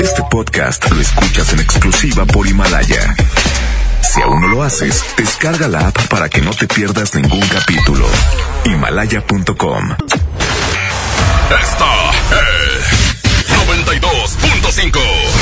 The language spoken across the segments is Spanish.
Este podcast lo escuchas en exclusiva por Himalaya. Si aún no lo haces, descarga la app para que no te pierdas ningún capítulo. Himalaya.com. Esta es 92.5.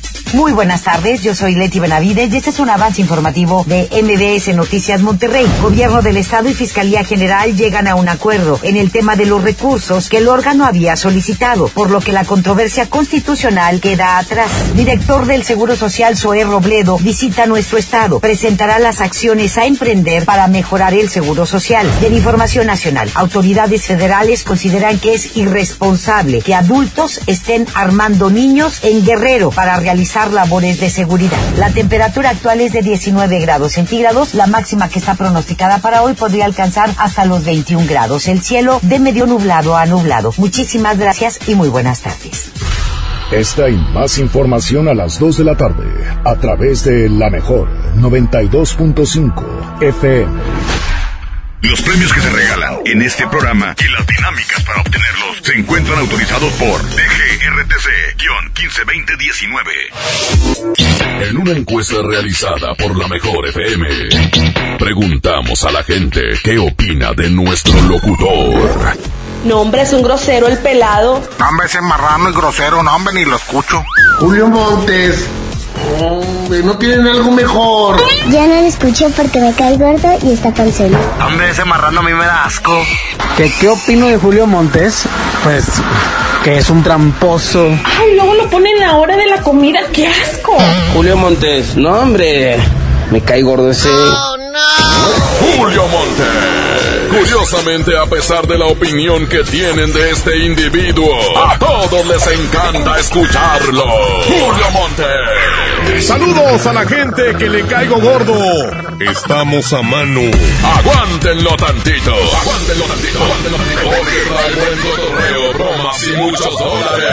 Muy buenas tardes, yo soy Leti Benavides y este es un avance informativo de MBS Noticias Monterrey. Gobierno del Estado y Fiscalía General llegan a un acuerdo en el tema de los recursos que el órgano había solicitado, por lo que la controversia constitucional queda atrás. Director del Seguro Social, Zoé Robledo, visita nuestro Estado, presentará las acciones a emprender para mejorar el Seguro Social. De Información Nacional, autoridades federales consideran que es irresponsable que adultos estén armando niños en Guerrero para realizar labores de seguridad. La temperatura actual es de 19 grados centígrados. La máxima que está pronosticada para hoy podría alcanzar hasta los 21 grados. El cielo de medio nublado a nublado. Muchísimas gracias y muy buenas tardes. Esta y más información a las 2 de la tarde a través de la mejor 92.5 FM. Los premios que se regalan en este programa y las dinámicas para obtenerlos se encuentran autorizados por DGRTC-152019. En una encuesta realizada por la Mejor FM, preguntamos a la gente qué opina de nuestro locutor. No, hombre, es un grosero el pelado. No, hombre, ese marrano y grosero, no, hombre, ni lo escucho. Julio Montes. Hombre, ¿no tienen algo mejor? Ya no lo escuché porque me cae gordo y está cansado. Hombre, ese marrano a mí me da asco. ¿Qué, ¿Qué opino de Julio Montes? Pues que es un tramposo. Ay, luego lo ponen en la hora de la comida, qué asco. Julio Montes, no hombre, me cae gordo ese. Julio Monte. Curiosamente, a pesar de la opinión que tienen de este individuo, a todos les encanta escucharlo. Julio Monte. Saludos a la gente que le caigo gordo. Estamos a mano. Aguántenlo tantito. Aguántenlo tantito. Aguántenlo tantito. Porque buen bromas y muchos dólares.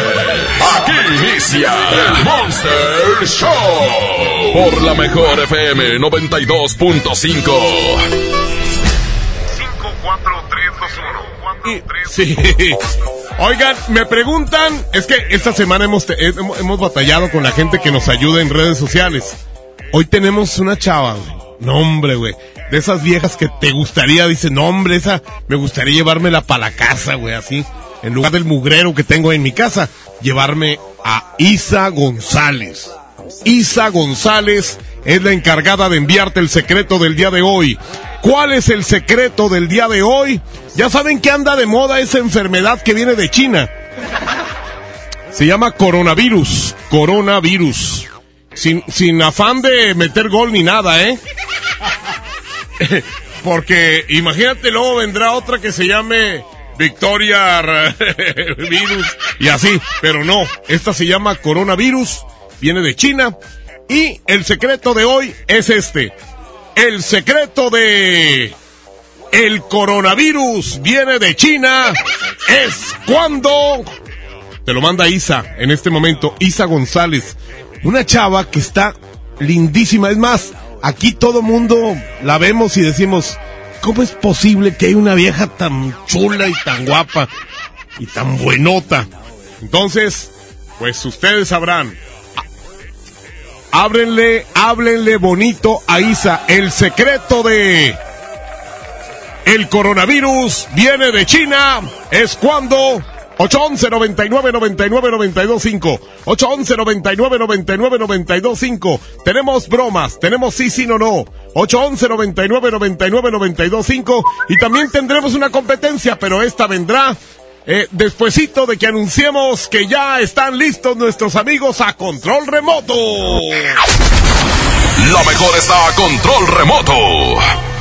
Aquí inicia el Monster Show. Por la mejor FM 92.5. Sí. Oigan, me preguntan, es que esta semana hemos, te- hemos, hemos batallado con la gente que nos ayuda en redes sociales. Hoy tenemos una chava, güey. No, hombre, güey. De esas viejas que te gustaría, dice, no, hombre, esa me gustaría llevármela para la casa, güey, así. En lugar del mugrero que tengo en mi casa, llevarme a Isa González. Isa González es la encargada de enviarte el secreto del día de hoy. ¿Cuál es el secreto del día de hoy? Ya saben que anda de moda esa enfermedad que viene de China. Se llama coronavirus. Coronavirus. Sin, sin afán de meter gol ni nada, ¿eh? Porque imagínate, luego vendrá otra que se llame Victoria Virus y así. Pero no, esta se llama coronavirus, viene de China. Y el secreto de hoy es este. El secreto de el coronavirus viene de China es cuando te lo manda Isa en este momento, Isa González, una chava que está lindísima. Es más, aquí todo mundo la vemos y decimos, ¿cómo es posible que hay una vieja tan chula y tan guapa y tan buenota? Entonces, pues ustedes sabrán. Ábrenle, háblenle bonito a Isa. El secreto de el coronavirus viene de China. Es cuando 811 99 99 92 5 811 99 99 92 5 Tenemos bromas, tenemos sí, sí, no, no. 811 99 99 92 5 Y también tendremos una competencia, pero esta vendrá eh, despuesito de que anunciemos que ya están listos nuestros amigos a control remoto. La mejor está a control remoto.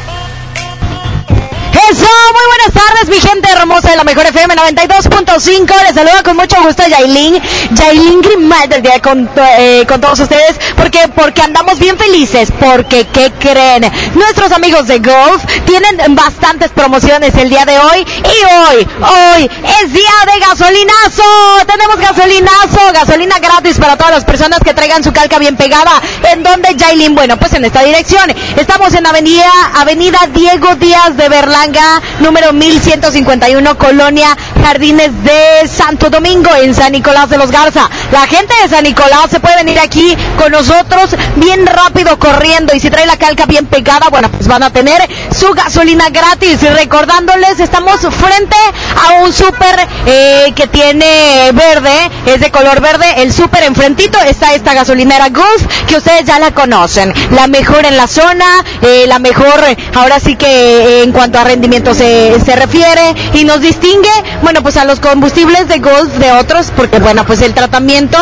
Muy buenas tardes, mi gente hermosa de la mejor FM 92.5. Les saluda con mucho gusto Yailin, Yailin Grimaldo el día con, eh, con todos ustedes. porque Porque andamos bien felices. Porque, ¿qué creen? Nuestros amigos de Golf tienen bastantes promociones el día de hoy. Y hoy, hoy es día de gasolinazo. Tenemos gasolinazo, gasolina gratis para todas las personas que traigan su calca bien pegada. ¿En donde Yailin? Bueno, pues en esta dirección. Estamos en Avenida, Avenida Diego Díaz de Berlanga, número 1151, Colonia Jardines de Santo Domingo, en San Nicolás de los Garza. La gente de San Nicolás se puede venir aquí con nosotros bien rápido corriendo y si trae la calca bien pegada, bueno, pues van a tener su gasolina gratis. Y recordándoles, estamos frente a un súper eh, que tiene verde, es de color verde, el súper enfrentito está esta gasolinera Gulf, que ustedes ya la conocen. La mejor en la zona, eh, la mejor, ahora sí que eh, en cuanto a rendimiento se, se refiere y nos distingue, bueno, pues a los combustibles de Golf de otros, porque bueno, pues el tratamiento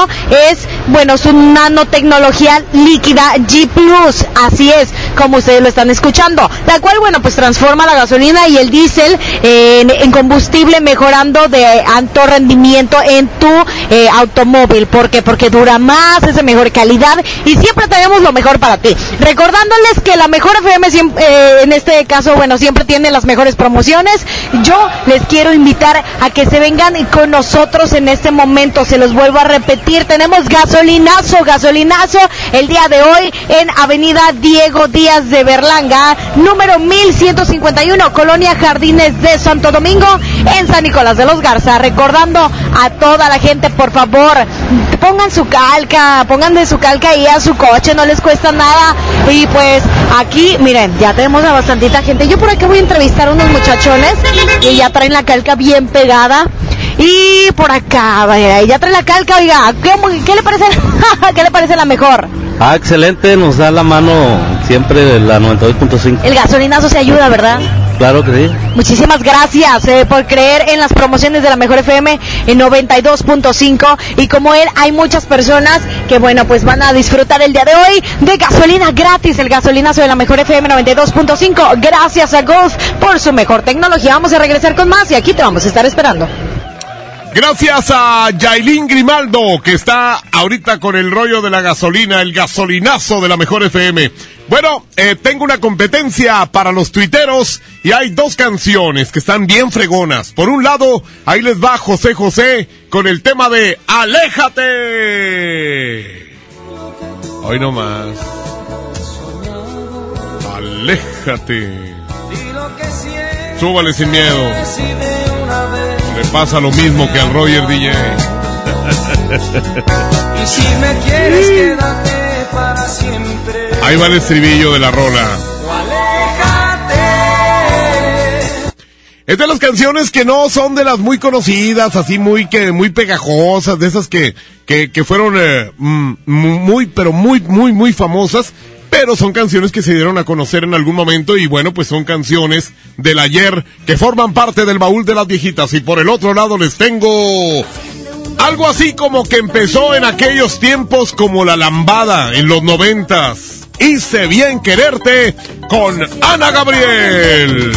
es, bueno, su nanotecnología líquida G Plus, así es, como ustedes lo están escuchando, la cual, bueno, pues transforma la gasolina y el diésel en, combustible mejorando de alto rendimiento en tu eh, automóvil, porque porque dura más, es de mejor calidad y siempre tenemos lo mejor para ti. Recordándoles que la mejor FM siempre, eh, en este caso, bueno, siempre tiene las mejores promociones. Yo les quiero invitar a que se vengan con nosotros en este momento. Se los vuelvo a repetir. Tenemos gasolinazo, gasolinazo el día de hoy en Avenida Diego Díaz de Berlanga, número 1151, Colonia Jardines de Santo Domingo, en San Nicolás de los Garza. Recordando a toda la gente, por favor, pongan su calca, pongan de su calca ahí a su coche, no les cuesta nada. Y pues aquí, miren, ya tenemos a bastantita gente. Yo por aquí voy a entrevistar a unos muchachones que ya traen la calca bien pegada. Y por acá, vaya, ya trae la calca, oiga, ¿qué, qué le parece? ¿Qué le parece la mejor? Ah, excelente, nos da la mano siempre la 92.5. El gasolinazo se ayuda, ¿verdad? Claro que sí. Muchísimas gracias eh, por creer en las promociones de la Mejor FM en 92.5 y como él hay muchas personas que bueno pues van a disfrutar el día de hoy de gasolina gratis, el gasolinazo de la Mejor FM 92.5. Gracias a Golf por su mejor tecnología. Vamos a regresar con más y aquí te vamos a estar esperando. Gracias a Yailin Grimaldo, que está ahorita con el rollo de la gasolina, el gasolinazo de la mejor FM. Bueno, eh, tengo una competencia para los tuiteros y hay dos canciones que están bien fregonas. Por un lado, ahí les va José José con el tema de Aléjate. Hoy no más. Aléjate. Súbale sin miedo. Le pasa lo mismo que al Roger DJ. y si me quieres, quédate para siempre. Ahí va el estribillo de la rola. Es de las canciones que no son de las muy conocidas, así muy que muy pegajosas, de esas que que, que fueron eh, muy pero muy muy muy famosas, pero son canciones que se dieron a conocer en algún momento y bueno, pues son canciones del ayer que forman parte del baúl de las viejitas y por el otro lado les tengo algo así como que empezó en aquellos tiempos como la lambada en los noventas. Hice bien quererte con Ana Gabriel.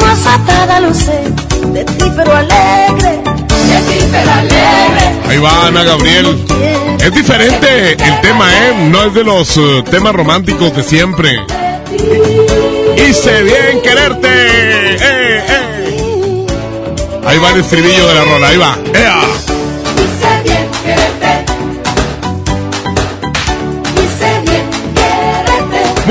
más atada, lo sé, de ti alegre, de ti pero alegre. Ahí va Ana Gabriel. Es diferente el tema, ¿eh? No es de los uh, temas románticos de siempre. Hice bien quererte. Eh, eh. Ahí va el estribillo de la rola, ahí va. ¡Ea! Hice bien quererte.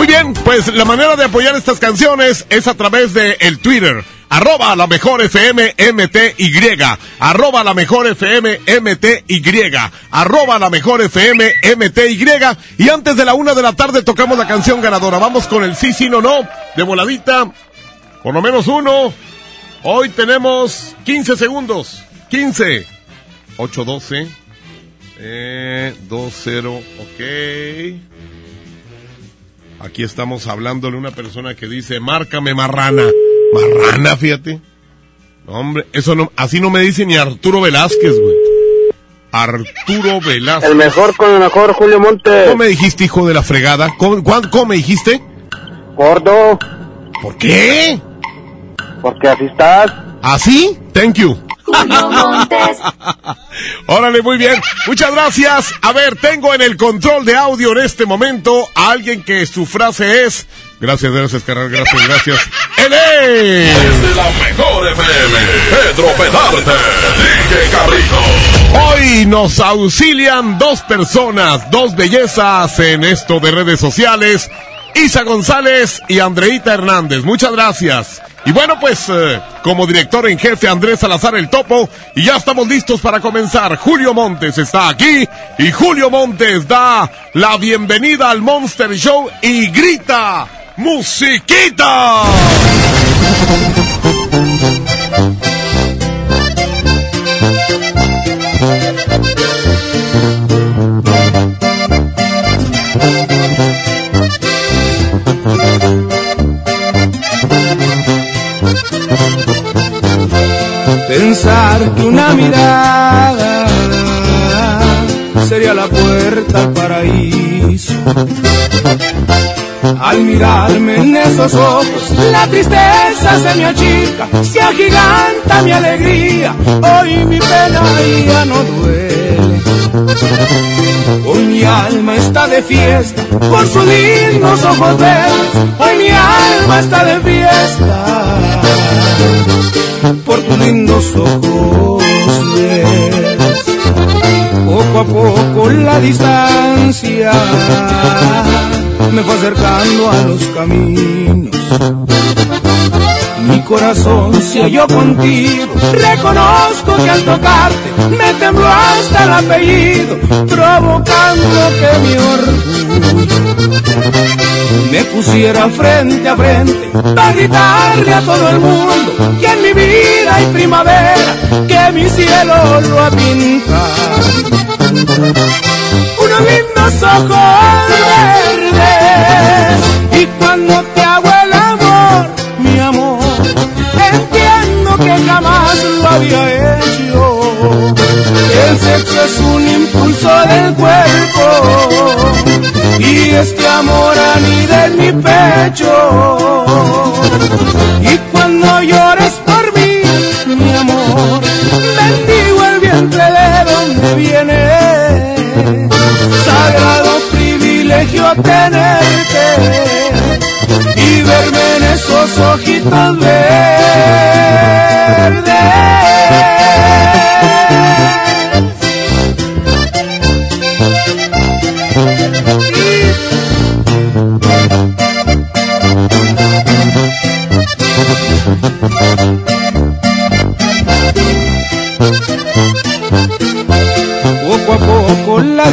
Muy bien, pues la manera de apoyar estas canciones es a través de el Twitter. Arroba la mejor FM MTY. Arroba la mejor FM MTY. Arroba la mejor FM MTY. Y antes de la una de la tarde tocamos la canción ganadora. Vamos con el sí, sí, no, no. De voladita. Por lo menos uno. Hoy tenemos 15 segundos. 15. 8, 12. Eh, 2, 0. Ok. Aquí estamos hablándole a una persona que dice, márcame marrana. Marrana, fíjate. No, hombre, eso no, así no me dice ni Arturo Velázquez, güey. Arturo Velázquez. El mejor con el mejor, Julio Montes. ¿Cómo me dijiste, hijo de la fregada? ¿Cómo, cómo me dijiste? Gordo. ¿Por qué? Porque así estás. ¿Así? Thank you. Órale, muy bien. Muchas gracias. A ver, tengo en el control de audio en este momento a alguien que su frase es. Gracias, gracias, carnal, gracias, gracias. ¡Él es! Desde la mejor FM, Pedro Pedarte, DJ Carrito. Hoy nos auxilian dos personas, dos bellezas en esto de redes sociales. Isa González y Andreita Hernández. Muchas gracias. Y bueno, pues eh, como director en jefe Andrés Salazar el Topo, y ya estamos listos para comenzar. Julio Montes está aquí y Julio Montes da la bienvenida al Monster Show y grita musiquita. Pensar que una mirada sería la puerta al paraíso. Al mirarme en esos ojos, la tristeza se me achica, se agiganta mi alegría, hoy mi pena ya no duele. Hoy mi alma está de fiesta, por sus lindos ojos verdes, hoy mi alma está de fiesta, por tus lindos ojos verdes. Poco a poco la distancia me fue acercando a los caminos. Mi corazón se halló contigo, reconozco que al tocarte me tembló hasta el apellido, provocando que mi orgullo me pusiera frente a frente para gritarle a todo el mundo que en mi vida hay primavera, que mi cielo lo ha pintado. Unos lindos ojos verdes y cuando te hago el amor, mi amor, entiendo que jamás lo había hecho. El sexo es un impulso del cuerpo este amor anida en mi pecho. Y cuando llores por mí, mi amor, bendigo el vientre de donde viene. Sagrado privilegio tenerte y verme en esos ojitos verdes.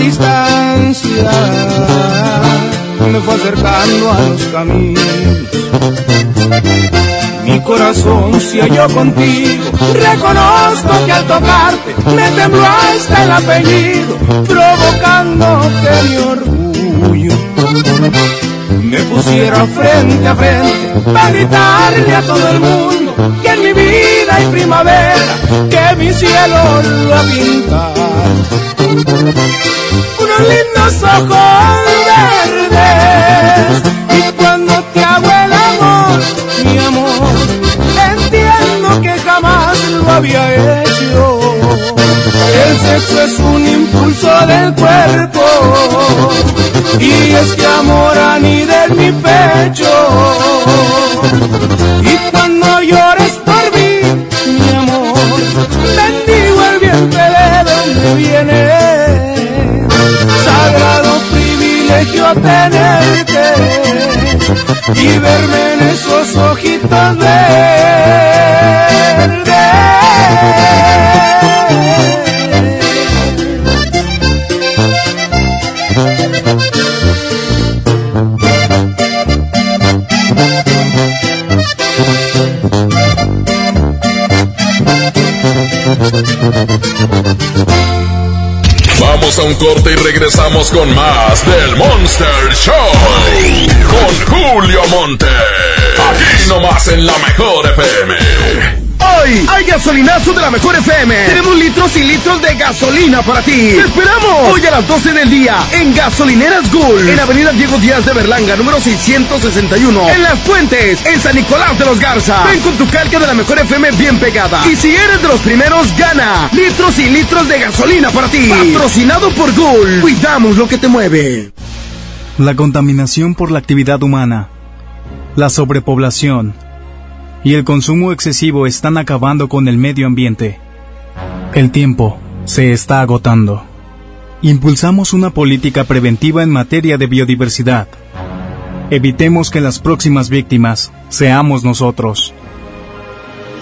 Distancia me fue acercando a los caminos. Mi corazón se halló contigo, reconozco que al tocarte me tembló hasta el apellido, provocando que mi orgullo me pusiera frente a frente para gritarle a todo el mundo que en mi vida hay primavera, que mi cielo lo ha pintado. Unos lindos ojos verdes y cuando te hago el amor, mi amor, entiendo que jamás lo había hecho. El sexo es un impulso del cuerpo y este amor anida en mi pecho. Y cuando llores por mí, mi amor, vientre viene. Sagrado privilegio tenerte y verme en esos ojitos Vamos un corte y regresamos con más del Monster Show. Con Julio Monte. Aquí nomás en la mejor FM. Hoy hay gasolinazo de la mejor FM. Tenemos litros y litros de gasolina para ti. ¡Te esperamos! Hoy a las 12 del día en Gasolineras Gul. En Avenida Diego Díaz de Berlanga, número 661. En Las Fuentes, en San Nicolás de los Garza. Ven con tu carga de la mejor FM bien pegada. Y si eres de los primeros, gana litros y litros de gasolina para ti. Patrocinado por Gul. Cuidamos lo que te mueve. La contaminación por la actividad humana, la sobrepoblación y el consumo excesivo están acabando con el medio ambiente. El tiempo se está agotando. Impulsamos una política preventiva en materia de biodiversidad. Evitemos que las próximas víctimas seamos nosotros.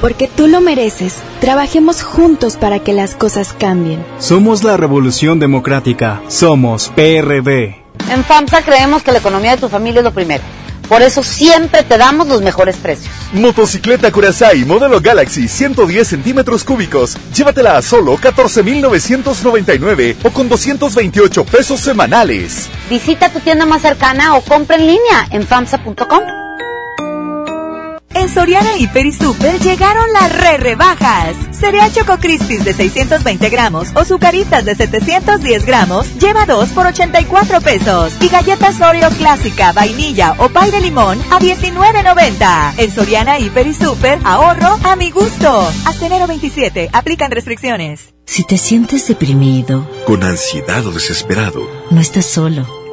Porque tú lo mereces, trabajemos juntos para que las cosas cambien. Somos la Revolución Democrática. Somos PRD. En FAMSA creemos que la economía de tu familia es lo primero. Por eso siempre te damos los mejores precios. Motocicleta Curaçao modelo Galaxy 110 centímetros cúbicos. Llévatela a solo 14,999 o con 228 pesos semanales. Visita tu tienda más cercana o compra en línea en famsa.com. En Soriana Hiper y Super llegaron las re rebajas. Cereal Choco Crispis de 620 gramos o Zucaritas de 710 gramos lleva 2 por 84 pesos. Y galletas Oreo clásica, vainilla o pay de limón a 19.90. En Soriana Hiper y Super, ahorro a mi gusto. Hasta enero 27, aplican restricciones. Si te sientes deprimido, con ansiedad o desesperado, no estás solo.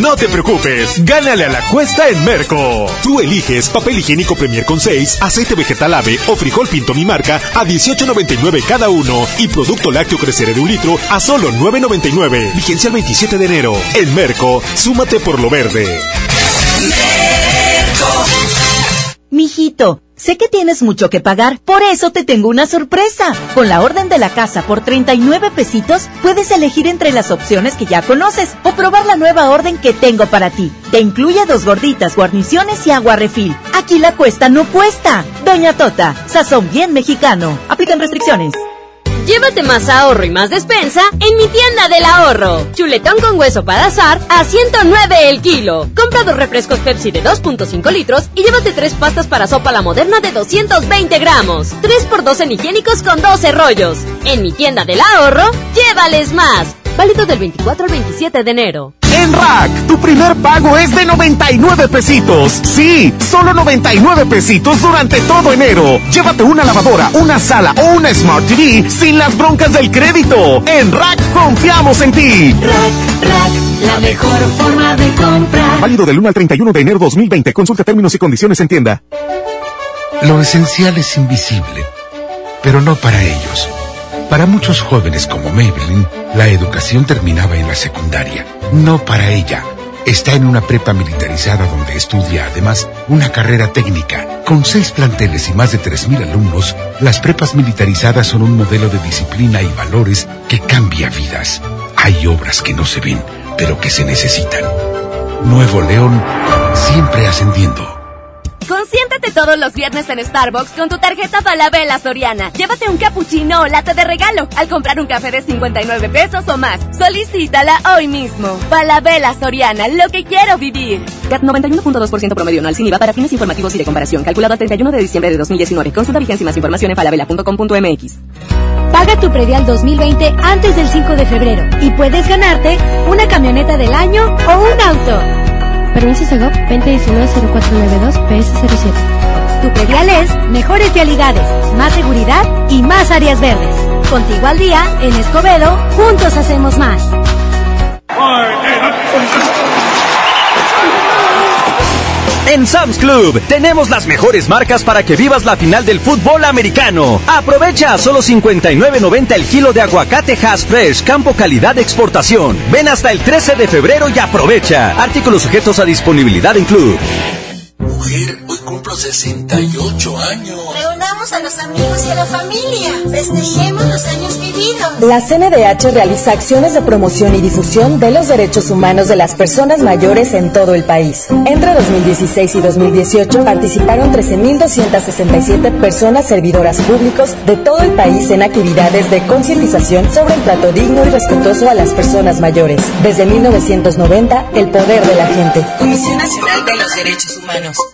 No te preocupes, gánale a la cuesta en Merco. Tú eliges papel higiénico Premier con 6, aceite vegetal ave o frijol pinto mi marca a 18.99 cada uno y producto lácteo crecer de un litro a solo 9.99. Vigencia el 27 de enero. En Merco, súmate por lo verde. Merco. Mijito, sé que tienes mucho que pagar, por eso te tengo una sorpresa. Con la orden de la casa por 39 pesitos, puedes elegir entre las opciones que ya conoces o probar la nueva orden que tengo para ti. Te incluye dos gorditas, guarniciones y agua refil. Aquí la cuesta no cuesta. Doña Tota, sazón bien mexicano. Aplican restricciones. Llévate más ahorro y más despensa en mi tienda del ahorro. Chuletón con hueso para azar a 109 el kilo. Compra dos refrescos Pepsi de 2.5 litros y llévate tres pastas para sopa la moderna de 220 gramos. 3 por 2 en higiénicos con 12 rollos. En mi tienda del ahorro, llévales más. Válido del 24 al 27 de enero. En Rack, tu primer pago es de 99 pesitos. Sí, solo 99 pesitos durante todo enero. Llévate una lavadora, una sala o una Smart TV sin las broncas del crédito. En Rack confiamos en ti. Rack, Rack, la mejor forma de comprar. Válido del 1 al 31 de enero 2020. Consulta términos y condiciones en tienda. Lo esencial es invisible, pero no para ellos. Para muchos jóvenes como Maybelline, la educación terminaba en la secundaria. No para ella. Está en una prepa militarizada donde estudia además una carrera técnica. Con seis planteles y más de 3.000 alumnos, las prepas militarizadas son un modelo de disciplina y valores que cambia vidas. Hay obras que no se ven, pero que se necesitan. Nuevo León, siempre ascendiendo. Consiéntate todos los viernes en Starbucks con tu tarjeta Falabella Soriana. Llévate un cappuccino o latte de regalo al comprar un café de 59 pesos o más. Solicítala hoy mismo. Falabella Soriana, lo que quiero vivir. CAT 91.2% promedio anual sin IVA para fines informativos y de comparación. Calculado el 31 de diciembre de 2019. Consulta vigencia y más información en falabella.com.mx. Paga tu predial 2020 antes del 5 de febrero y puedes ganarte una camioneta del año o un auto. Permiso Segov 2019-0492 PS07. Tu predial es mejores vialidades, más seguridad y más áreas verdes. Contigo al día, en Escobedo, juntos hacemos más. En Sam's Club tenemos las mejores marcas para que vivas la final del fútbol americano. Aprovecha a solo 59.90 el kilo de aguacate Hass Fresh, campo calidad de exportación. Ven hasta el 13 de febrero y aprovecha. Artículos sujetos a disponibilidad en club. Los 68 años. Reunamos a los amigos y a la familia. Festejemos los años vividos. La CNDH realiza acciones de promoción y difusión de los derechos humanos de las personas mayores en todo el país. Entre 2016 y 2018 participaron 13.267 personas servidoras públicos de todo el país en actividades de concientización sobre el trato digno y respetuoso a las personas mayores. Desde 1990, el poder de la gente. Comisión Nacional de los Derechos Humanos.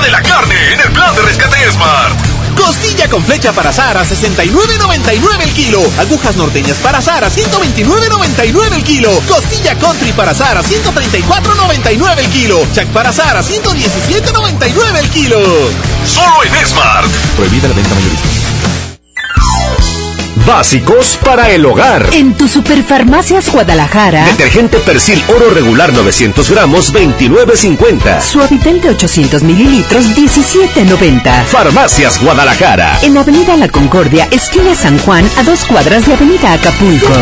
De la carne en el plan de rescate Smart. Costilla con flecha para azar a 69.99 el kilo. Agujas norteñas para azar a 129.99 el kilo. Costilla country para azar a 134.99 el kilo. Chac para azar a 117.99 el kilo. Solo en Smart. Prohibida la venta mayorista. Básicos para el hogar. En tu Superfarmacias Guadalajara. Detergente Persil Oro Regular 900 gramos 29.50. Suavitel de 800 mililitros 17.90. Farmacias Guadalajara. En Avenida La Concordia, esquina San Juan, a dos cuadras de Avenida Acapulco.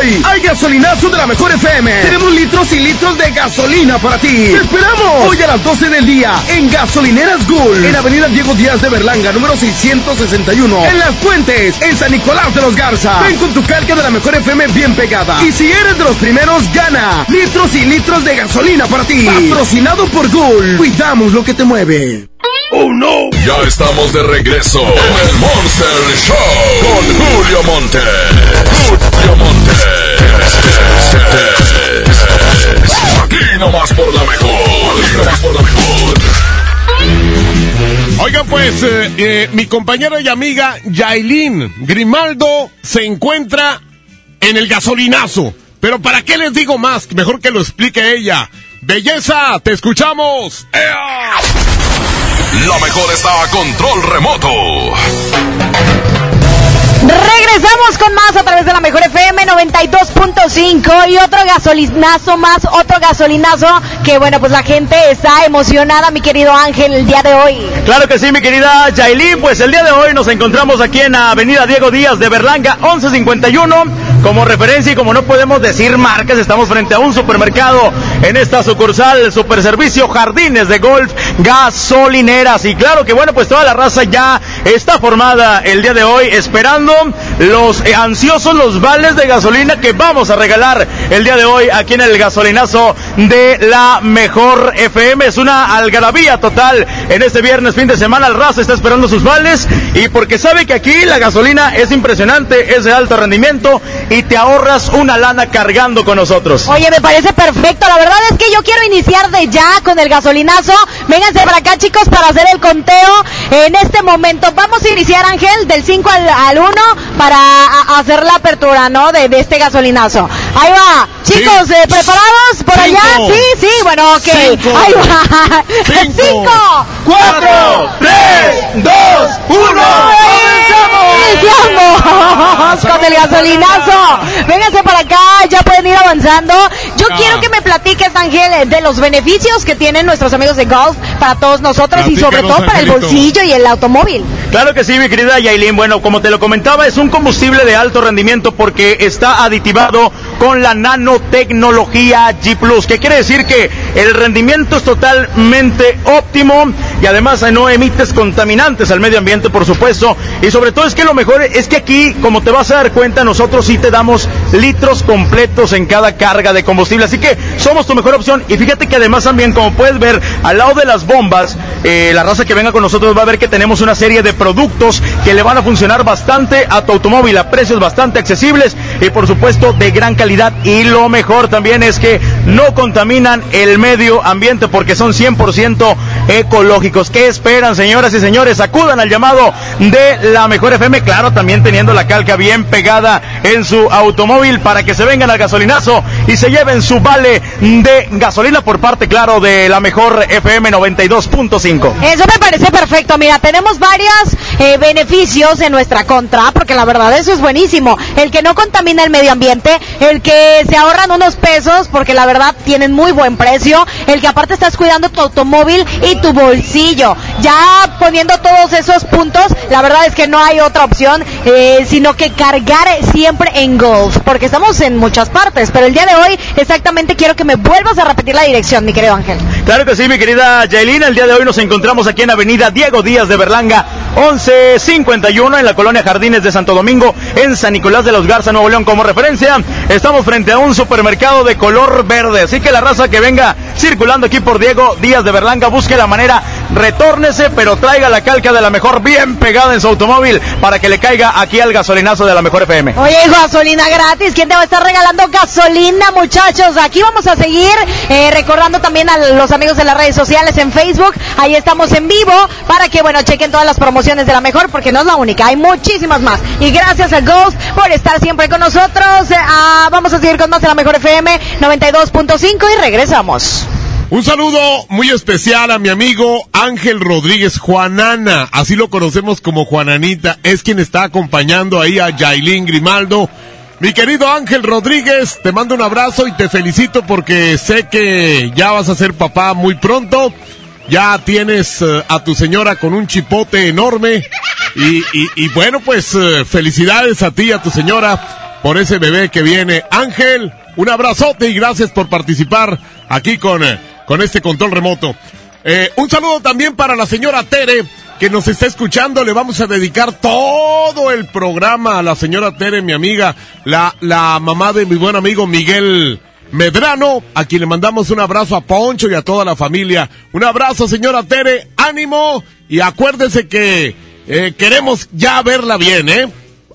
Hoy hay gasolinazo de la mejor FM. Tenemos litros y litros de gasolina para ti. ¡Te esperamos! Hoy a las 12 del día en Gasolineras Gul. En Avenida Diego Díaz de Berlanga, número 661. En Las Fuentes, en San Nicolás de los Garza. Ven con tu carga de la mejor FM bien pegada. Y si eres de los primeros, gana litros y litros de gasolina para ti. Patrocinado por Gul. Cuidamos lo que te mueve. ¡Oh, no! Ya estamos de regreso en el Monster Show con Julio Monte. Julio Monte. Aquí nomás por la mejor. Aquí nomás por la mejor. Oigan, pues, eh, eh, mi compañera y amiga Yailin Grimaldo se encuentra en el gasolinazo. Pero ¿para qué les digo más? Mejor que lo explique ella. Belleza, te escuchamos. ¡Ea! La mejor está a control remoto. Regresamos con más a través de la mejor FM 92.5 y otro gasolinazo más, otro gasolinazo que bueno, pues la gente está emocionada, mi querido Ángel, el día de hoy. Claro que sí, mi querida Yailin, pues el día de hoy nos encontramos aquí en Avenida Diego Díaz de Berlanga 1151. Como referencia y como no podemos decir marcas, estamos frente a un supermercado en esta sucursal, Super Servicio Jardines de Golf Gasolineras. Y claro que bueno, pues toda la raza ya está formada el día de hoy esperando los eh, ansiosos los vales de gasolina que vamos a regalar el día de hoy aquí en el gasolinazo de la mejor FM. Es una algarabía total en este viernes fin de semana. El raza está esperando sus vales y porque sabe que aquí la gasolina es impresionante, es de alto rendimiento y te ahorras una lana cargando con nosotros. Oye, me parece perfecto. La verdad es que yo quiero iniciar de ya con el gasolinazo. Vénganse para acá, chicos, para hacer el conteo en este momento. Vamos a iniciar, Ángel, del 5 al, al 1 para hacer la apertura, ¿no? De, de este gasolinazo. Ahí va. Chicos, Sí. eh, ¿preparados por allá? Cinco. Sí, sí, bueno, ok. Cinco. Ahí va. Cinco. 5, Cuatro, tres, dos, uno. Iniciamos con el gasolinazo. Vénganse para acá, ya pueden ir avanzando. Yo Ah. quiero que me platiques, Ángel, de los beneficios que tienen nuestros amigos de golf para todos nosotros y sobre todo para el bolsillo y el automóvil. Claro que sí, mi querida Yailin. Bueno, como te lo comentaba, es un combustible de alto rendimiento porque está aditivado con la nanotecnología G ⁇ que quiere decir que el rendimiento es totalmente óptimo y además eh, no emites contaminantes al medio ambiente, por supuesto. Y sobre todo es que lo mejor es que aquí, como te vas a dar cuenta, nosotros sí te damos litros completos en cada carga de combustible. Así que somos tu mejor opción. Y fíjate que además también, como puedes ver, al lado de las bombas, eh, la raza que venga con nosotros va a ver que tenemos una serie de productos que le van a funcionar bastante a tu automóvil a precios bastante accesibles y por supuesto de gran calidad. Y lo mejor también es que no contaminan el medio ambiente porque son 100% ecológicos. ¿Qué esperan, señoras y señores? Acudan al llamado de la mejor FM, claro, también teniendo la calca bien pegada en su automóvil para que se vengan al gasolinazo y se lleven su vale de gasolina por parte, claro, de la mejor FM 92.5. Eso me parece perfecto. Mira, tenemos varios eh, beneficios en nuestra contra, porque la verdad eso es buenísimo. El que no contamina el medio ambiente, el que se ahorran unos pesos, porque la verdad tienen muy buen precio. El que aparte estás cuidando tu automóvil y tu bolsillo. Ya poniendo todos esos puntos, la verdad es que no hay otra opción, eh, sino que cargar siempre en Golf, porque estamos en muchas partes, pero el día de hoy exactamente quiero que me vuelvas a repetir la dirección, mi querido Ángel. Claro que sí, mi querida Jailina, el día de hoy nos encontramos aquí en Avenida Diego Díaz de Berlanga, 1151 en la colonia Jardines de Santo Domingo, en San Nicolás de los Garza, Nuevo León. Como referencia, estamos frente a un supermercado de color verde, así que la raza que venga circulando aquí por Diego Díaz de Berlanga busque la manera, retórnese, pero traiga la calca de la mejor bien pegada en su automóvil para que le caiga aquí al gasolinazo de la mejor FM. Oye, gasolina gratis, ¿quién te va a estar regalando gasolina, muchachos? Aquí vamos a seguir eh, recordando también a los amigos de las redes sociales en Facebook, ahí estamos en vivo para que, bueno, chequen todas las promociones de la mejor, porque no es la única, hay muchísimas más. Y gracias a Ghost por estar siempre con nosotros. Ah, vamos a seguir con más de la mejor FM 92.5 y regresamos. Un saludo muy especial a mi amigo Ángel Rodríguez Juanana, así lo conocemos como Juananita, es quien está acompañando ahí a Yailin Grimaldo. Mi querido Ángel Rodríguez, te mando un abrazo y te felicito porque sé que ya vas a ser papá muy pronto. Ya tienes uh, a tu señora con un chipote enorme. Y, y, bueno, pues uh, felicidades a ti y a tu señora por ese bebé que viene. Ángel, un abrazote y gracias por participar aquí con... Uh, con este control remoto. Eh, un saludo también para la señora Tere, que nos está escuchando. Le vamos a dedicar todo el programa a la señora Tere, mi amiga, la, la mamá de mi buen amigo Miguel Medrano, a quien le mandamos un abrazo a Poncho y a toda la familia. Un abrazo, señora Tere, ánimo y acuérdese que eh, queremos ya verla bien, ¿eh?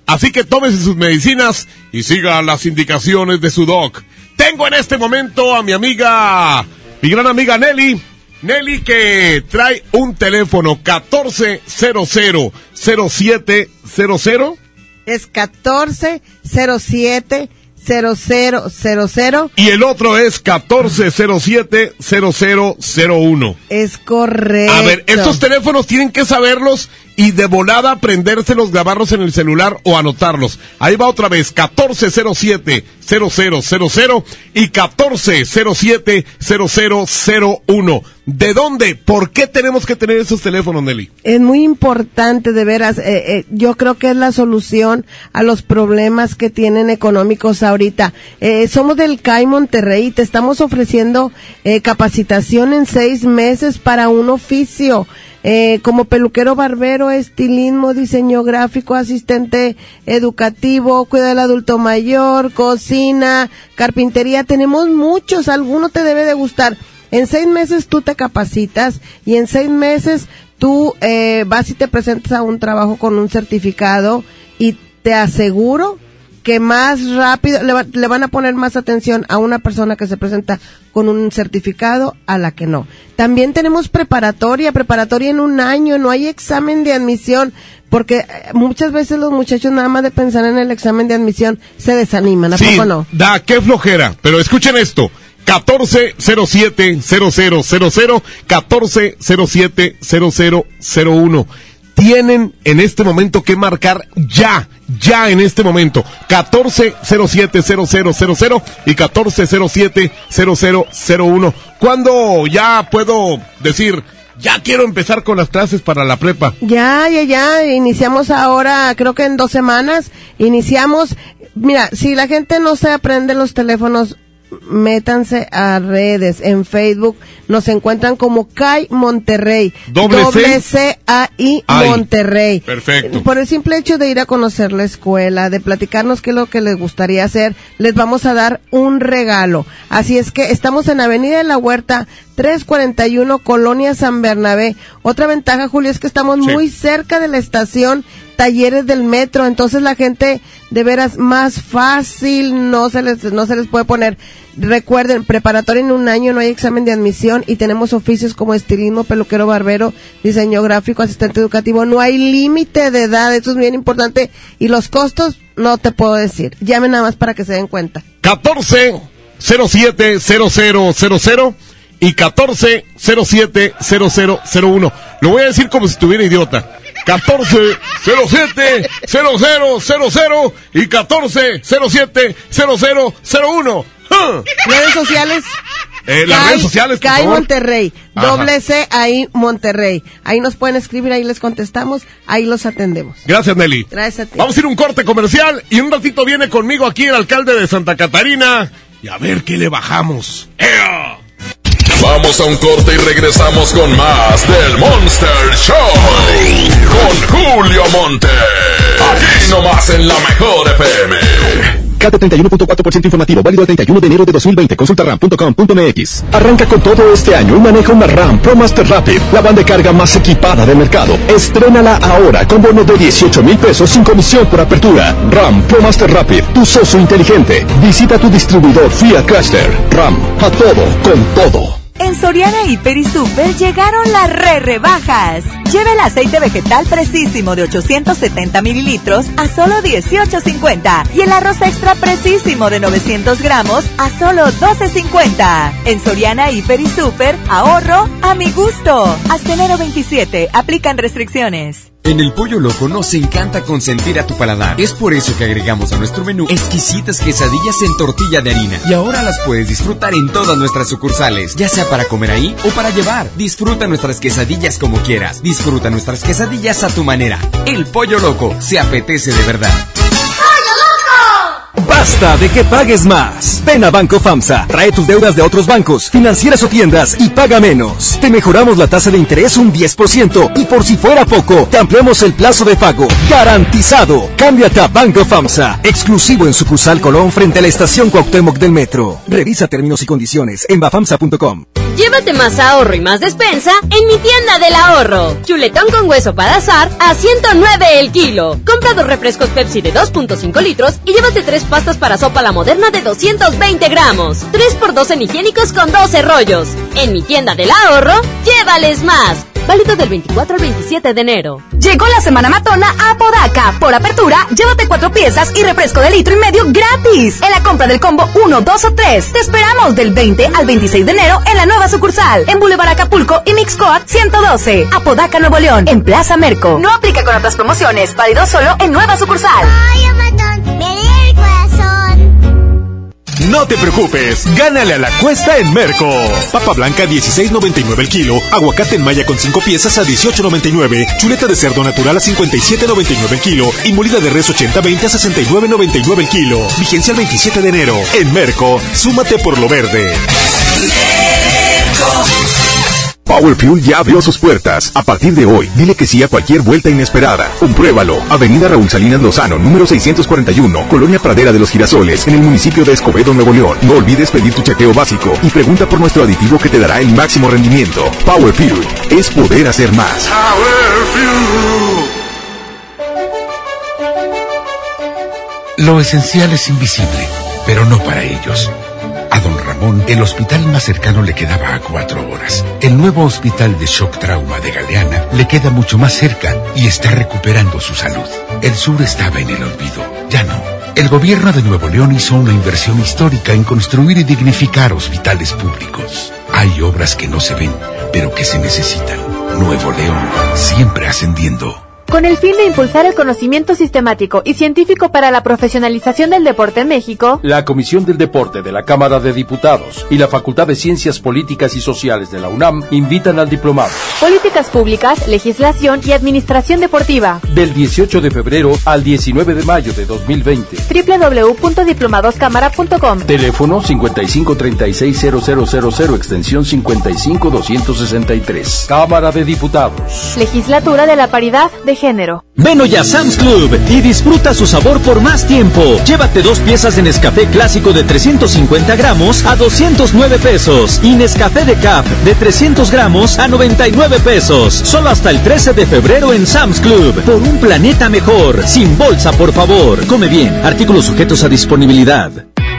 Así que tómese sus medicinas y siga las indicaciones de su doc. Tengo en este momento a mi amiga mi gran amiga Nelly. Nelly que trae un teléfono 1400-0700. Es 1407 0000 y el otro es 1407-0001. Es correcto. A ver, estos teléfonos tienen que saberlos y de volada aprendérselos, grabarlos en el celular o anotarlos. Ahí va otra vez, 1407-0000 y 1407-0001. ¿De dónde? ¿Por qué tenemos que tener esos teléfonos, Nelly? Es muy importante, de veras. Eh, eh, yo creo que es la solución a los problemas que tienen económicos ahorita. Eh, somos del CAI Monterrey te estamos ofreciendo eh, capacitación en seis meses para un oficio. Eh, como peluquero barbero, estilismo, diseño gráfico, asistente educativo, cuida del adulto mayor, cocina, carpintería, tenemos muchos, alguno te debe de gustar. En seis meses tú te capacitas y en seis meses tú eh, vas y te presentas a un trabajo con un certificado y te aseguro que más rápido le, va, le, van a poner más atención a una persona que se presenta con un certificado a la que no. También tenemos preparatoria, preparatoria en un año, no hay examen de admisión, porque muchas veces los muchachos nada más de pensar en el examen de admisión se desaniman, ¿a sí, poco no? Da, qué flojera, pero escuchen esto. 1407-0000, 1407-0001. Tienen en este momento que marcar ya, ya en este momento, 1407-0000 y 1407-0001. ¿Cuándo ya puedo decir, ya quiero empezar con las clases para la prepa? Ya, ya, ya, iniciamos ahora, creo que en dos semanas, iniciamos, mira, si la gente no se aprende los teléfonos, métanse a redes. En Facebook nos encuentran como CAI Monterrey. Doble C. A I Monterrey. Perfecto. Por el simple hecho de ir a conocer la escuela de platicarnos qué es lo que les gustaría hacer les vamos a dar un regalo. Así es que estamos en Avenida de la Huerta 341 Colonia San Bernabé. Otra ventaja Julio es que estamos sí. muy cerca de la estación talleres del metro, entonces la gente de veras más fácil no se les no se les puede poner. Recuerden, preparatoria en un año no hay examen de admisión y tenemos oficios como estilismo, peluquero, barbero, diseño gráfico, asistente educativo, no hay límite de edad, eso es bien importante y los costos no te puedo decir. Llamen nada más para que se den cuenta. 14 07 0000 y 14 07 0001. Lo voy a decir como si estuviera idiota. 14 07 0000 y 14 07 0001. ¿Ah? Redes sociales. Eh, las Kai- redes sociales, por favor. Monterrey, Ajá. doble C ahí Monterrey. Ahí nos pueden escribir, ahí les contestamos, ahí los atendemos. Gracias, Nelly. Gracias a ti. Vamos a ir a un corte comercial y un ratito viene conmigo aquí el alcalde de Santa Catarina y a ver qué le bajamos. ¡Ea! Vamos a un corte y regresamos con más del Monster Show. Con Julio Monte. Aquí nomás en la mejor FM. Cat 31.4% informativo, válido el 31 de enero de 2020. Consulta ram.com.mx. Arranca con todo este año y maneja una RAM Pro Master Rapid, la banda de carga más equipada del mercado. Estrénala ahora con bono de 18 mil pesos sin comisión por apertura. RAM Pro Master Rapid, tu socio inteligente. Visita tu distribuidor Fiat Chrysler. RAM, a todo, con todo. En Soriana Hiper y Super llegaron las re rebajas. Lleva el aceite vegetal precisísimo de 870 mililitros a solo 18.50 y el arroz extra precisísimo de 900 gramos a solo 12.50. En Soriana Hiper y Super, ahorro a mi gusto. Hasta enero 27, aplican restricciones. En el Pollo Loco nos encanta consentir a tu paladar. Es por eso que agregamos a nuestro menú exquisitas quesadillas en tortilla de harina. Y ahora las puedes disfrutar en todas nuestras sucursales, ya sea para comer ahí o para llevar. Disfruta nuestras quesadillas como quieras. Disfruta nuestras quesadillas a tu manera. El Pollo Loco se apetece de verdad. Basta de que pagues más. Ven a Banco FAMSA, trae tus deudas de otros bancos, financieras o tiendas y paga menos. Te mejoramos la tasa de interés un 10% y por si fuera poco, te ampliamos el plazo de pago. Garantizado. Cámbiate a Banco FAMSA, exclusivo en sucursal Colón frente a la estación Cuauhtémoc del Metro. Revisa términos y condiciones en bafamsa.com. Llévate más ahorro y más despensa en mi tienda del ahorro. Chuletón con hueso para azar a 109 el kilo. Compra dos refrescos Pepsi de 2.5 litros y llévate tres pastas para sopa la moderna de 220 gramos. 3x2 en higiénicos con 12 rollos. En mi tienda del ahorro, llévales más. Válido del 24 al 27 de enero. Llegó la semana matona a Podaca. Por apertura, llévate cuatro piezas y refresco de litro y medio gratis. En la compra del combo 1, 2 o 3. Te esperamos del 20 al 26 de enero en la nueva sucursal. En Boulevard Acapulco y Mixcoat 112. Apodaca, Nuevo León. En Plaza Merco. No aplica con otras promociones. Válido solo en nueva sucursal. No te preocupes, gánale a la cuesta en Merco. Papa blanca 16.99 el kilo, aguacate en malla con 5 piezas a 18.99, chuleta de cerdo natural a 57.99 el kilo y molida de res 80-20 a 69.99 el kilo. Vigencia el 27 de enero. En Merco, súmate por lo verde. Power Fuel ya abrió sus puertas. A partir de hoy, dile que sí a cualquier vuelta inesperada. Compruébalo. Avenida Raúl Salinas Lozano, número 641, Colonia Pradera de los Girasoles, en el municipio de Escobedo, Nuevo León. No olvides pedir tu chequeo básico y pregunta por nuestro aditivo que te dará el máximo rendimiento. Power Fuel es poder hacer más. Lo esencial es invisible, pero no para ellos. A don Ramón, el hospital más cercano le quedaba a cuatro horas. El nuevo hospital de shock trauma de Galeana le queda mucho más cerca y está recuperando su salud. El sur estaba en el olvido, ya no. El gobierno de Nuevo León hizo una inversión histórica en construir y dignificar hospitales públicos. Hay obras que no se ven, pero que se necesitan. Nuevo León, siempre ascendiendo. Con el fin de impulsar el conocimiento sistemático y científico para la profesionalización del deporte en México, La Comisión del Deporte de la Cámara de Diputados y la Facultad de Ciencias Políticas y Sociales de la UNAM invitan al diplomado políticas públicas, legislación y administración deportiva. del 18 de febrero al 19 de mayo de 2020. www.diplomadoscámara.com Teléfono 55360000 extensión 55263. Cámara de Diputados. Legislatura de la Paridad de Género. Ven hoy a Sam's Club y disfruta su sabor por más tiempo. Llévate dos piezas de Nescafé clásico de 350 gramos a 209 pesos y Nescafé de Cap de 300 gramos a 99 pesos. Solo hasta el 13 de febrero en Sam's Club. Por un planeta mejor. Sin bolsa, por favor. Come bien. Artículos sujetos a disponibilidad.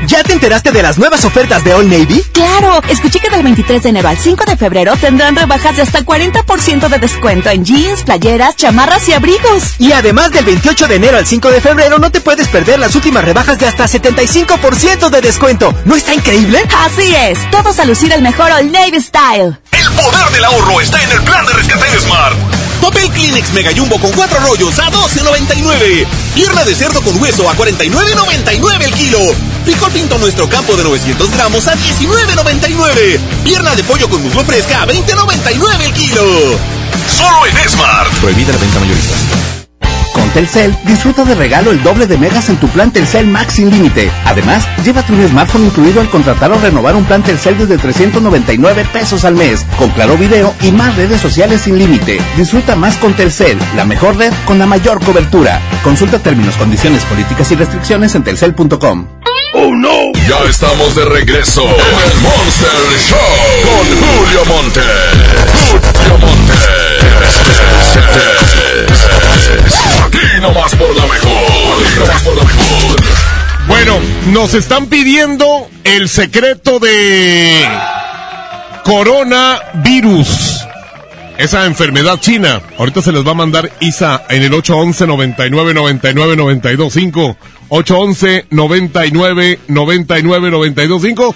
¿Ya te enteraste de las nuevas ofertas de All Navy? Claro, escuché que del 23 de enero al 5 de febrero tendrán rebajas de hasta 40% de descuento en jeans, playeras, chamarras y abrigos. Y además del 28 de enero al 5 de febrero no te puedes perder las últimas rebajas de hasta 75% de descuento. ¿No está increíble? Así es, todos a lucir el mejor All Navy Style. El poder del ahorro está en el plan de rescate de Smart. Papel Kleenex Mega Jumbo con cuatro rollos a 12.99. Pierna de cerdo con hueso a 49.99 el kilo. Frijol pinto nuestro campo de 900 gramos a 19.99. Pierna de pollo con muslo fresca a 20.99 el kilo. Solo en Smart. Prohibida la venta mayorista. Con Telcel, disfruta de regalo el doble de megas en tu plan Telcel Max sin límite. Además, llévate un smartphone incluido al contratar o renovar un plan Telcel desde 399 pesos al mes, con claro video y más redes sociales sin límite. Disfruta más con Telcel, la mejor red con la mayor cobertura. Consulta términos, condiciones, políticas y restricciones en telcel.com. ¡Oh, no! Ya estamos de regreso en el Monster Show con Julio. Julio Monte. Aquí nomás por la mejor. Bueno, nos están pidiendo el secreto de coronavirus. Esa enfermedad china. Ahorita se les va a mandar Isa en el 811 99 99 925 811 99 99 925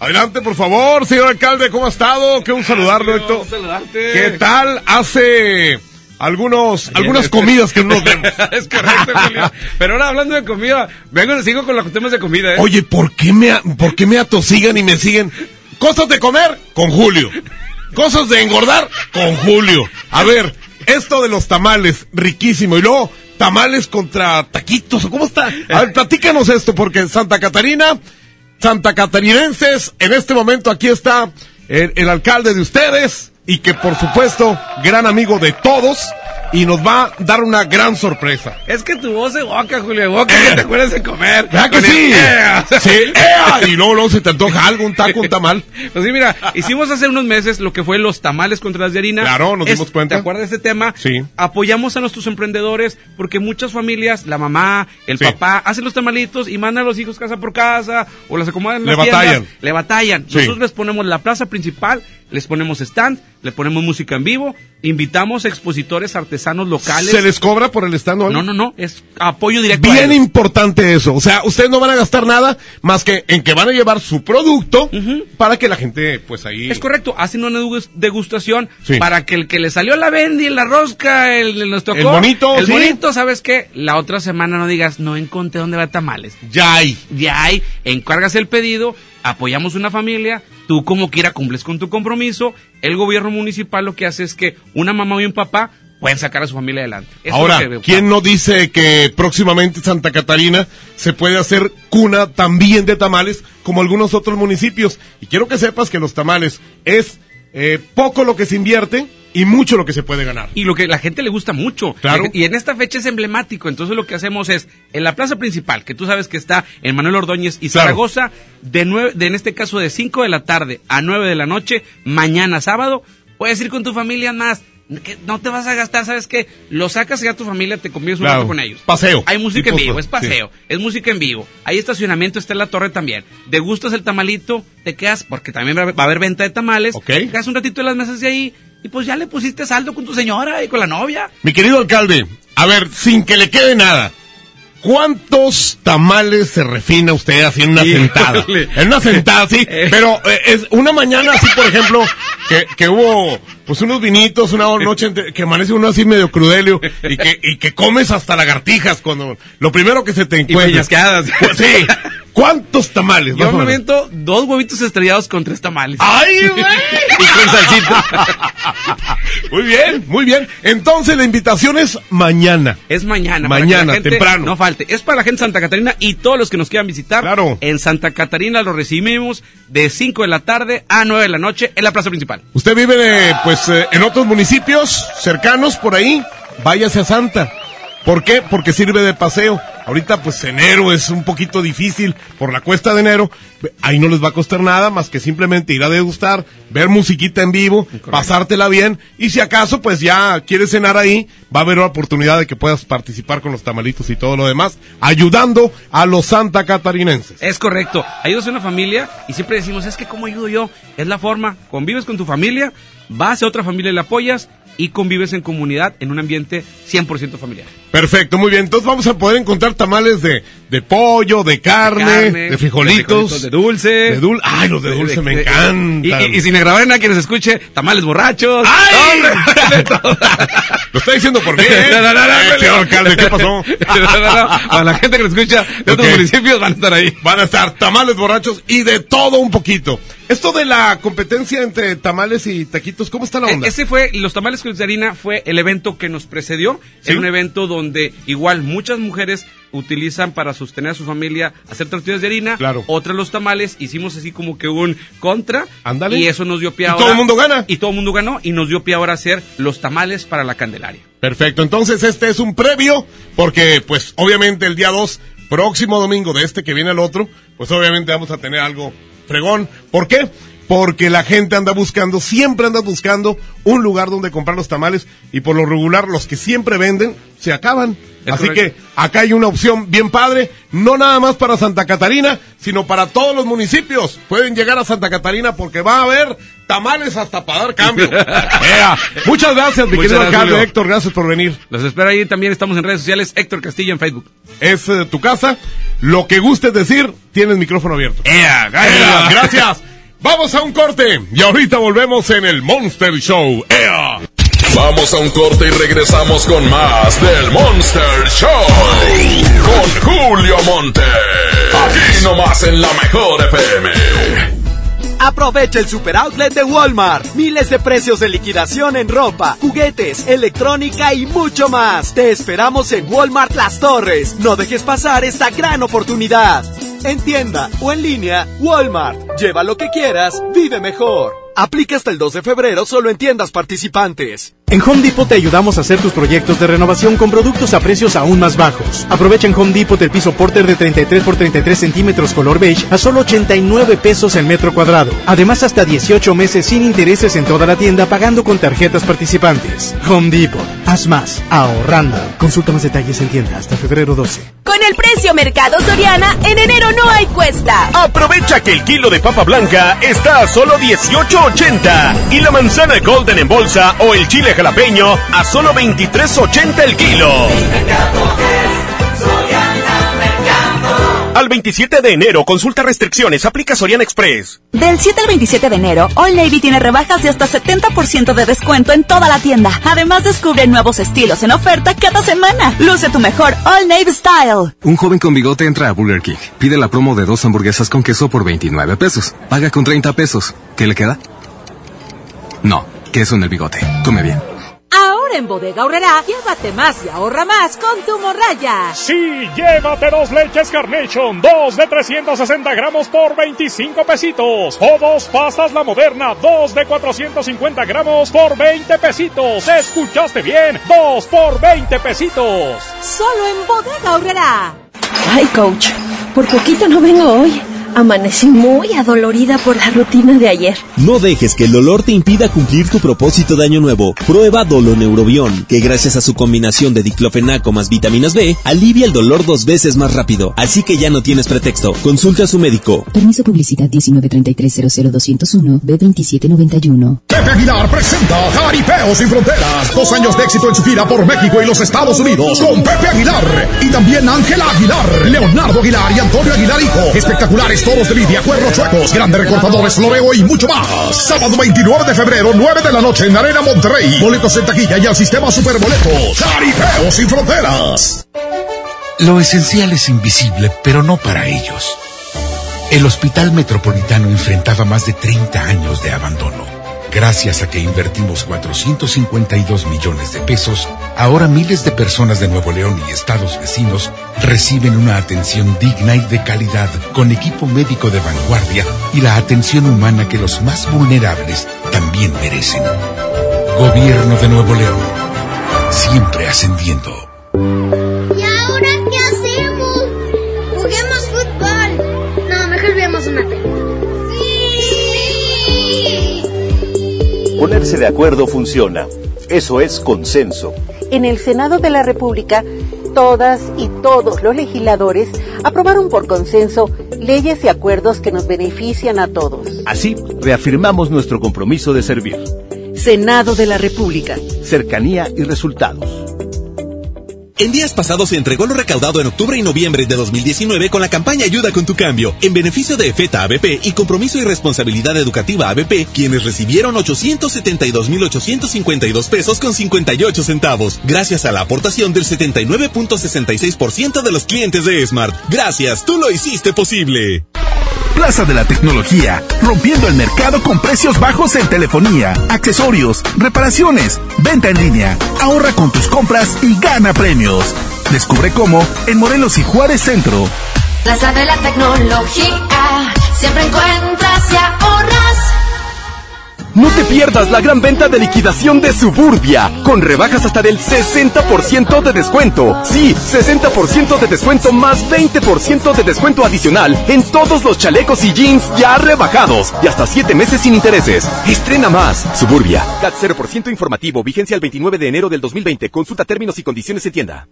Adelante, por favor, señor alcalde, ¿cómo ha estado? Qué un saludarlo, Héctor. saludarte. ¿Qué tal? Hace algunos, algunas comidas que no nos vemos. es correcto, Julio. Pero ahora hablando de comida, vengo, sigo con los temas de comida, ¿eh? Oye, ¿por qué me, por qué me atosigan y me siguen? Cosas de comer con Julio. Cosas de engordar con Julio. A ver, esto de los tamales, riquísimo. Y luego, tamales contra taquitos. ¿Cómo está? A ver, platícanos esto, porque en Santa Catarina, Santa Catarinenses, en este momento aquí está el, el alcalde de ustedes y que por supuesto, gran amigo de todos y nos va a dar una gran sorpresa. Es que tu voz de boca, Julio, boca, que te acuerdas de comer. ¿Verdad que Con el sí? ea. Sí, ea, y luego, luego se te antoja algo, un taco, un tamal. Pues sí, mira, hicimos hace unos meses lo que fue los tamales contra las de harina. Claro, nos dimos cuenta. ¿Te acuerdas de ese tema? Sí. Apoyamos a nuestros emprendedores porque muchas familias, la mamá, el Sí. papá, hacen los tamalitos y mandan a los hijos casa por casa o las acomodan en Le las tiendas. batallan. Le batallan. Sí. Nosotros les ponemos la plaza principal, les ponemos stand, le ponemos música en vivo, invitamos expositores artesanos locales. ¿Se les cobra por el stand o algo? No, no, no, es apoyo directo. Bien importante eso. O sea, ustedes no van a gastar nada más que en que van a llevar su producto para que la gente, pues ahí. Es correcto, hacen una degus- degustación Sí. para que el que le salió la bendy, la rosca, el, el nos tocó, El bonito, el sí. bonito, ¿sabes qué? La otra semana no digas, no encontré dónde va tamales. Ya hay. Ya hay, encargas el pedido, apoyamos una familia, tú como quiera cumples con tu compromiso, el gobierno municipal lo que hace es que una mamá y un papá pueden sacar a su familia adelante. Eso Ahora, que- ¿quién no dice que próximamente Santa Catarina se puede hacer cuna también de tamales como algunos otros municipios? Y quiero que sepas que los tamales es eh, poco lo que se invierte y mucho lo que se puede ganar. Y lo que la gente le gusta mucho. Claro. Y en esta fecha es emblemático. Entonces lo que hacemos es, en la plaza principal, que tú sabes que está en Manuel Ordóñez y Claro. Zaragoza, de, nueve, de en este caso de 5 de la tarde a 9 de la noche, mañana sábado, puedes ir con tu familia más. Que no te vas a gastar, ¿sabes qué? Lo sacas y a tu familia te convives un Claro. rato con ellos. Paseo. Hay música en vivo, es sí. paseo, es música en vivo. Hay estacionamiento, está en la torre también. Degustas el tamalito, te quedas, porque también va a haber venta de tamales. Ok. Te quedas un ratito en las mesas de ahí y pues ya le pusiste saldo con tu señora y con la novia. Mi querido alcalde, a ver, sin que le quede nada, ¿cuántos tamales se refina usted así en una sentada? En una sentada, sí, pero eh, es una mañana así, por ejemplo, que, que hubo pues unos vinitos, una noche ente- que amanece uno así medio crudelio y que, y que comes hasta lagartijas cuando lo primero que se te encuentra. pellizcadas. Pues sí. ¿Cuántos tamales? Yo me invento dos huevitos estrellados con tres tamales. ¡Ay, güey! y con salsita. Muy bien, muy bien. Entonces la invitación es mañana. Es mañana. para que Mañana, la gente temprano. No falte. Es para la gente de Santa Catarina y todos los que nos quieran visitar. Claro. En Santa Catarina lo recibimos de 5 de la tarde a 9 de la noche en la plaza principal. Usted vive eh, pues eh, en otros municipios cercanos por ahí, váyase a Santa. ¿Por qué? Porque sirve de paseo. Ahorita pues enero es un poquito difícil por la cuesta de enero. Ahí no les va a costar nada más que simplemente ir a degustar, ver musiquita en vivo, pasártela bien y si acaso pues ya quieres cenar ahí, va a haber la oportunidad de que puedas participar con los tamalitos y todo lo demás, ayudando a los santa catarinenses. Es correcto. Ayudas a una familia y siempre decimos, es que ¿cómo ayudo yo? Es la forma. Convives con tu familia, vas a otra familia y la apoyas y convives en comunidad en un ambiente 100% familiar. Perfecto, muy bien. Entonces vamos a poder encontrar tamales de, de pollo, de carne, carne, de frijolitos. de dulce. De dul Ay, los de dulce me encantan. Y, y- y sin agravar a quienes escuche, tamales borrachos. ¡Ay! ¡Hombre! Lo está diciendo por mí, ¿eh? No, no, no, no, Eh, alcalde, ¿qué pasó? No, no, no. Para la gente que nos escucha de otros municipios van a estar ahí. Van a estar tamales borrachos y de todo un poquito. Esto de la competencia entre tamales y taquitos, ¿cómo está la onda? E- Ese fue, los tamales con harina fue el evento que nos precedió. Sí. Era un evento donde igual muchas mujeres utilizan para sostener a su familia hacer tortillas de harina. Claro. Otras los tamales. Hicimos así como que un contra. Ándale. Y eso nos dio pie ¿Y ahora. todo el mundo gana? Y todo el mundo ganó y nos dio pie ahora a hacer los tamales para la Candelaria. Perfecto, entonces este es un previo, porque pues obviamente el día 2, próximo domingo de este que viene el otro, pues obviamente vamos a tener algo fregón. ¿Por qué? Porque la gente anda buscando, siempre anda buscando un lugar donde comprar los tamales y por lo regular los que siempre venden se acaban. Es Así correcto. que acá hay una opción bien padre, no nada más para Santa Catarina, sino para todos los municipios. Pueden llegar a Santa Catarina porque va a haber tamales hasta para dar cambio. Muchas gracias, mi Muchas querido gracias, alcalde. Héctor, gracias por venir. Los espero ahí también. Estamos en redes sociales. Héctor Castillo en Facebook. es eh, tu casa. Lo que gustes decir, tienes micrófono abierto. Gracias. Vamos a un corte y ahorita volvemos en el Monster Show. ¡Ea! Vamos a un corte y regresamos con más del Monster Show. Con Julio Monte. Aquí nomás en la mejor FM. Aprovecha el super outlet de Walmart. Miles de precios de liquidación en ropa, juguetes, electrónica y mucho más. Te esperamos en Walmart Las Torres. No dejes pasar esta gran oportunidad. En tienda o en línea, Walmart. Lleva lo que quieras, vive mejor. Aplica hasta el 2 de febrero solo en tiendas participantes. En Home Depot te ayudamos a hacer tus proyectos de renovación con productos a precios aún más bajos. Aprovecha en Home Depot el piso Porter de 33 por 33 centímetros color beige a solo 89 pesos el metro cuadrado. Además, hasta 18 meses sin intereses en toda la tienda pagando con tarjetas participantes. Home Depot. Haz más. Ahorrando. Consulta más detalles en tienda hasta febrero 12. Con el precio Mercado Soriana, en enero no hay cuesta. Aprovecha que el kilo de papa blanca está a solo 18.80 y la manzana golden en bolsa o el chile jalapeño a solo 23.80 el kilo. Al 27 de enero, consulta restricciones, aplica Soriana Express. Del 7 al 27 de enero, All Navy tiene rebajas de hasta 70% de descuento en toda la tienda. Además, descubre nuevos estilos en oferta cada semana. Luce tu mejor All Navy Style. Un joven con bigote entra a Burger King. Pide la promo de dos hamburguesas con queso por 29 pesos. Paga con 30 pesos. ¿Qué le queda? No, queso en el bigote. Come bien. Ahora en Bodega Aurrera, llévate más y ahorra más con tu morraya. Sí, llévate dos leches Carnation, dos de 360 gramos por 25 pesitos. O dos pastas La Moderna, dos de 450 gramos por 20 pesitos. ¿Escuchaste bien? Dos por 20 pesitos. Solo en Bodega Aurrera. Ay, coach, por poquito no vengo hoy. Amanecí muy adolorida por la rutina de ayer. No dejes que el dolor te impida cumplir tu propósito de año nuevo. Prueba Doloneurobión, que gracias a su combinación de diclofenaco más vitaminas B, alivia el dolor dos veces más rápido. Así que ya no tienes pretexto. Consulta a su médico. Permiso publicidad 193300201 B2791. Pepe Aguilar presenta Jaripeo sin Fronteras. Dos años de éxito en su gira por México y los Estados Unidos con Pepe Aguilar. Y también Ángela Aguilar, Leonardo Aguilar y Antonio Aguilar Hijo. Espectaculares toros de lidia, cuernos chuecos, grandes recortadores, floreo y mucho más. Sábado 29 de febrero, 9 de la noche en Arena Monterrey. Boletos en taquilla y al sistema Superboletos. Jaripeo sin Fronteras. Lo esencial es invisible, pero no para ellos. El Hospital Metropolitano enfrentaba más de 30 años de abandono. Gracias a que invertimos 452 millones de pesos, ahora miles de personas de Nuevo León y estados vecinos reciben una atención digna y de calidad con equipo médico de vanguardia y la atención humana que los más vulnerables también merecen. Gobierno de Nuevo León, siempre ascendiendo. Ponerse de acuerdo funciona. Eso es consenso. En el Senado de la República, todas y todos los legisladores aprobaron por consenso leyes y acuerdos que nos benefician a todos. Así, reafirmamos nuestro compromiso de servir. Senado de la República. Cercanía y resultados. En días pasados se entregó lo recaudado en octubre y noviembre de 2019 con la campaña Ayuda con tu cambio, en beneficio de EFETA ABP y Compromiso y Responsabilidad Educativa ABP, quienes recibieron 872.852 pesos con 58 centavos, gracias a la aportación del 79.66% de los clientes de Smart. Gracias, tú lo hiciste posible. Plaza de la Tecnología, rompiendo el mercado con precios bajos en telefonía, accesorios, reparaciones, venta en línea. Ahorra con tus compras y gana premios. Descubre cómo en Morelos y Juárez Centro. Plaza de la Tecnología, siempre encuentras y ahorras. No te pierdas la gran venta de liquidación de Suburbia, con rebajas hasta del 60% de descuento. Sí, 60% de descuento más 20% de descuento adicional en todos los chalecos y jeans ya rebajados y hasta 7 meses sin intereses. Estrena más. Suburbia. CAT 0% informativo, vigencia el 29 de enero del 2020. Consulta términos y condiciones en tienda.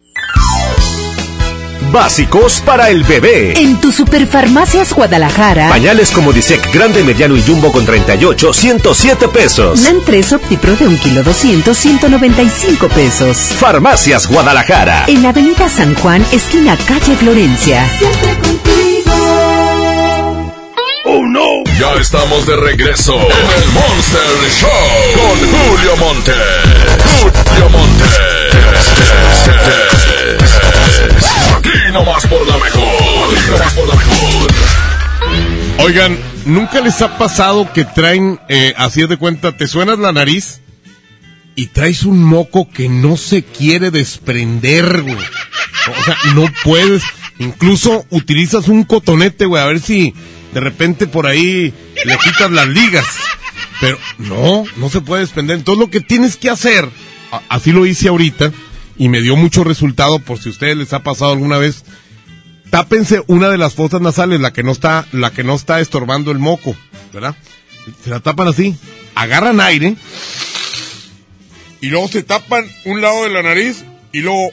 Básicos para el bebé. En tu Superfarmacias Guadalajara. Pañales como Disec grande, mediano y jumbo con 38, 107 pesos. Nan 3 Optipro de 1 kilo 200, 195 pesos. Farmacias Guadalajara. En Avenida San Juan, esquina calle Florencia. Siempre contigo. ¡Oh, no! Ya estamos de regreso en el Monster Show con Julio Monte. Julio Monte. Oigan, ¿nunca les ha pasado que traen, eh, así de cuenta, te suenas la nariz y traes un moco que no se quiere desprender, güey? O sea, no puedes. Incluso utilizas un cotonete, güey, a ver si de repente por ahí le quitas las ligas. Pero no, no se puede desprender. Entonces lo que tienes que hacer, así lo hice ahorita, y me dio mucho resultado por si a ustedes les ha pasado alguna vez, tápense una de las fosas nasales, la que no está, la que no está estorbando el moco, ¿verdad? Se la tapan así, agarran aire, y luego se tapan un lado de la nariz, y luego,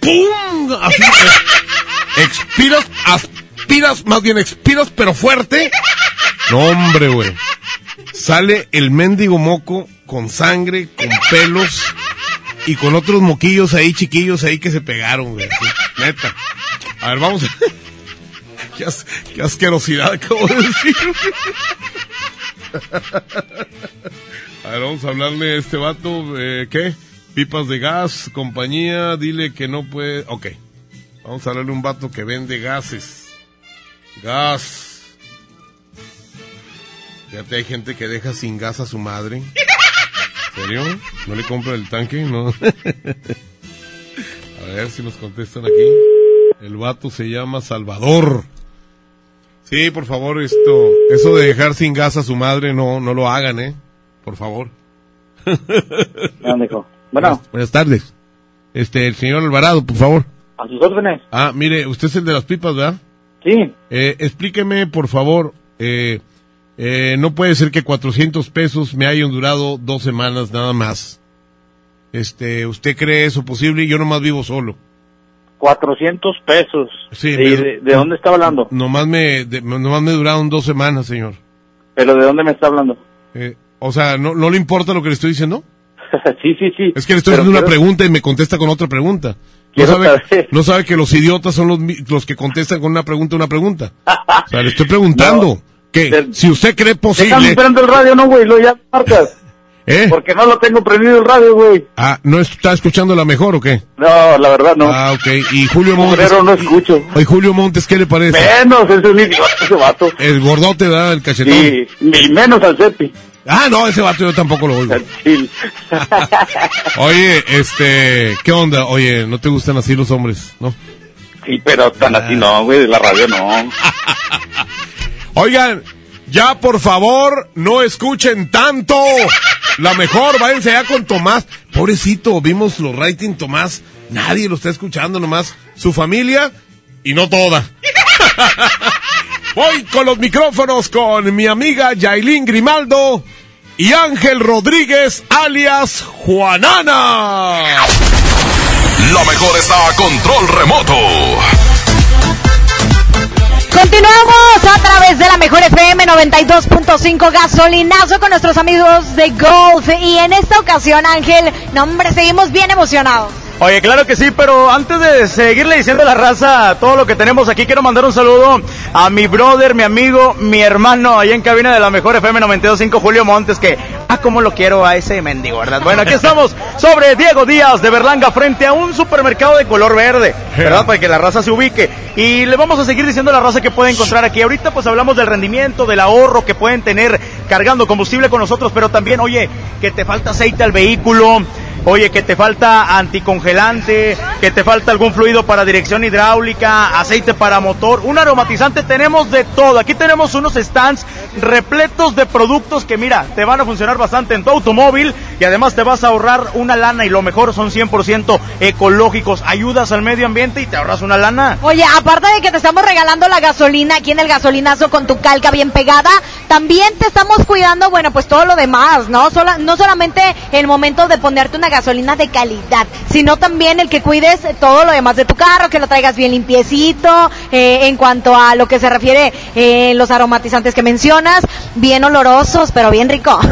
¡pum! Así, eh, expiras, aspiras, más bien expiras, pero fuerte. No, hombre, güey. Sale el mendigo moco con sangre, con pelos y con otros moquillos ahí, chiquillos ahí que se pegaron, güey. así, neta. A ver, vamos. qué asquerosidad acabo de decir. a ver, vamos a hablarle a este vato. eh, ¿Qué? Pipas de gas, compañía, dile que no puede. Ok. Vamos a hablarle a un vato que vende gases. Gas. Fíjate, hay gente que deja sin gas a su madre. ¿No le compra el tanque? No. a ver si nos contestan aquí. El vato se llama Salvador. Sí, por favor, esto, eso de dejar sin gas a su madre, no, no lo hagan, eh. Por favor. Bueno, Buenas, buenas tardes. Este, el señor Alvarado, por favor. a sus órdenes. Ah, mire, usted es el de las pipas, ¿verdad? Sí. Eh, explíqueme, por favor, eh, eh, no puede ser que 400 pesos me hayan durado dos semanas nada más. Este, ¿usted cree eso posible? Yo nomás vivo solo. 400 pesos. Sí, ¿De, me- de- de dónde está hablando? Nomás me, de- nomás me duraron dos semanas, señor. ¿Pero de dónde me está hablando? Eh, o sea, ¿no, ¿no le importa lo que le estoy diciendo? sí, sí, sí. Es que le estoy Pero haciendo una pregunta y me contesta con otra pregunta. No sabe, no sabe que los idiotas son los, los que contestan con una pregunta una pregunta. O sea, le estoy preguntando que si usted cree posible... esperando el radio, no, güey, lo ya marcas. ¿Eh? Porque no lo tengo prendido el radio, güey. Ah, ¿no está escuchando la mejor o qué? No, la verdad no. Ah, ok. ¿Y Julio Montes? Mugrero no escucho. ¿Y Julio Montes qué le parece? Menos, es un idiota ese vato. El gordote da el cachetón. Sí, ni menos al Cepi. Ah, no, ese vato yo tampoco lo oigo. Oye, este, ¿qué onda? Oye, ¿no te gustan así los hombres, no? Sí, pero tan así no, güey, de la radio no. Oigan, ya por favor, no escuchen tanto. La mejor, váyanse allá con Tomás. Pobrecito, vimos los rating Tomás. Nadie lo está escuchando, nomás su familia y no toda. Voy con los micrófonos con mi amiga Yailin Grimaldo y Ángel Rodríguez, alias Juanana. La mejor está a control remoto. Continuamos a través de la mejor FM 92.5 gasolinazo con nuestros amigos de Golf y en esta ocasión Ángel, no hombre, seguimos bien emocionados. Oye, claro que sí, pero antes de seguirle diciendo a la raza todo lo que tenemos aquí, quiero mandar un saludo a mi brother, mi amigo, mi hermano, ahí en cabina de la mejor FM 925, Julio Montes, que, ah, cómo lo quiero a ese mendigo, ¿verdad? Bueno, aquí estamos sobre Diego Díaz de Berlanga frente a un supermercado de color verde, ¿verdad? Para que la raza se ubique. Y le vamos a seguir diciendo a la raza que puede encontrar aquí. Ahorita pues hablamos del rendimiento, del ahorro que pueden tener cargando combustible con nosotros, pero también, oye, que te falta aceite al vehículo, Oye, que te falta anticongelante, que te falta algún fluido para dirección hidráulica, aceite para motor, un aromatizante, tenemos de todo. Aquí tenemos unos stands repletos de productos que mira, te van a funcionar bastante en tu automóvil y además te vas a ahorrar una lana y lo mejor son 100% ecológicos. Ayudas al medio ambiente y te ahorras una lana. Oye, aparte de que te estamos regalando la gasolina aquí en el gasolinazo con tu calca bien pegada, también te estamos cuidando, bueno, pues todo lo demás, ¿no? Sola, no solamente el momento de ponerte una gasolina de calidad, sino también el que cuides todo lo demás de tu carro, que lo traigas bien limpiecito, eh, en cuanto a lo que se refiere eh, los aromatizantes que mencionas, bien olorosos, pero bien rico.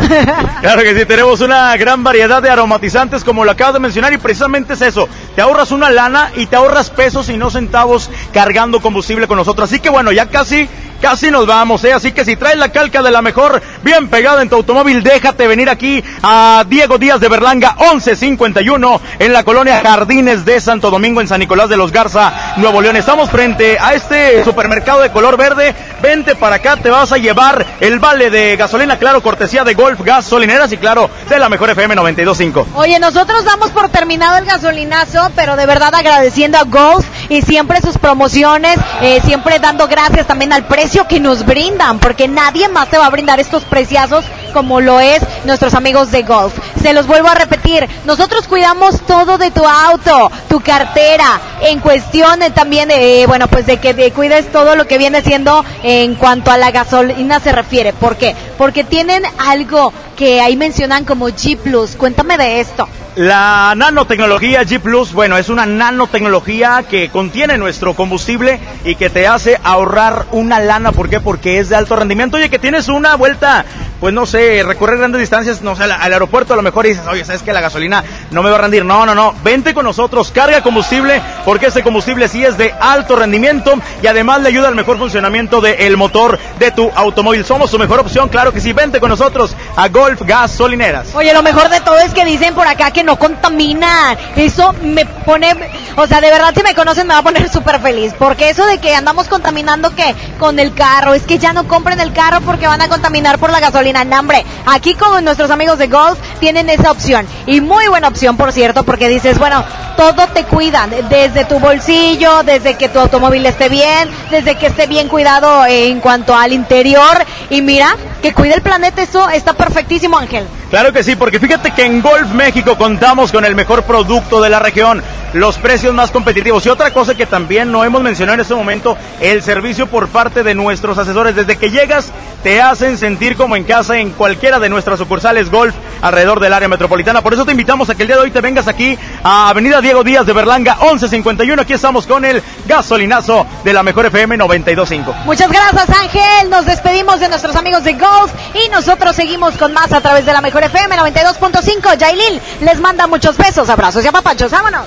Claro que sí, tenemos una gran variedad de aromatizantes como lo acabas de mencionar y precisamente es eso, te ahorras una lana y te ahorras pesos y no centavos cargando combustible con nosotros. Así que bueno, ya casi casi nos vamos, ¿eh? Así que si traes la calca de la mejor bien pegada en tu automóvil, déjate venir aquí a Diego Díaz de Berlanga 1151 en la colonia Jardines de Santo Domingo en San Nicolás de los Garza, Nuevo León. Estamos frente a este supermercado de color verde. Vente para acá, te vas a llevar el vale de gasolina, claro, cortesía de Golf Gasolineras y claro, de la mejor FM 925. Oye, nosotros damos por terminado el gasolinazo, pero de verdad agradeciendo a Golf y siempre sus promociones, eh, siempre dando gracias también al precio que nos brindan, porque nadie más te va a brindar estos preciazos como lo es nuestros amigos de Golf. Se los vuelvo a repetir, nosotros cuidamos todo de tu auto, tu cartera, en cuestión de también de, eh, bueno, pues de que de cuides todo lo que viene siendo en cuanto a la gasolina se refiere. ¿Por qué? Porque tienen algo que ahí mencionan como G Plus. Cuéntame de esto. La nanotecnología G Plus, bueno, es una nanotecnología que contiene nuestro combustible y que te hace ahorrar una lana. ¿Por qué? Porque es de alto rendimiento. Oye, que tienes una vuelta, pues no sé, recorrer grandes distancias, no sé, al, aeropuerto a lo mejor dices, oye, ¿sabes que la gasolina no me va a rendir? No, no, no. Vente con nosotros, carga combustible, porque este combustible sí es de alto rendimiento y además le ayuda al mejor funcionamiento del motor de tu automóvil. Somos su mejor opción, claro que sí. Vente con nosotros a Golf Gasolineras. Oye, lo mejor de todo es que dicen por acá que no contaminan. Eso me pone, o sea, de verdad si me conocen me va a poner súper feliz. Porque eso de que andamos contaminando que con el carro, es que ya no compren el carro porque van a contaminar por la gasolina. No, hombre, aquí con nuestros amigos de Golf tienen esa opción. Y muy buena opción, por cierto, porque dices, bueno, todo te cuidan. Desde tu bolsillo, desde que tu automóvil esté bien, desde que esté bien cuidado en cuanto al interior. Y mira, que cuida el planeta, eso está perfectísimo, Ángel. Claro que sí, porque fíjate que en Golf México contamos con el mejor producto de la región, los precios más competitivos y otra cosa que también no hemos mencionado en este momento, el servicio por parte de nuestros asesores. Desde que llegas te hacen sentir como en casa en cualquiera de nuestras sucursales Golf alrededor del área metropolitana. Por eso te invitamos a que el día de hoy te vengas aquí a Avenida Diego Díaz de Berlanga 1151. Aquí estamos con el gasolinazo de la mejor FM 925. Muchas gracias, Ángel. Nos despedimos de nuestros amigos de Golf y nosotros seguimos con más a través de la mejor FM 92.5. Yailin les manda muchos besos, abrazos y apapachos. Vámonos.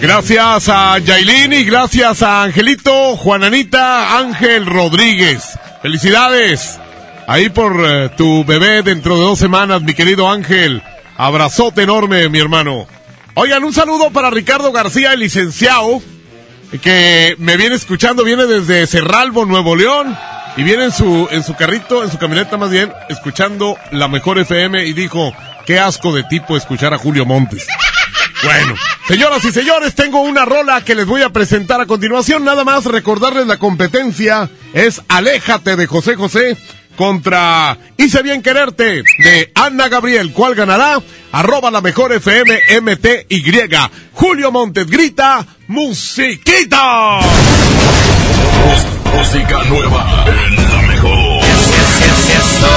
Gracias a Yailin y gracias a Angelito, Juananita, Ángel Rodríguez. Felicidades. Ahí por eh, tu bebé dentro de dos semanas, mi querido Ángel. Abrazote enorme, mi hermano. Oigan, un saludo para Ricardo García, el licenciado, que me viene escuchando, viene desde Cerralbo, Nuevo León, y viene en su, en su carrito, en su camioneta más bien, escuchando la mejor FM y dijo, qué asco de tipo escuchar a Julio Montes. Bueno, señoras y señores, tengo una rola que les voy a presentar a continuación. Nada más recordarles la competencia. Es Aléjate de José José contra Hice bien quererte de Ana Gabriel. ¿Cuál ganará? Arroba la mejor FM MTY. Julio Montes grita, musiquita. Música nueva en la mejor. Eso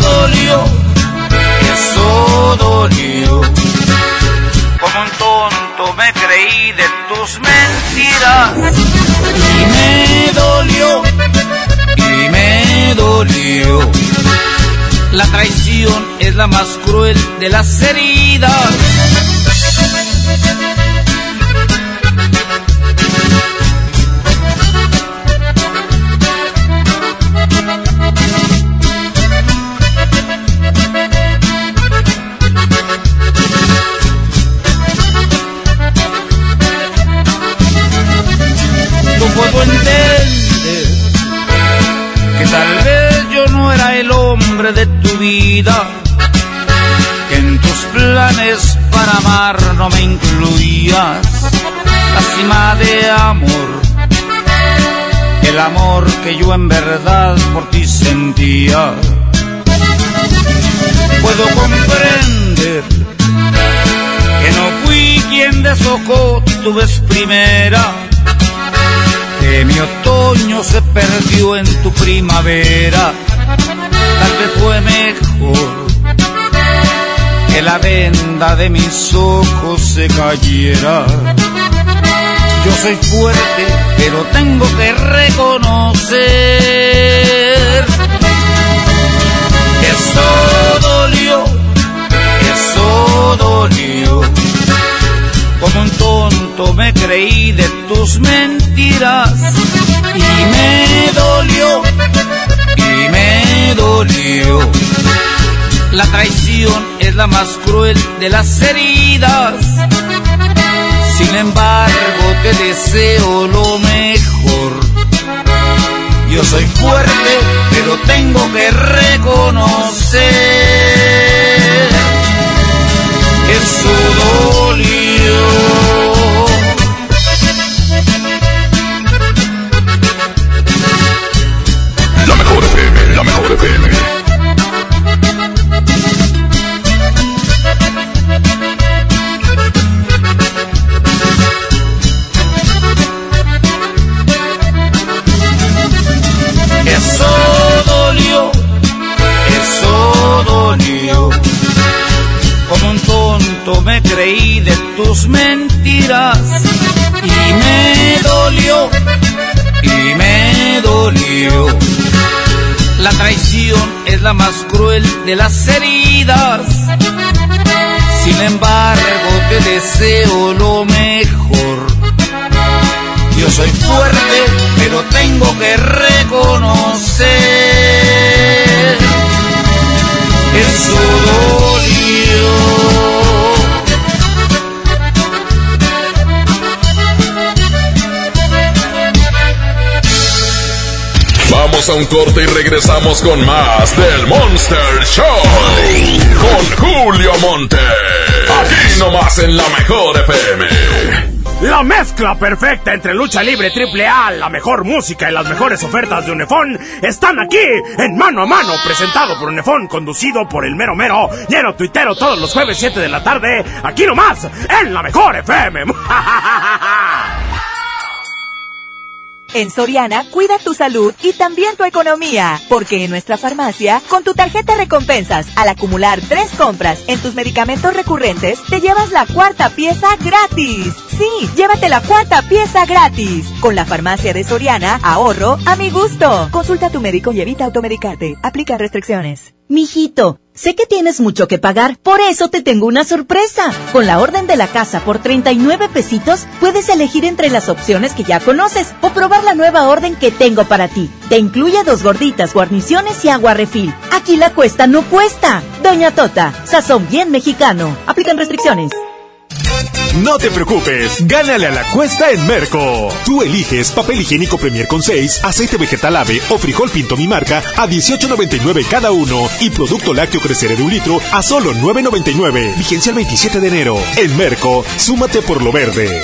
dolió, eso dolió. Me creí de tus mentiras. Y me dolió, y me dolió. La traición es la más cruel de las heridas. Que en tus planes para amar no me incluías la cima de amor, el amor que yo en verdad por ti sentía. Puedo comprender que no fui quien deshojó tu vez primera que mi otoño se perdió en tu primavera. Tal vez fue mejor que la venda de mis ojos se cayera. Yo soy fuerte, pero tengo que reconocer que eso dolió, que eso dolió. Como un tonto me creí de tus mentiras y me dolió, y me dolió. La traición es la más cruel de las heridas. Sin embargo, te deseo lo mejor. Yo soy fuerte, pero tengo que reconocer que eso dolió. Mejor FM. Eso dolió, eso dolió. Como un tonto me creí de tus mentiras y me dolió, y me dolió. La traición es la más cruel de las heridas. Sin embargo, te deseo lo mejor. Yo soy fuerte, pero tengo que reconocer eso dolió. Vamos a un corte y regresamos con más del Monster Show. Con Julio Monte. Aquí nomás en la mejor FM. La mezcla perfecta entre lucha libre triple A, la mejor música y las mejores ofertas de Unefón están aquí en Mano a Mano, presentado por Unefón, conducido por el mero mero, lleno tuitero todos los jueves 7 de la tarde, aquí nomás, en la mejor FM. En Soriana, cuida tu salud y también tu economía, porque en nuestra farmacia, con tu tarjeta recompensas, al acumular tres compras en tus medicamentos recurrentes, te llevas la cuarta pieza gratis. Sí, llévate la cuarta pieza gratis. Con la farmacia de Soriana, ahorro a mi gusto. Consulta a tu médico y evita automedicarte. Aplica restricciones. Mijito, sé que tienes mucho que pagar, por eso te tengo una sorpresa. Con la orden de la casa por 39 pesitos, puedes elegir entre las opciones que ya conoces o probar la nueva orden que tengo para ti. Te incluye dos gorditas, guarniciones y agua refil. Aquí la cuesta no cuesta. Doña Tota, sazón bien mexicano. Aplican restricciones. No te preocupes, gánale a la cuesta en Merco. Tú eliges papel higiénico Premier con 6, aceite vegetal ave o frijol pinto mi marca a 18.99 cada uno y producto lácteo crecer de un litro a solo 9.99. Vigencia el 27 de enero. En Merco, súmate por lo verde.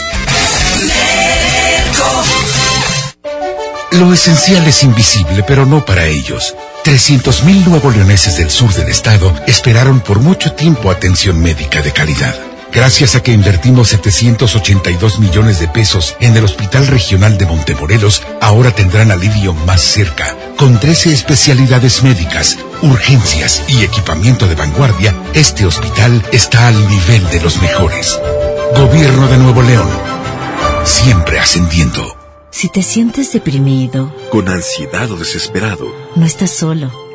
Lo esencial es invisible, pero no para ellos. 300.000 nuevo leoneses del sur del estado esperaron por mucho tiempo atención médica de calidad. Gracias a que invertimos 782 millones de pesos en el Hospital Regional de Montemorelos, ahora tendrán alivio más cerca. Con 13 especialidades médicas, urgencias y equipamiento de vanguardia, este hospital está al nivel de los mejores. Gobierno de Nuevo León. Siempre ascendiendo. Si te sientes deprimido, Con ansiedad o desesperado, no estás solo.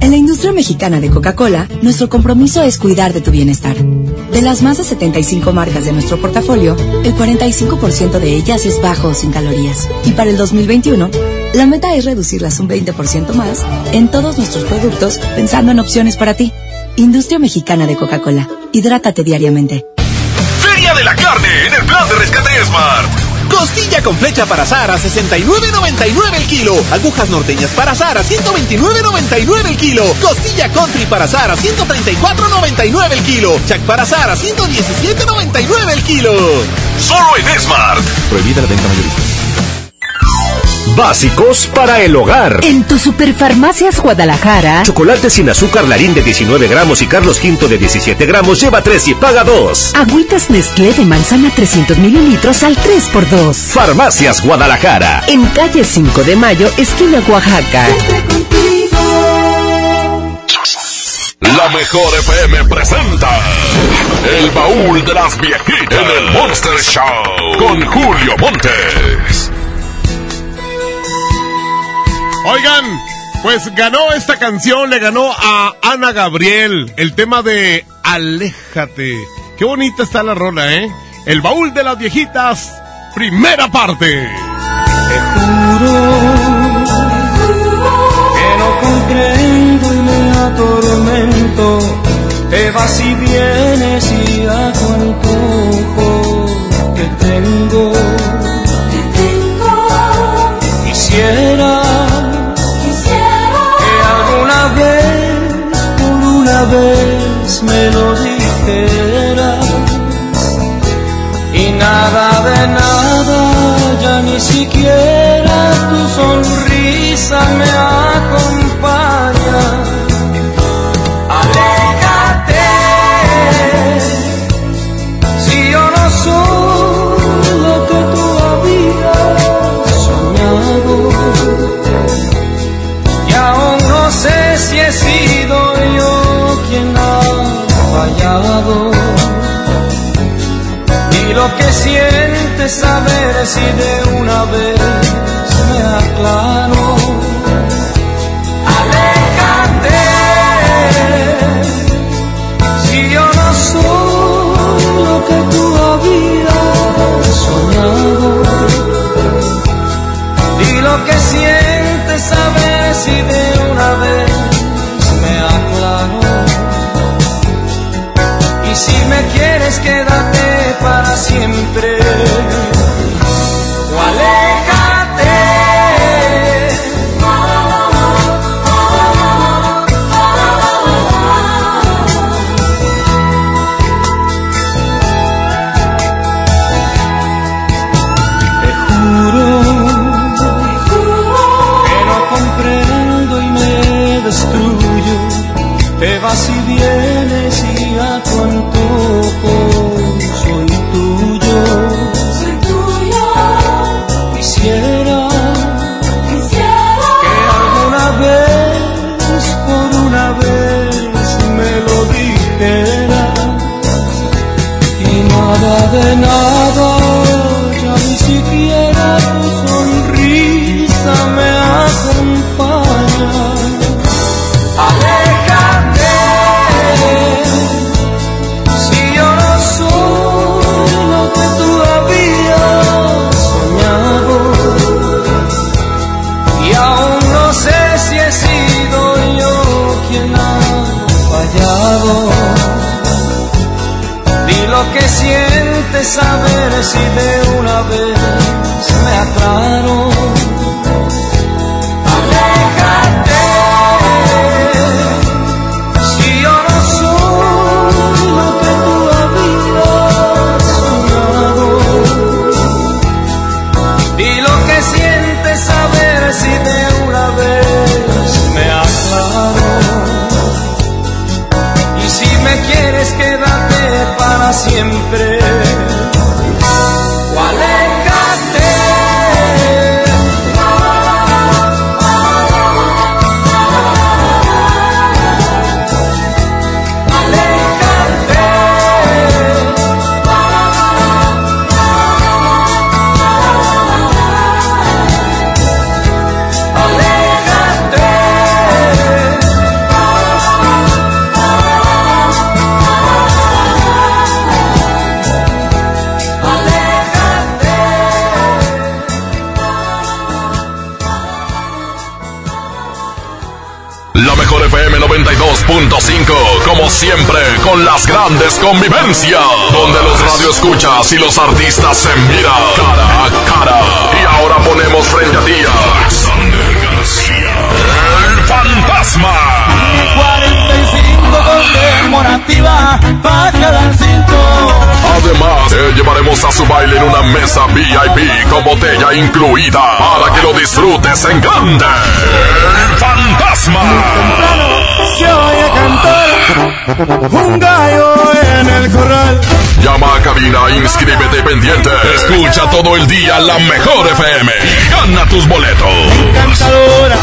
En la industria mexicana de Coca-Cola, nuestro compromiso es cuidar de tu bienestar. De las más de 75 marcas de nuestro portafolio, el 45% de ellas es bajo o sin calorías. Y para el 2021, la meta es reducirlas un 20% más en todos nuestros productos, pensando en opciones para ti. Industria mexicana de Coca-Cola. Hidrátate diariamente. Feria de la carne en el plan de rescate Smart. Costilla con flecha para azar a 69.99 el kilo. Agujas norteñas para azar a 129.99 el kilo. Costilla country para azar a 134.99 el kilo. Chac para azar a 117.99 el kilo. Solo en Smart. Prohibida la venta mayorista. Básicos para el hogar. En tu Superfarmacias Guadalajara. Chocolate sin azúcar Larín de 19 gramos y Carlos V de 17 gramos lleva 3 y paga 2. Agüitas Nestlé de manzana 300 mililitros al 3x2. Farmacias Guadalajara. En calle 5 de Mayo, esquina Oaxaca. La mejor FM presenta El baúl de las viejitas en el Monster Show con Julio Montes. Oigan, pues ganó esta canción, le ganó a Ana Gabriel el tema de Aléjate. Qué bonita está la rola, ¿eh? El baúl de las viejitas, primera parte. Te juro que no comprendo y me atormento. Te vas y vienes y a tu antojo te tengo. Te tengo. Quisiera vez me lo dijeras y nada de nada, ya ni siquiera tu sonrisa me acompaña. Lo que sientes saber si de una vez me aclaro. Aléjate, si yo no soy lo que tú habías soñado. Y lo que sientes saber si de una vez me aclaro. Y si me quieres, quédate para siempre. see them. Con las grandes convivencias, donde los radioescuchas y los artistas se miran cara a cara. Y ahora ponemos frente a ti a Alexander García, el fantasma. 45 conmemorativa para cada cinto. Además, te llevaremos a su baile en una mesa VIP con botella incluida para que lo disfrutes en grande. El fantasma. Se oye cantar un gallo en el corral. Llama a cabina, inscríbete pendiente. Escucha todo el día la mejor FM y gana tus boletos. Cantadora,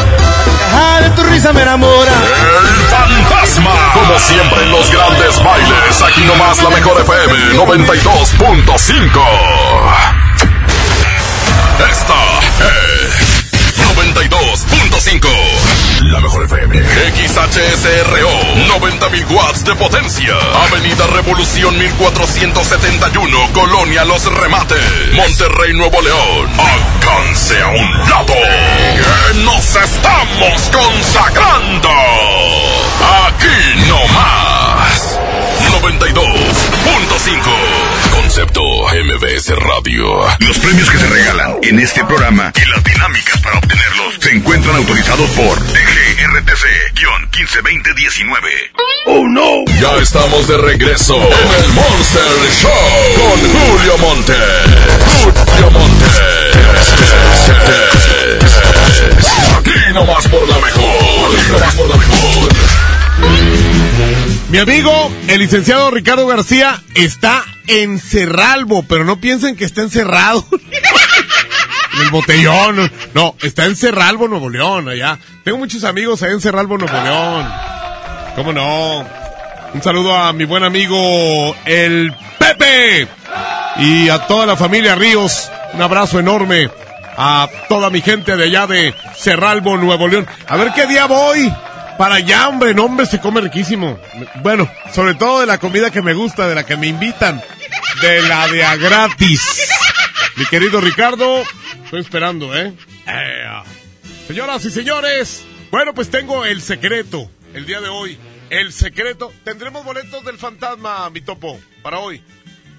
la de tu risa me enamora. El fantasma. Como siempre en los grandes bailes, aquí nomás la mejor FM 92.5. Esta es 92.5. La mejor FM. XHSRO. 90.000 watts de potencia. Avenida Revolución 1471. Colonia Los Remates. Monterrey, Nuevo León. Alcance a un lado. Que nos estamos consagrando. Aquí no más. 92.5. Concepto MBS Radio. Los premios que se regalan en este programa y las dinámicas para obtenerlos se encuentran autorizados por DGRTC-152019. ¡Oh no! Ya estamos de regreso en el Monster Show con Julio Monte. Julio Monte. Aquí nomás por la mejor. Aquí nomás por la mejor. Mi amigo, el licenciado Ricardo García, está en Cerralbo, pero no piensen que está encerrado. En el botellón. No, está en Cerralbo, Nuevo León, allá. Tengo muchos amigos allá en Cerralbo, Nuevo León. ¿Cómo no? Un saludo a mi buen amigo, el Pepe. Y a toda la familia Ríos. Un abrazo enorme. A toda mi gente de allá de Cerralbo, Nuevo León. A ver qué día voy. Para allá, hombre, no, hombre, se come riquísimo. Bueno, sobre todo de la comida que me gusta, de la que me invitan. De la de a gratis. Mi querido Ricardo, estoy esperando, ¿eh? Eh. Señoras y señores, bueno, pues tengo el secreto, el día de hoy. El secreto. Tendremos boletos del fantasma, mi topo, para hoy.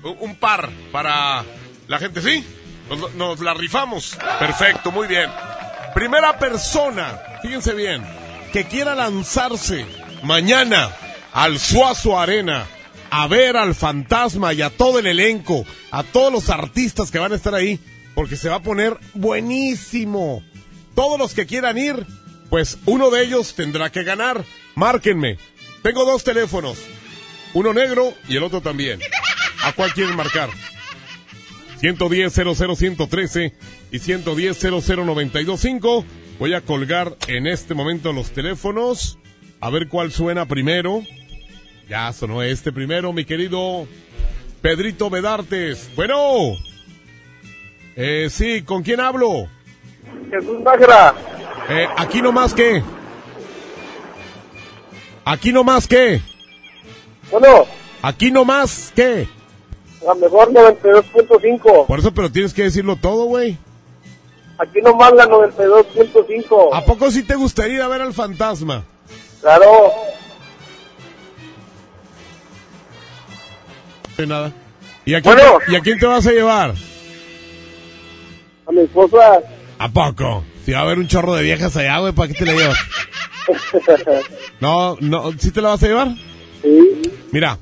Un, un par para la gente, ¿sí? Nos, nos la rifamos. Perfecto, muy bien. Primera persona, fíjense bien, que quiera lanzarse mañana al Suazo Arena a ver al fantasma y a todo el elenco, a todos los artistas que van a estar ahí, porque se va a poner buenísimo. Todos los que quieran ir, pues uno de ellos tendrá que ganar. Márquenme. Tengo dos teléfonos, uno negro y el otro también. ¿A cuál quieren marcar? 110-00-113 y 110-00-925. Voy a colgar en este momento los teléfonos. A ver cuál suena primero. Ya sonó este primero, mi querido Pedrito Bedartes. Bueno. Eh, sí, ¿con quién hablo? Jesús Nájera. Eh, aquí nomás qué. Aquí nomás qué. Bueno, Aquí nomás qué. la mejor 92.5. Por eso, pero tienes que decirlo todo, güey. Aquí nomás la 92.5. ¿A poco sí te gustaría ir a ver al fantasma? Claro. No hay nada. ¿Y a, quién Bueno. te, ¿Y a quién te vas a llevar? A mi esposa. ¿A poco? Si va a haber un chorro de viejas allá, güey, ¿para qué te la llevas? No, no, ¿sí te la vas a llevar? Sí. Mira,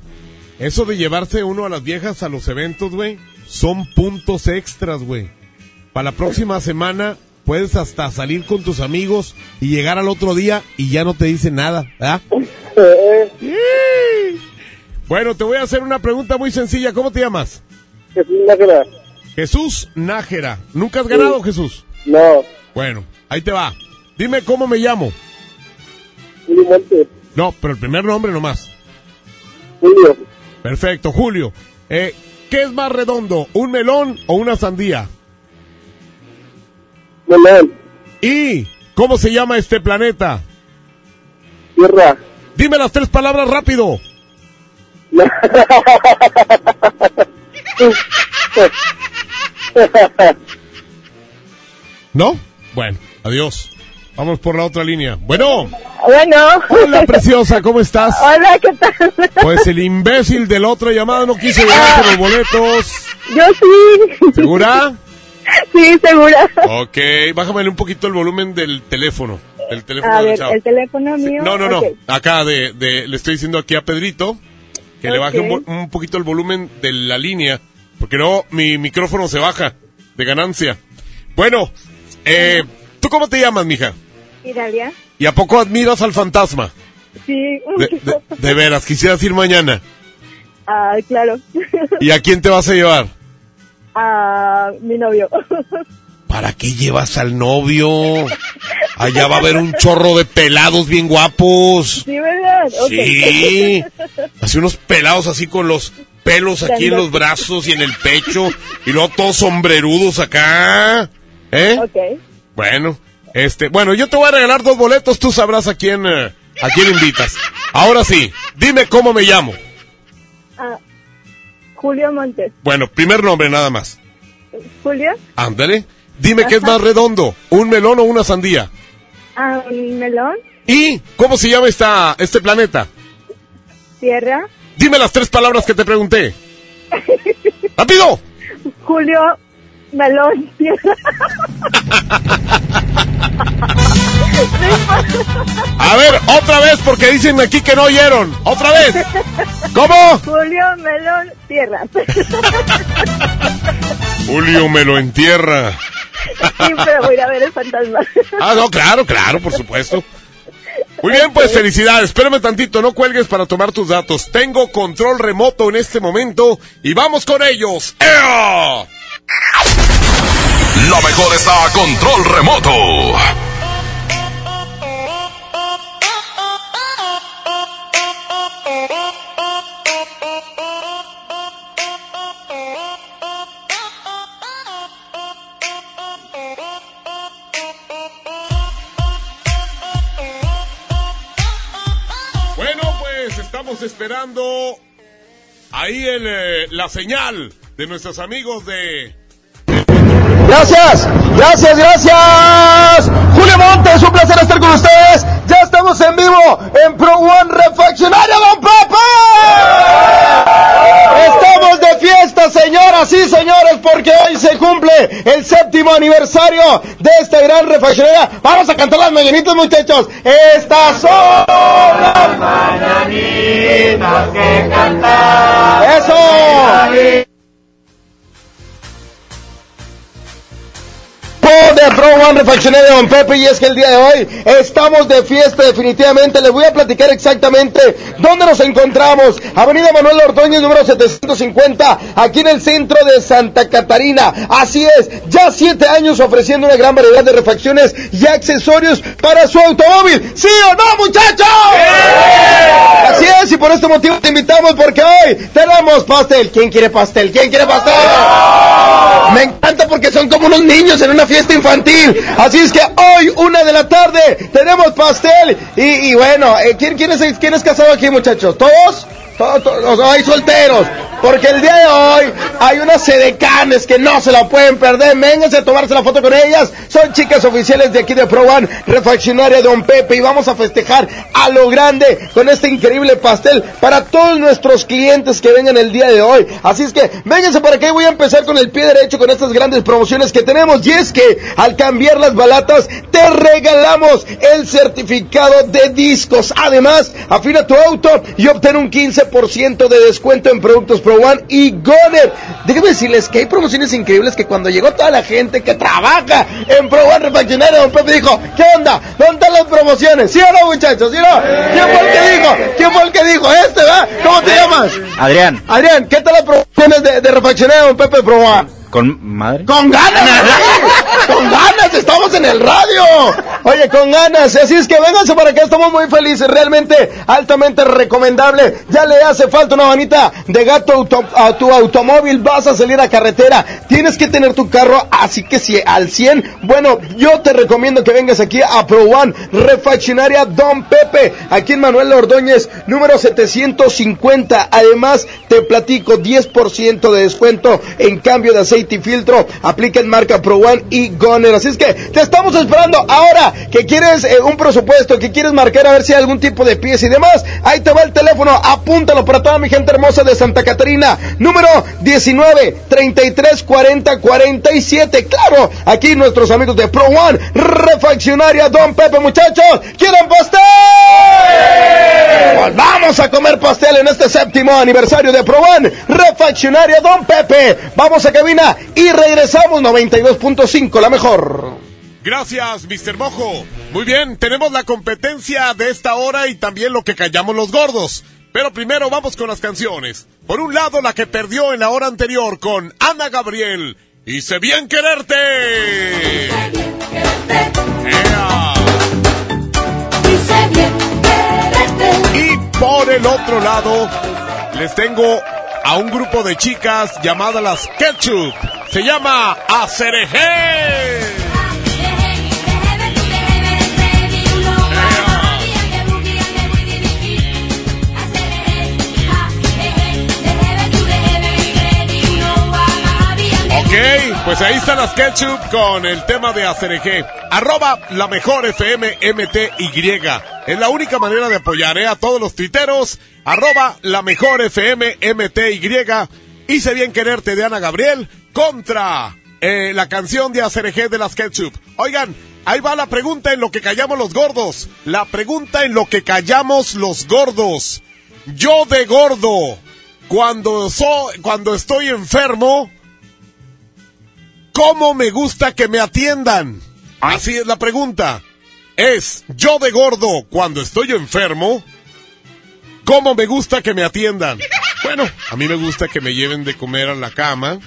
eso de llevarse uno a las viejas a los eventos, güey, son puntos extras, güey. Para la próxima semana puedes hasta salir con tus amigos y llegar al otro día y ya no te dicen nada, ¿verdad? Bueno, te voy a hacer una pregunta muy sencilla. ¿Cómo te llamas? Jesús Nájera. ¿Nunca has ganado, Jesús? No. Bueno, ahí te va. Dime cómo me llamo. Julio Montes. No, pero el primer nombre nomás. Julio. Perfecto, Julio. Eh, ¿Qué es más redondo, un melón o una sandía? Melón. ¿Y cómo se llama este planeta? Tierra. Dime las tres palabras rápido. ¿No? Bueno, adiós. Vamos por la otra línea. Bueno. Bueno. Hola, preciosa, ¿cómo estás? Hola, ¿qué tal? Pues el imbécil de la otra llamada no quiso llegar por los boletos. Yo sí. ¿Segura? Sí, segura. Ok, bájame un poquito el volumen del teléfono. El teléfono A ver, el teléfono mío. No, no, no. Acá de, de- le estoy diciendo aquí a Pedrito que le baje un poquito el volumen de la línea, porque luego mi micrófono se baja de ganancia. Bueno, eh, ¿tú cómo te llamas, mija? Italia. ¿Y a poco admiras al fantasma? Sí. De, de- de veras, quisieras ir mañana. Ah, claro. ¿Y a quién te vas a llevar? A mi novio. ¿Para qué llevas al novio? Allá va a haber un chorro de pelados bien guapos. Sí, ¿verdad? Sí. Así unos pelados así con los pelos aquí en los brazos y en el pecho. Y luego todos sombrerudos acá. ¿Eh? Ok. Bueno, este, bueno, yo te voy a regalar dos boletos, tú sabrás a quién, eh, a quién invitas. Ahora sí, dime cómo me llamo. Ah, Julio Montes. Bueno, primer nombre nada más. Julio. Ándale. Dime qué es más redondo, un melón o una sandía. Ah, un melón. ¿Y cómo se llama esta, este planeta? Tierra. Dime las tres palabras que te pregunté. ¡Rápido! Julio Melón. Tierra. A ver, otra vez porque dicen aquí que no oyeron. Otra vez. ¿Cómo? Julio Melón. Tierra. Julio me lo entierra. Sí, pero voy a ir a ver el fantasma. Ah, no, claro, claro, por supuesto. Muy bien, pues felicidades. Espérame tantito, no cuelgues para tomar tus datos. Tengo control remoto en este momento y vamos con ellos. ¡Ea! Lo mejor está a control remoto. Esperando ahí el, eh, la señal de nuestros amigos de... Gracias, gracias, gracias. Julio Montes, un placer estar con ustedes. Ya estamos en vivo en Pro One Refaccionario, don Pepe. Estamos de fiesta, señoras y señores, cumple el séptimo aniversario de esta gran refaccionaria. Vamos a cantar las mañanitas, muchachos. Estas son las mañanitas que cantar. Eso. De Pro One Refaccionaria Don Pepe y es que el día de hoy estamos de fiesta definitivamente. Les voy a platicar exactamente dónde nos encontramos. Avenida Manuel Ordóñez número 750 aquí en el centro de Santa Catarina. Así es, ya siete años ofreciendo una gran variedad de refacciones y accesorios para su automóvil. ¿Sí o no muchachos? Así es y por este motivo te invitamos porque hoy tenemos pastel. ¿Quién quiere pastel? ¿Quién quiere pastel? Me encanta porque son como unos niños en una fiesta infantil. Así es que hoy, una de la tarde, tenemos pastel. Y, bueno, eh, ¿quién, quién, es, ¿quién es casado aquí, muchachos? ¿Todos? Todos, todos, hay solteros. Porque el día de hoy hay unas sedecanes que no se la pueden perder. Vénganse a tomarse la foto con ellas. Son chicas oficiales de aquí de Pro One, refaccionaria Don Pepe. Y vamos a festejar a lo grande con este increíble pastel para todos nuestros clientes que vengan el día de hoy. Así es que vénganse para y voy a empezar con el pie derecho con estas grandes promociones que tenemos. Y es que al cambiar las balatas te regalamos el certificado de discos. Además, afina tu auto y obtén un 15% de descuento en productos Pro One y Goner. Déjenme decirles que hay promociones increíbles que cuando llegó toda la gente que trabaja en Pro One Refaccionario, don Pepe dijo, ¿qué onda? ¿Dónde están las promociones? ¿Sí o no, muchachos? ¿Sí o no? ¿Quién fue el que dijo? ¿Quién fue el que dijo? Este, ¿verdad? ¿Cómo te llamas? Adrián. Adrián, ¿qué tal las promociones de, de Refaccionario, don Pepe Pro One? ¿Con madre? ¡Con ganas! ¡Con ganas! ¡Estamos en el radio! Oye, con ganas. Así es que vénganse para acá, estamos muy felices. Realmente altamente recomendable. Ya le hace falta una manita de gato a tu automóvil. Vas a salir a carretera. Tienes que tener tu carro, así que si al 100. Bueno, yo te recomiendo que vengas aquí a Pro One Refaccionaria Don Pepe. Aquí en Manuel Ordóñez, número 750. Además, te platico 10% de descuento en cambio de aceite y filtro. Aplica en marca Pro One y Así es que te estamos esperando ahora que quieres eh, un presupuesto, que quieres marcar a ver si hay algún tipo de pieza y demás, ahí te va el teléfono, apúntalo para toda mi gente hermosa de Santa Catarina, número 19 33 40 47. Claro, aquí nuestros amigos de Pro One, refaccionaria Don Pepe, muchachos, ¿quieren pastel? Pues vamos a comer pastel en este séptimo aniversario de Pro One, refaccionaria Don Pepe. Vamos a cabina y regresamos 92.5, la mejor. Gracias, Mr. Mojo. Muy bien, tenemos la competencia de esta hora y también lo que callamos los gordos. Pero primero vamos con las canciones. Por un lado, la que perdió en la hora anterior con Ana Gabriel. Hice bien quererte. Ea. Y por el otro lado, les tengo a un grupo de chicas llamadas las Ketchup. Se llama Acereje. Ok, pues ahí están las ketchup con el tema de Acereje. Arroba la mejor FM MTY. Es la única manera de apoyar ¿eh? a todos los tuiteros. Arroba la mejor FM MTY. Hice bien quererte de Ana Gabriel contra eh, la canción de Acereje de las ketchup. Oigan, ahí va la pregunta en lo que callamos los gordos. La pregunta en lo que callamos los gordos. Yo de gordo, cuando, so, cuando estoy enfermo, ¿Cómo me gusta que me atiendan? Así es la pregunta. Es, yo de gordo, cuando estoy enfermo, ¿cómo me gusta que me atiendan? Bueno, a mí me gusta que me lleven de comer a la cama,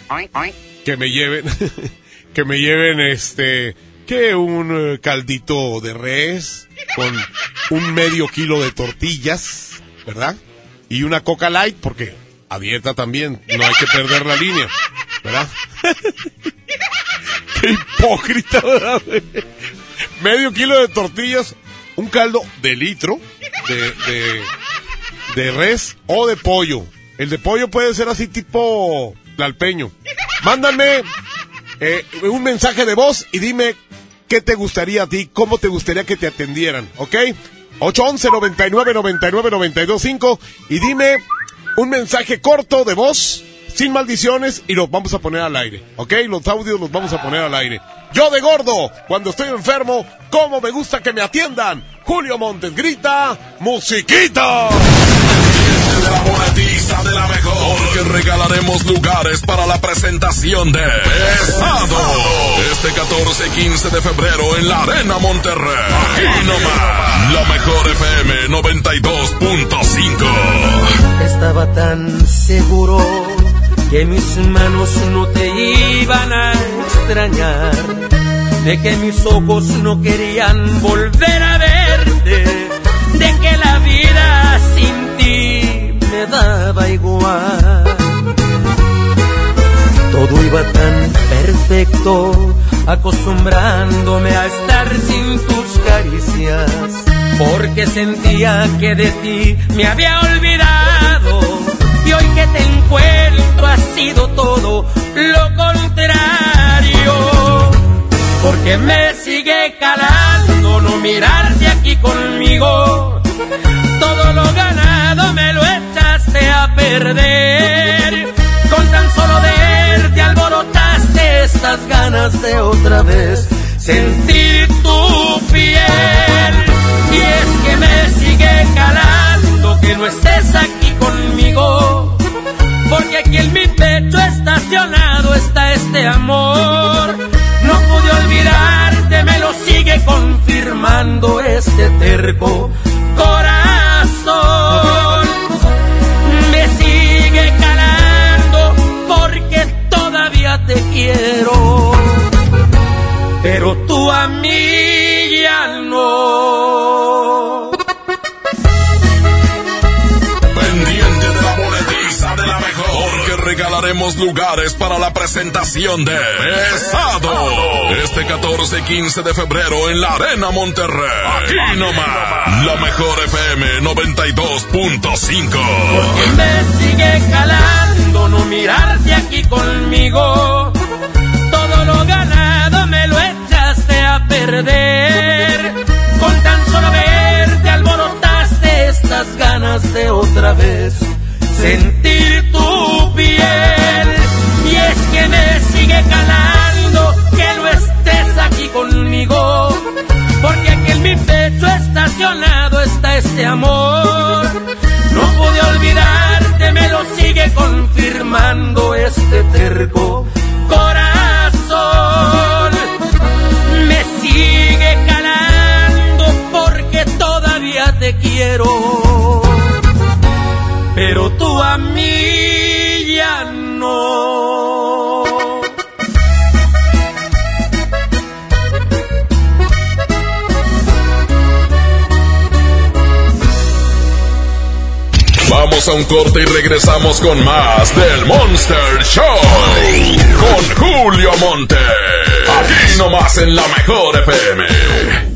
que me lleven, que me lleven este, que un eh, caldito de res con un medio kilo de tortillas, ¿verdad? Y una coca light, porque a dieta también, no hay que perder la línea, ¿verdad? Qué hipócrita, ¿verdad? Medio kilo de tortillas, un caldo de litro de, de res o de pollo. El de pollo puede ser así tipo lalpeño. Mándame eh, un mensaje de voz y dime qué te gustaría a ti, cómo te gustaría que te atendieran, ¿ok? 811 99 99 925 y dime un mensaje corto de voz sin maldiciones y los vamos a poner al aire, ¿ok? Los audios los vamos a poner al aire. Yo de gordo, cuando estoy enfermo, ¿cómo me gusta que me atiendan? Julio Montes grita, musiquita. Porque regalaremos lugares para la presentación de Pesado. Este 14 y 15 de febrero en la Arena Monterrey. Aquí nomás. La mejor FM 92.5. Estaba tan seguro que mis manos no te iban a extrañar, de que mis ojos no querían volver a verte, de que la daba igual. Todo iba tan perfecto, acostumbrándome a estar sin tus caricias, porque sentía que de ti me había olvidado y hoy que te encuentro ha sido todo lo contrario. Porque me sigue calando no mirarte aquí conmigo. Todo lo ganado me lo a Con tan solo verte alborotaste estas ganas de otra vez sentir tu piel. Y es que me sigue calando que no estés aquí conmigo. Porque aquí en mi pecho estacionado está este amor. No pude olvidarte, me lo sigue confirmando este terco tú a mí ya no. Pendiente de la monetiza de la mejor. Porque regalaremos lugares para la presentación de Pesado. Este 14 y 15 de febrero en la Arena Monterrey. Aquí nomás. La mejor FM 92.5. Me sigue calando no mirarte aquí conmigo. Con tan solo verte alborotaste estas ganas de otra vez sentir tu piel. Y es que me sigue calando que no estés aquí conmigo, porque aquí en mi pecho estacionado está este amor. No pude olvidarte, me lo sigue confirmando este terco Pero tú a mí ya no. Vamos a un corte y regresamos con más del Monster Show. Con Julio Monte. Aquí nomás en la mejor FM.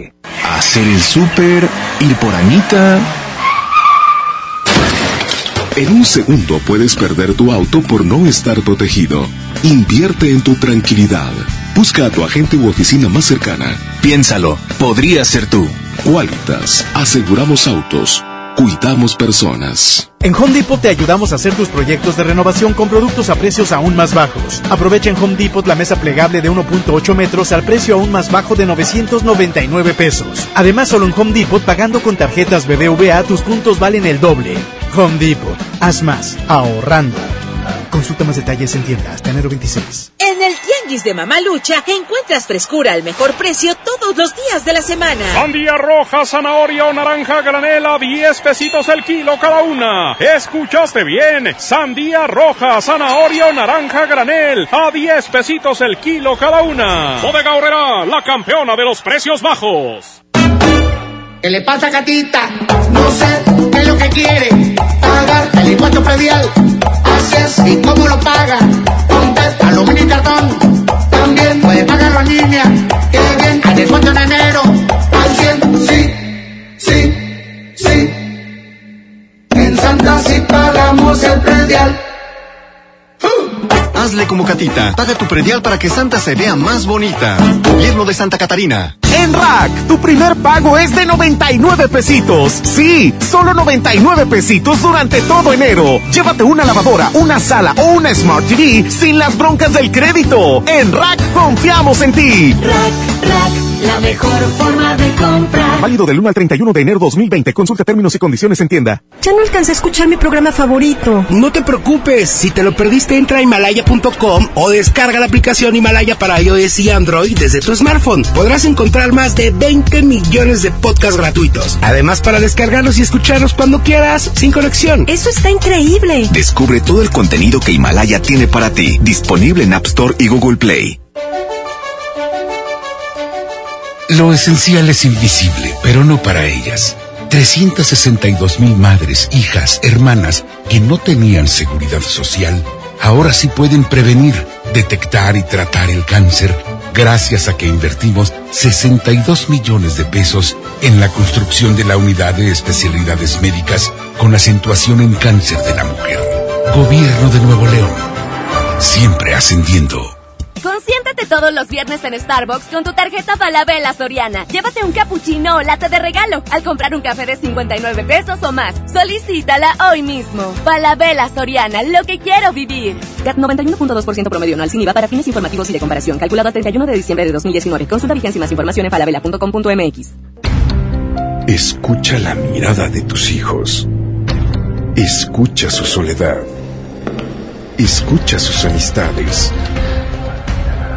Hacer el súper, ir por Anita. En un segundo puedes perder tu auto por no estar protegido. Invierte en tu tranquilidad. Busca a tu agente u oficina más cercana. Piénsalo, podría ser tú. Qualitas, aseguramos autos, cuidamos personas. En Home Depot te ayudamos a hacer tus proyectos de renovación con productos a precios aún más bajos. Aprovecha en Home Depot la mesa plegable de 1.8 metros al precio aún más bajo de 999 pesos. Además, solo en Home Depot pagando con tarjetas BBVA tus puntos valen el doble. Home Depot, haz más, ahorrando. Consulta más detalles en tienda hasta enero 26. En el Tianguis de Mamalucha encuentras frescura al mejor precio todos los días de la semana. Sandía roja, zanahoria o naranja granela, 10 pesitos el kilo cada una. ¿Escuchaste bien? Sandía roja, zanahoria o naranja granel, a 10 pesitos el kilo cada una. Bodega Horrera, la campeona de los precios bajos. ¿Qué le pasa, Catita? No sé qué es lo que quiere. Pagar el impuesto predial. Así es, ¿y cómo lo paga? Con TED, aluminio y cartón. Puede pagarlo en línea. Qué bien, al descuento en enero. Al 100, sí, sí, sí. En Santa sí pagamos el predial. Hazle como Catita. Paga tu predial para que Santa se vea más bonita. Gobierno de Santa Catarina. En Rack, tu primer pago es de 99 pesitos. Sí, solo 99 pesitos durante todo enero. Llévate una lavadora, una sala o una Smart TV sin las broncas del crédito. En Rack confiamos en ti. Rack, Rack, la mejor forma de comprar. Válido del 1 al 31 de enero 2020. Consulta términos y condiciones en tienda. Ya no alcancé a escuchar mi programa favorito. No te preocupes, si te lo perdiste entra a himalaya.com o descarga la aplicación Himalaya para iOS y Android desde tu smartphone. Podrás encontrar más de 20 millones de podcasts gratuitos. Además para descargarlos y escucharlos cuando quieras, sin conexión. Eso está increíble. Descubre todo el contenido que Himalaya tiene para ti, disponible en App Store y Google Play. Lo esencial es invisible, pero no para ellas. 362 mil madres, hijas, hermanas que no tenían seguridad social, ahora sí pueden prevenir, detectar y tratar el cáncer gracias a que invertimos 62 millones de pesos en la construcción de la unidad de especialidades médicas con acentuación en cáncer de la mujer. Gobierno de Nuevo León. Siempre ascendiendo. Consiéntete todos los viernes en Starbucks con tu tarjeta Falabella Soriana. Llévate un cappuccino o latte de regalo al comprar un café de 59 pesos o más. Solicítala hoy mismo. Falabella Soriana, lo que quiero vivir. CAT 91.2% promedio anual sin IVA para fines informativos y de comparación. Calculado a 31 de diciembre de 2019. Consulta vigencia y más información en falabella.com.mx. Escucha la mirada de tus hijos. Escucha su soledad. Escucha sus amistades.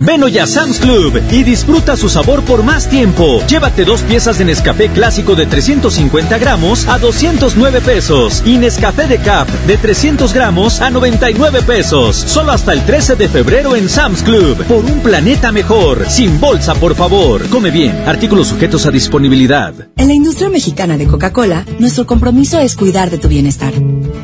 Ven hoy a Sam's Club y disfruta su sabor por más tiempo. Llévate dos piezas de Nescafé clásico de 350 gramos a 209 pesos y Nescafé de Cap de 300 gramos a 99 pesos. Solo hasta el 13 de febrero en Sam's Club. Por un planeta mejor. Sin bolsa, por favor. Come bien. Artículos sujetos a disponibilidad. En la industria mexicana de Coca-Cola, nuestro compromiso es cuidar de tu bienestar.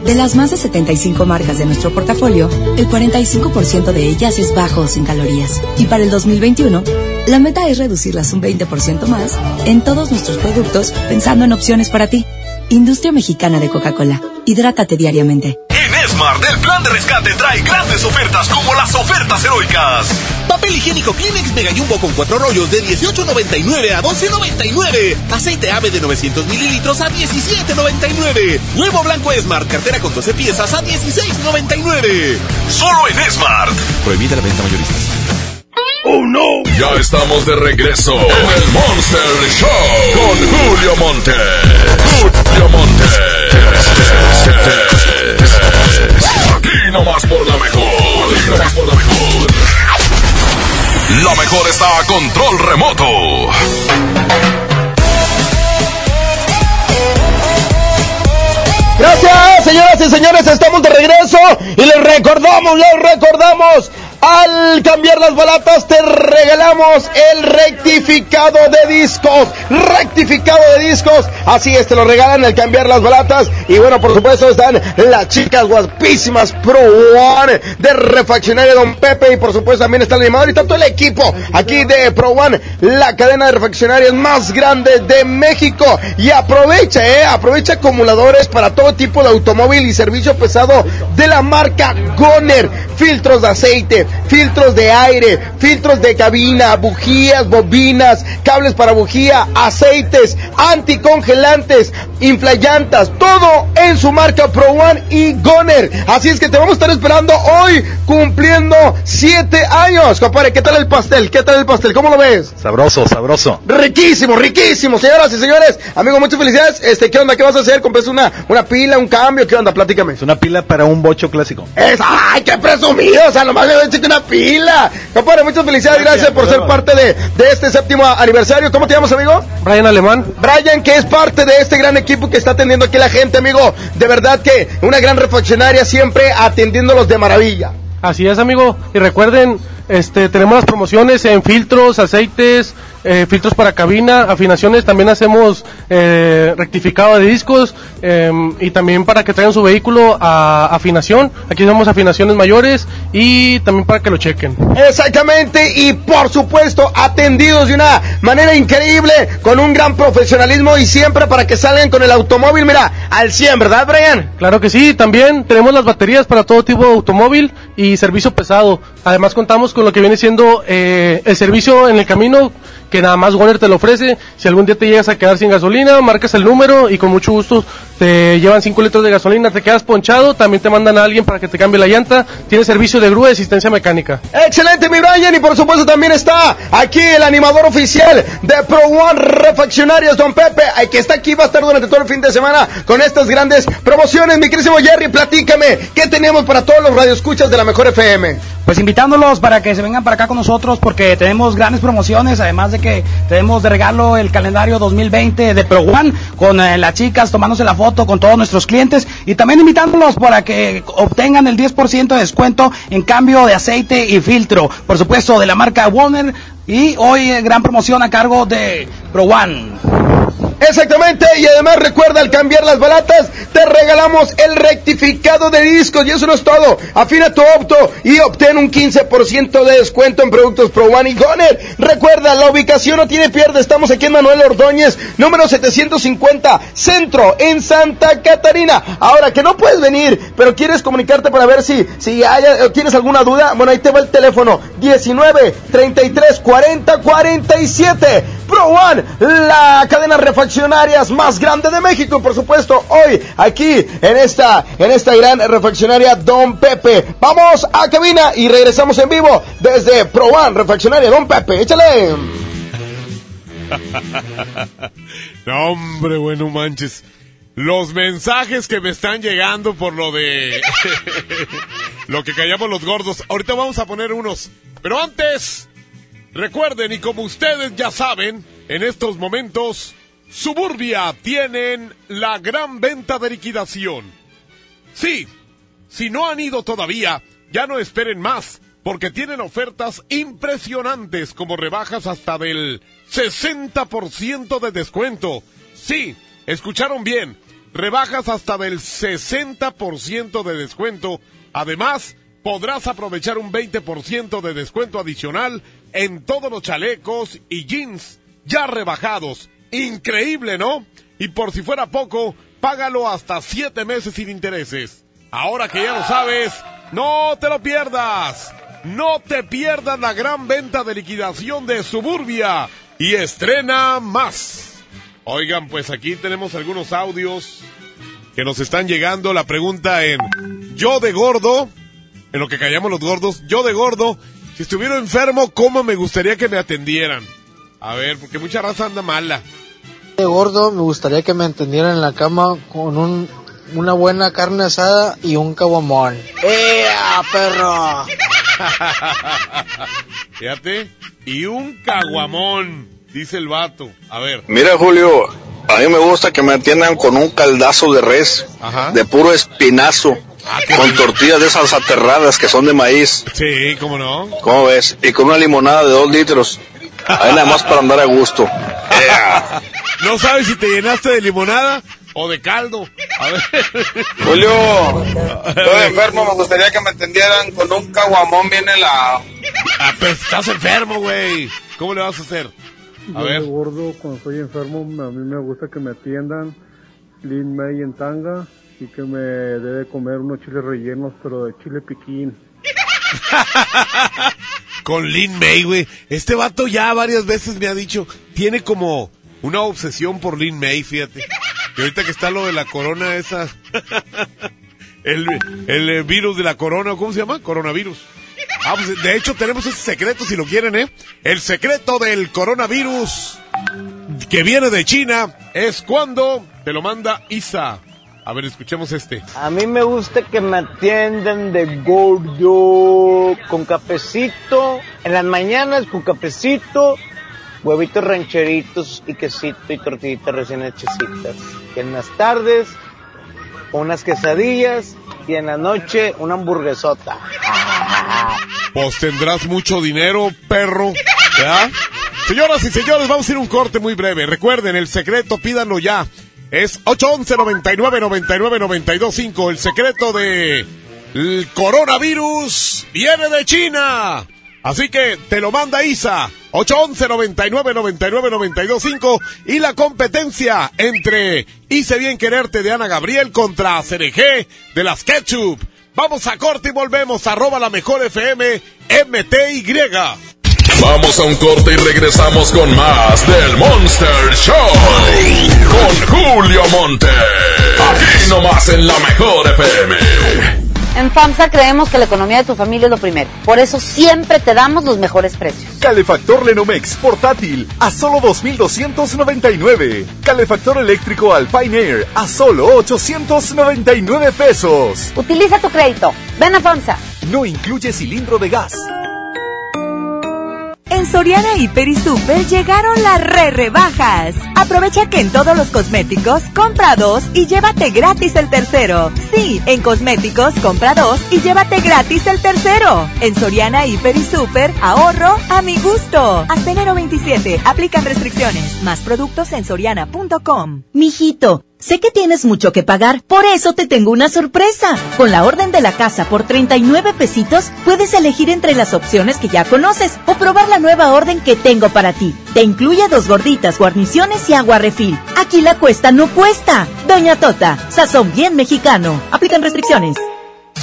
De las más de 75 marcas de nuestro portafolio, el 45% de ellas es bajo o sin calorías. Y para el 2021, la meta es reducirlas un 20% más en todos nuestros productos pensando en opciones para ti. Industria Mexicana de Coca-Cola. Hidrátate diariamente. En Smart, el plan de rescate trae grandes ofertas como las ofertas heroicas. Papel higiénico Kleenex Mega Jumbo con cuatro rollos de 18.99 a 12.99. Aceite ave de 900 mililitros a 17.99. Huevo blanco Smart, cartera con 12 piezas a 16.99. Solo en Smart. Prohibida la venta mayorista. ¡Oh, no! Ya estamos de regreso en el Monster Show con Julio Monte. Julio Monte. Aquí nomás por la mejor. Aquí nomás por la mejor. La mejor está a control remoto. Gracias, señoras y señores, estamos de regreso y les recordamos, les recordamos, al cambiar las balatas te regalamos el rectificado de discos, rectificado de discos, así es, te lo regalan al cambiar las balatas y bueno, por supuesto están las chicas guapísimas Pro One de Refaccionaria Don Pepe. Y por supuesto también está el animador y tanto el equipo aquí de Pro One, la cadena de refaccionarias más grande de México. Y aprovecha, eh, aprovecha acumuladores para todo tipo de automóvil y servicio pesado de la marca Goner, filtros de aceite, filtros de aire, filtros de cabina, bujías, bobinas, cables para bujía, aceites, anticongelantes, inflayantas, todo en su marca Pro One y Goner. Así es que te vamos a estar esperando hoy cumpliendo siete años. Compadre, ¿qué tal el pastel? ¿Qué tal el pastel? ¿Cómo lo ves? Sabroso, sabroso. Riquísimo, riquísimo, señoras y señores. Amigo, muchas felicidades. Este, ¿qué onda? ¿Qué vas a hacer? ¿Compraste una, una pila, un cambio? ¿Qué onda? Platícame. Es una pila para un bocho clásico. Es, ¡Ay, qué presumido! O sea, nomás me voy a echar una pila. Compadre, muchas felicidades. Gracias, por ser parte de, de este séptimo aniversario. ¿Cómo te llamas, amigo? Brian Alemán. Brian, que es parte de este gran equipo que está atendiendo aquí la gente, amigo. De verdad que una gran refaccionaria siempre atendiéndolos de maravilla. Así es, amigo. Y recuerden, este, tenemos las promociones en filtros, aceites, eh, filtros para cabina, afinaciones, también hacemos eh, rectificado de discos eh, y también para que traigan su vehículo a afinación. Aquí hacemos afinaciones mayores y también para que lo chequen. Exactamente, y por supuesto, atendidos de una manera increíble, con un gran profesionalismo y siempre para que salgan con el automóvil, mira, al 100, ¿verdad, Brian? Claro que sí, también tenemos las baterías para todo tipo de automóvil y servicio pesado. Además contamos con lo que viene siendo eh, el servicio en el camino que nada más Goner te lo ofrece. Si algún día te llegas a quedar sin gasolina, marcas el número y con mucho gusto te llevan 5 litros de gasolina, te quedas ponchado, también te mandan a alguien para que te cambie la llanta. Tiene servicio de grúa y asistencia mecánica. Excelente, mi Brian, y por supuesto también está aquí el animador oficial de Pro One Refaccionarias, Don Pepe, que está aquí, va a estar durante todo el fin de semana con estas grandes promociones. Mi querísimo Jerry, platícame, ¿qué tenemos para todos los radioescuchas de la Mejor FM? Pues invitándolos para que se vengan para acá con nosotros porque tenemos grandes promociones, además de que tenemos de regalo el calendario 2020 de Pro One con eh, las chicas tomándose la foto con todos nuestros clientes y también invitándolos para que obtengan el 10% de descuento en cambio de aceite y filtro, por supuesto de la marca Warner y hoy eh, gran promoción a cargo de Pro One. Exactamente, y además recuerda al cambiar las balatas, te regalamos el rectificado de discos y eso no es todo. Afina tu opto y obtén un 15% de descuento en productos Pro One y Goner. Recuerda, la ubicación no tiene pierde, estamos aquí en Manuel Ordóñez, número 750, centro, en Santa Catarina. Ahora que no puedes venir, pero quieres comunicarte para ver si, si tienes alguna duda, bueno, ahí te va el teléfono, 19 33 40 47. Pro One, la cadena refaccionarias más grande de México, por supuesto, hoy aquí en esta, en esta gran refaccionaria Don Pepe. Vamos a cabina y regresamos en vivo desde Pro One, refaccionaria Don Pepe. Échale. no, hombre, bueno, manches. Los mensajes que me están llegando por lo de... Lo que callamos los gordos. Ahorita vamos a poner unos. Pero antes, recuerden, y como ustedes ya saben, en estos momentos, Suburbia tienen la gran venta de liquidación. Sí, si no han ido todavía, ya no esperen más, porque tienen ofertas impresionantes como rebajas hasta del 60% de descuento. Sí, escucharon bien, rebajas hasta del 60% de descuento. Además, podrás aprovechar un 20% de descuento adicional en todos los chalecos y jeans ya rebajados. Increíble, ¿no? Y por si fuera poco, págalo hasta 7 meses sin intereses. Ahora que ya lo sabes, no te lo pierdas. No te pierdas la gran venta de liquidación de Suburbia y estrena más. Oigan, pues aquí tenemos algunos audios que nos están llegando. La pregunta en yo de gordo, en lo que callamos los gordos, yo de gordo, si estuviera enfermo, ¿cómo me gustaría que me atendieran? A ver, porque mucha raza anda mala. De gordo, me gustaría que me atendieran en la cama con un, una buena carne asada y un caguamón. ¡Ea, perro! Fíjate, y un caguamón, dice el vato. A ver. Mira, Julio, a mí me gusta que me atiendan con un caldazo de res, de puro espinazo, con tortillas de esas aterradas que son de maíz. Sí, ¿cómo no? ¿Cómo ves? Y con una limonada de dos litros. Ahí nada más para andar a gusto. No sabes si te llenaste de limonada o de caldo. A ver. Julio, estoy enfermo, me gustaría que me atendieran con un caguamón bien helado. Ah, pero estás enfermo, güey. ¿Cómo le vas a hacer? A Yo ver. gordo, cuando estoy enfermo, a mí me gusta que me atiendan Lin May en tanga y que me debe comer unos chiles rellenos, pero de chile piquín. Con Lin May, güey. Este vato ya varias veces me ha dicho, tiene como una obsesión por Lin May, fíjate. Y ahorita que está lo de la corona esa... el, el eh, virus de la corona, ¿cómo se llama? Coronavirus. Ah, pues de hecho tenemos ese secreto si lo quieren, ¿eh? El secreto del coronavirus que viene de China es cuando te lo manda Isa. A ver, escuchemos este. A mí me gusta que me atiendan de gordo, con cafecito, en las mañanas con cafecito, huevitos rancheritos y quesito y tortillitas recién hechecitas. Y en las tardes, unas quesadillas y en la noche una hamburguesota. Pues tendrás mucho dinero, perro. ¿Ya? Señoras y señores, vamos a ir un corte muy breve. Recuerden, el secreto, pídanlo ya. Es 811 99 99 925. El secreto de coronavirus viene de China. Así que te lo manda Isa. 811 99 99 925 y la competencia entre Hice bien quererte de Ana Gabriel contra CRG de las Ketchup. Vamos a corte y volvemos. Arroba la mejor FM MTY. Vamos a un corte y regresamos con más del Monster Show. Con Julio Monte. Aquí nomás en la mejor FM. En FAMSA creemos que la economía de tu familia es lo primero. Por eso siempre te damos los mejores precios. Calefactor Lenomex portátil a solo 2.299. Calefactor eléctrico Alpine Air a solo 899 pesos. Utiliza tu crédito. Ven a FAMSA. No incluye cilindro de gas. En Soriana Hiper y Super llegaron las re rebajas. Aprovecha que en todos los cosméticos compra dos y llévate gratis el tercero. Sí, en cosméticos compra dos y llévate gratis el tercero. En Soriana Hiper y Super, ahorro a mi gusto. Hasta enero 27, aplican restricciones. Más productos en soriana.com. Mijito, sé que tienes mucho que pagar, por eso te tengo una sorpresa. Con la orden de la casa por 39 pesitos, puedes elegir entre las opciones que ya conoces o probar la nueva orden que tengo para ti. Te incluye dos gorditas, guarniciones y agua refil. Aquí la cuesta no cuesta. Doña Tota, sazón bien mexicano. Aplican restricciones.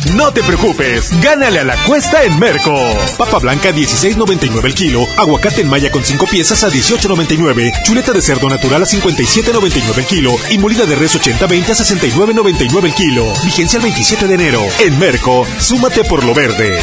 No te preocupes, gánale a la cuesta en Merco. Papa blanca 16.99 el kilo, aguacate en malla con 5 piezas a 18.99, chuleta de cerdo natural a 57.99 el kilo y molida de res 80-20 a 69.99 el kilo. Vigencia el 27 de enero. En Merco, súmate por lo verde.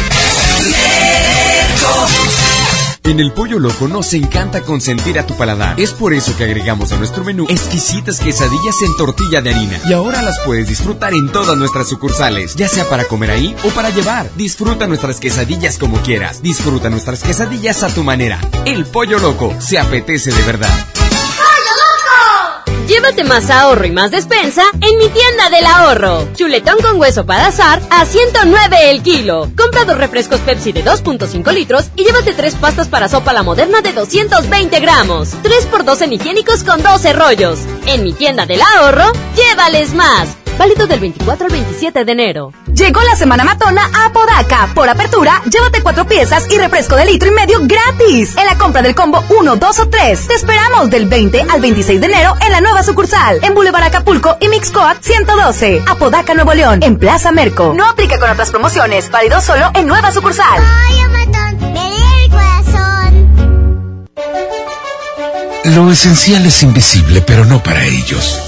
En el Pollo Loco nos encanta consentir a tu paladar. Es por eso que agregamos a nuestro menú exquisitas quesadillas en tortilla de harina. Y ahora las puedes disfrutar en todas nuestras sucursales, ya sea para comer ahí o para llevar. Disfruta nuestras quesadillas como quieras. Disfruta nuestras quesadillas a tu manera. El Pollo Loco se apetece de verdad. Llévate más ahorro y más despensa en mi tienda del ahorro. Chuletón con hueso para azar a 109 el kilo. Compra dos refrescos Pepsi de 2.5 litros y llévate tres pastas para sopa la moderna de 220 gramos. 3 por 2 en higiénicos con 12 rollos. En mi tienda del ahorro, llévales más. Válido del 24 al 27 de enero. Llegó la semana matona a Podaca. Por apertura, llévate cuatro piezas y refresco de litro y medio gratis. En la compra del combo 1, 2 o 3. Te esperamos del 20 al 26 de enero en la nueva sucursal. En Boulevard Acapulco y Mixcoat 112. Apodaca, Nuevo León. En Plaza Merco. No aplica con otras promociones. Válido solo en nueva sucursal. Lo esencial es invisible, pero no para ellos.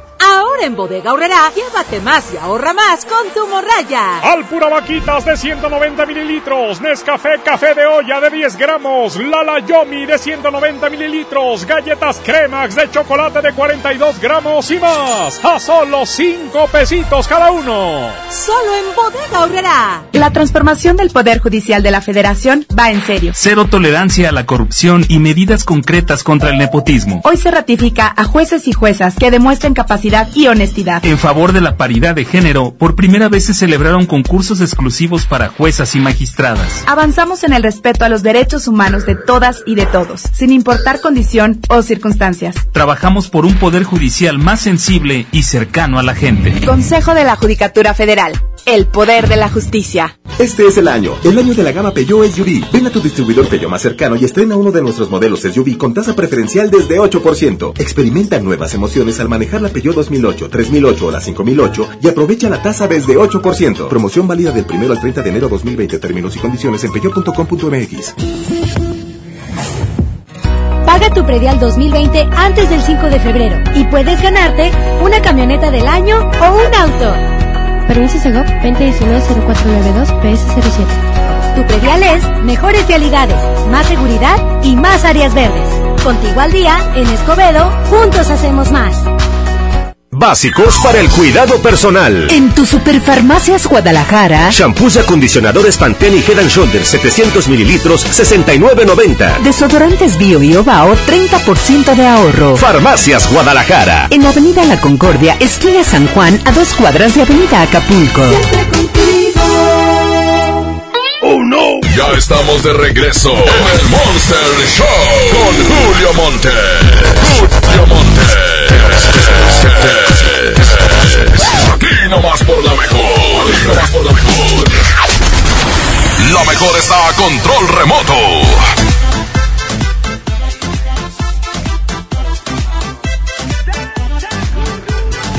Ahora en Bodega Horrera, llévate más y ahorra más con tu morraya. Al pura vaquitas de 190 mililitros, Nescafé café de olla de 10 gramos, Lala Yomi de 190 mililitros, galletas Cremax de chocolate de 42 gramos y más. A solo 5 pesitos cada uno. Solo en Bodega Horrera. La transformación del Poder Judicial de la Federación va en serio. Cero tolerancia a la corrupción y medidas concretas contra el nepotismo. Hoy se ratifica a jueces y juezas que demuestren capacidad y honestidad. En favor de la paridad de género, por primera vez se celebraron concursos exclusivos para juezas y magistradas. Avanzamos en el respeto a los derechos humanos de todas y de todos, sin importar condición o circunstancias. Trabajamos por un poder judicial más sensible y cercano a la gente. Consejo de la Judicatura Federal. El poder de la justicia. Este es el año, el año de la gama Peugeot SUV. Ven a tu distribuidor Peugeot más cercano y estrena uno de nuestros modelos SUV con tasa preferencial desde 8%. Experimenta nuevas emociones al manejar la Peugeot 2008, 3008 o la 5008 y aprovecha la tasa desde 8%. Promoción válida del 1 al 30 de enero 2020. Términos y condiciones en peugeot.com.mx. Paga tu predial 2020 antes del 5 de febrero y puedes ganarte una camioneta del año o un auto. Permiso Segov 2019-0492 PS07. Tu predial es mejores realidades, más seguridad y más áreas verdes. Contigo al día, en Escobedo, juntos hacemos más. Básicos para el cuidado personal. En tu Superfarmacias Guadalajara. Shampoos y acondicionadores Pantene y Head and Shoulders 700 mililitros 69.90. Desodorantes Bio y Ovao 30% de ahorro. Farmacias Guadalajara. En Avenida La Concordia, esquina San Juan, a dos cuadras de Avenida Acapulco. ¡Oh no! Ya estamos de regreso en el Monster Show con Julio Monte. Julio Monte. Aquí nomás por la mejor. Aquí nomás por la mejor. La mejor está a control remoto.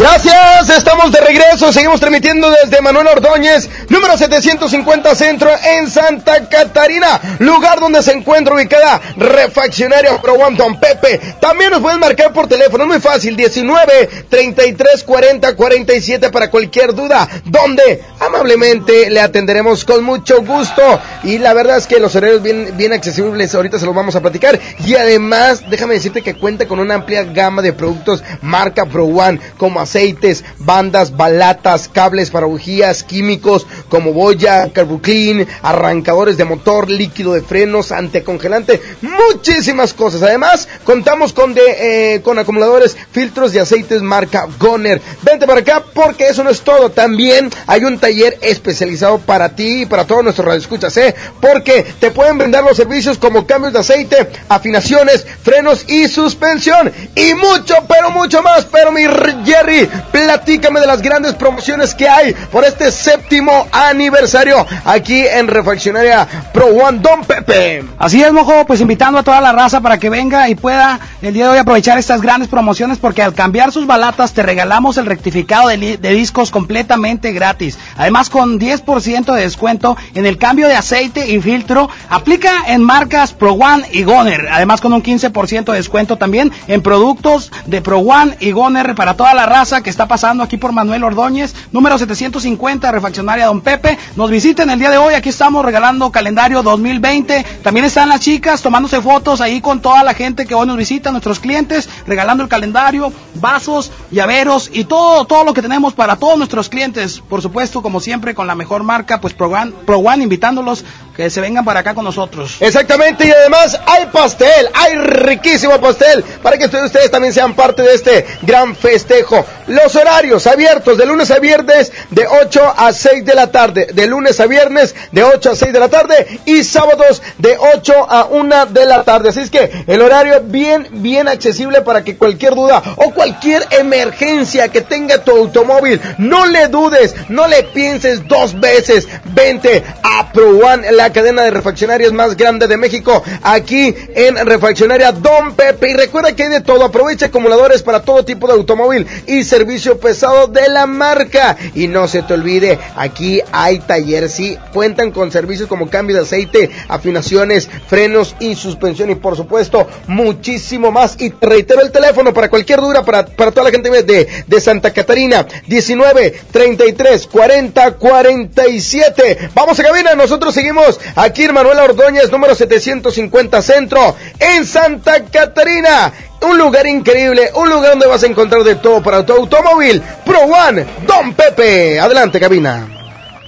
Gracias, estamos de regreso, seguimos transmitiendo desde Manuel Ordóñez, número 750 Centro en Santa Catarina, lugar donde se encuentra ubicada Refaccionaria Pro One Don Pepe. También nos pueden marcar por teléfono, es muy fácil, 19 33 40 47 para cualquier duda, donde amablemente le atenderemos con mucho gusto. Y la verdad es que los horarios bien, bien accesibles, ahorita se los vamos a platicar. Y además, déjame decirte que cuenta con una amplia gama de productos marca Pro One, como aceites, bandas, balatas, cables para bujías, químicos como boya, carbuclean, arrancadores de motor, líquido de frenos, anticongelante, muchísimas cosas. Además, contamos con de, eh, con acumuladores, filtros de aceites marca Goner. Vente para acá porque eso no es todo. También hay un taller especializado para ti y para todos nuestros radioescuchas, ¿eh? Porque te pueden brindar los servicios como cambios de aceite, afinaciones, frenos y suspensión. Y mucho, pero mucho más. Pero mi Jerry, platícame de las grandes promociones que hay por este séptimo aniversario aquí en Refaccionaria Pro One Don Pepe. Así es, mojo, pues invitando a toda la raza para que venga y pueda el día de hoy aprovechar estas grandes promociones porque al cambiar sus balatas te regalamos el rectificado de, de discos completamente gratis. Además con 10% de descuento en el cambio de aceite y filtro. Aplica en marcas Pro One y Goner. Además con un 15% de descuento también en productos de Pro One y Goner para toda la raza que está pasando aquí por Manuel Ordóñez, número 750, refaccionaria Don Pepe. Nos visiten el día de hoy, aquí estamos regalando calendario 2020. También están las chicas tomándose fotos ahí con toda la gente que hoy nos visita, nuestros clientes, regalando el calendario, vasos, llaveros y todo, todo lo que tenemos para todos nuestros clientes. Por supuesto, como siempre, con la mejor marca, pues Pro One, Pro One invitándolos que se vengan para acá con nosotros. Exactamente, y además hay pastel, hay riquísimo pastel, para que ustedes, también sean parte de este gran festejo. Los horarios abiertos de lunes a viernes de 8 a 6 de la tarde, de lunes a viernes de 8 a 6 de la tarde y sábados de 8 a 1 de la tarde. Así es que el horario bien, bien accesible para que cualquier duda o cualquier emergencia que tenga tu automóvil, no le dudes, no le pienses dos veces, vente a One, la cadena de refaccionarios más grande de México, aquí en Refaccionaria Don Pepe. Y recuerda que hay de todo, aprovecha acumuladores para todo tipo de automóvil y servicio pesado de la marca. Y no se te olvide, aquí hay taller, sí, cuentan con servicios como cambio de aceite, afinaciones, frenos y suspensión y por supuesto muchísimo más. Y te reitero el teléfono para cualquier duda, para, para toda la gente de, de Santa Catarina, 19 33 40 47. Vamos a cabina, nosotros seguimos aquí en Ordóñez, número 750 Centro, en Santa Catarina. Un lugar increíble, un lugar donde vas a encontrar de todo para tu automóvil. Pro One, Don Pepe. Adelante, cabina.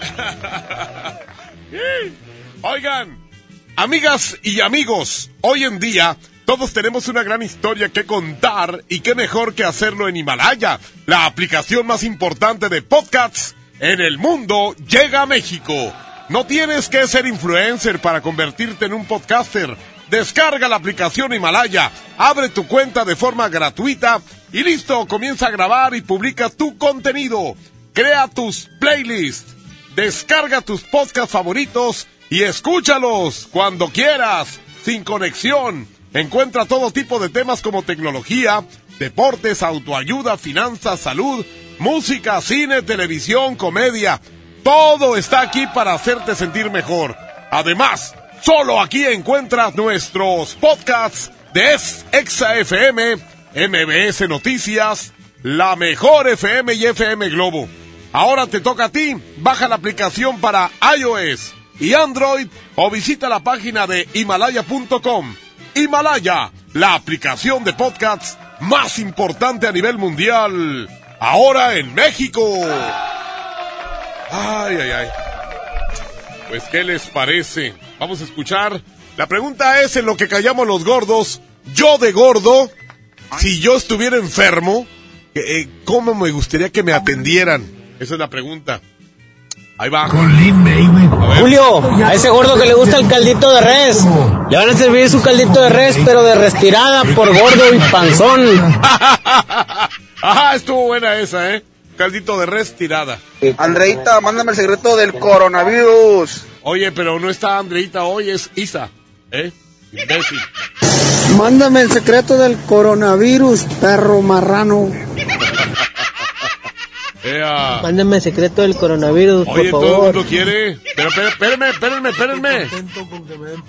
Oigan, amigas y amigos, hoy en día todos tenemos una gran historia que contar y qué mejor que hacerlo en Himalaya, la aplicación más importante de podcasts en el mundo llega a México. No tienes que ser influencer para convertirte en un podcaster. Descarga la aplicación Himalaya, abre tu cuenta de forma gratuita y listo, comienza a grabar y publica tu contenido. Crea tus playlists, descarga tus podcasts favoritos y escúchalos cuando quieras, sin conexión. Encuentra todo tipo de temas como tecnología, deportes, autoayuda, finanzas, salud, música, cine, televisión, comedia. Todo está aquí para hacerte sentir mejor. Además, solo aquí encuentras nuestros podcasts de Exa FM, MBS Noticias, La Mejor FM y FM Globo. Ahora te toca a ti. Baja la aplicación para iOS y Android o visita la página de himalaya.com. Himalaya, la aplicación de podcasts más importante a nivel mundial. Ahora en México. Ay, ay, ay. Pues, ¿qué les parece? Vamos a escuchar. La pregunta es, en lo que callamos los gordos, yo de gordo, si yo estuviera enfermo, eh, ¿cómo me gustaría que me atendieran? Esa es la pregunta. Ahí va. Julio, a ese gordo que le gusta el caldito de res, le van a servir su caldito de res, pero de restirada por gordo y panzón. Ajá, estuvo buena esa, ¿eh? Caldito de res tirada. Andreita, mándame el secreto del coronavirus. Oye, pero no está Andreita hoy, es Isa, ¿eh? Imbécil. Mándame el secreto del coronavirus, perro marrano. Ea. Mándame el secreto del coronavirus, por Oye, todo el favor. mundo quiere. Pero, pero, espérenme, espérenme, espérenme. contento con que me den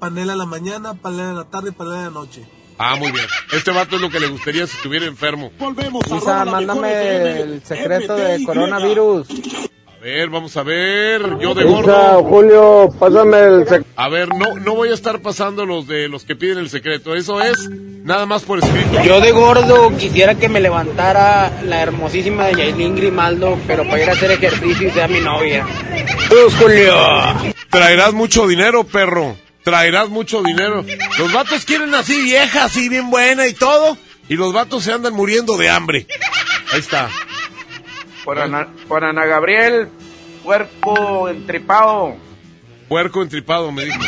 panela en la mañana, panela en la tarde y panela en la noche. Ah, muy bien. Este vato es lo que le gustaría si estuviera enfermo. Isa, mándame el secreto de coronavirus. A ver, vamos a ver. Yo de Isa, gordo. Julio, pásame el secreto. A ver, no, no voy a estar pasando los de los que piden el secreto. Eso es nada más por escrito. Yo de gordo quisiera que me levantara la hermosísima de Yailin Grimaldo, pero para ir a hacer ejercicio y sea mi novia. Julio! Traerás mucho dinero, perro. Traerás mucho dinero. Los vatos quieren así vieja, así bien buena y todo. Y los vatos se andan muriendo de hambre. Ahí está. Por Ana, por Ana Gabriel, cuerpo entripado. Puerco entripado, me dijo.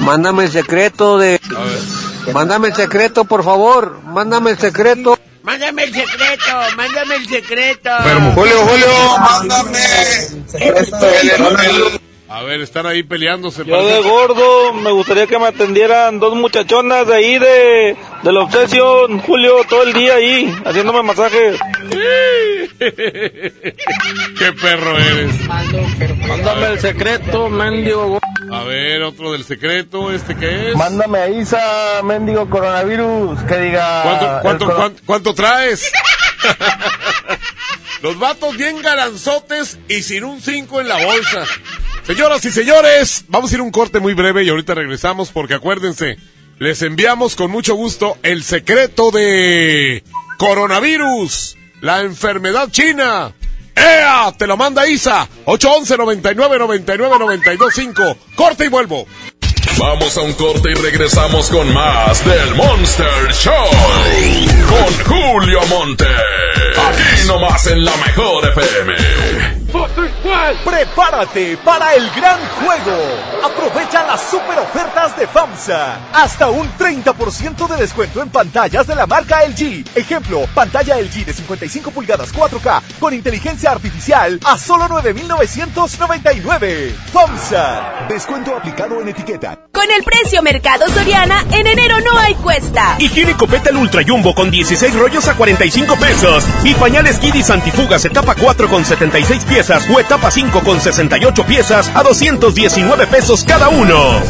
Mándame el secreto de... A ver. Mándame el secreto, por favor. Mándame el secreto. Mándame el secreto, mándame el secreto. Julio, Julio, mándame A ver, están ahí peleándose. Yo de gordo me gustaría que me atendieran dos muchachonas de ahí de, de la obsesión, Julio, todo el día ahí, haciéndome masaje. Qué perro eres. Mándame el secreto, mendigo. A ver, otro del secreto, ¿este qué es? Mándame a Isa, mendigo coronavirus, que diga... ¿Cuánto, cuánto, el coro- cuánto, cuánto traes? Los vatos bien garanzotes y sin un 5 en la bolsa. Señoras y señores, vamos a ir un corte muy breve y ahorita regresamos porque acuérdense, les enviamos con mucho gusto el secreto de coronavirus, la enfermedad china. ¡Ea! Te lo manda Isa. 811 99 99 92 5. Corte y vuelvo. Vamos a un corte y regresamos con más del Monster Show. Con Julio Monte. Aquí nomás en la mejor FM. Prepárate para el gran juego. Aprovecha las super ofertas de FAMSA. Hasta un 30% de descuento en pantallas de la marca LG. Ejemplo, pantalla LG de 55 pulgadas 4K con inteligencia artificial a solo 9,999. FAMSA. Descuento aplicado en etiqueta. Con el precio Mercado Soriana, en enero no hay cuesta. Higiénico Petal Ultra Jumbo con 16 rollos a 45 pesos. Y pañales Kidis Antifugas etapa 4 con 76 piezas o etapa 5 con 68 piezas a 219 pesos cada uno.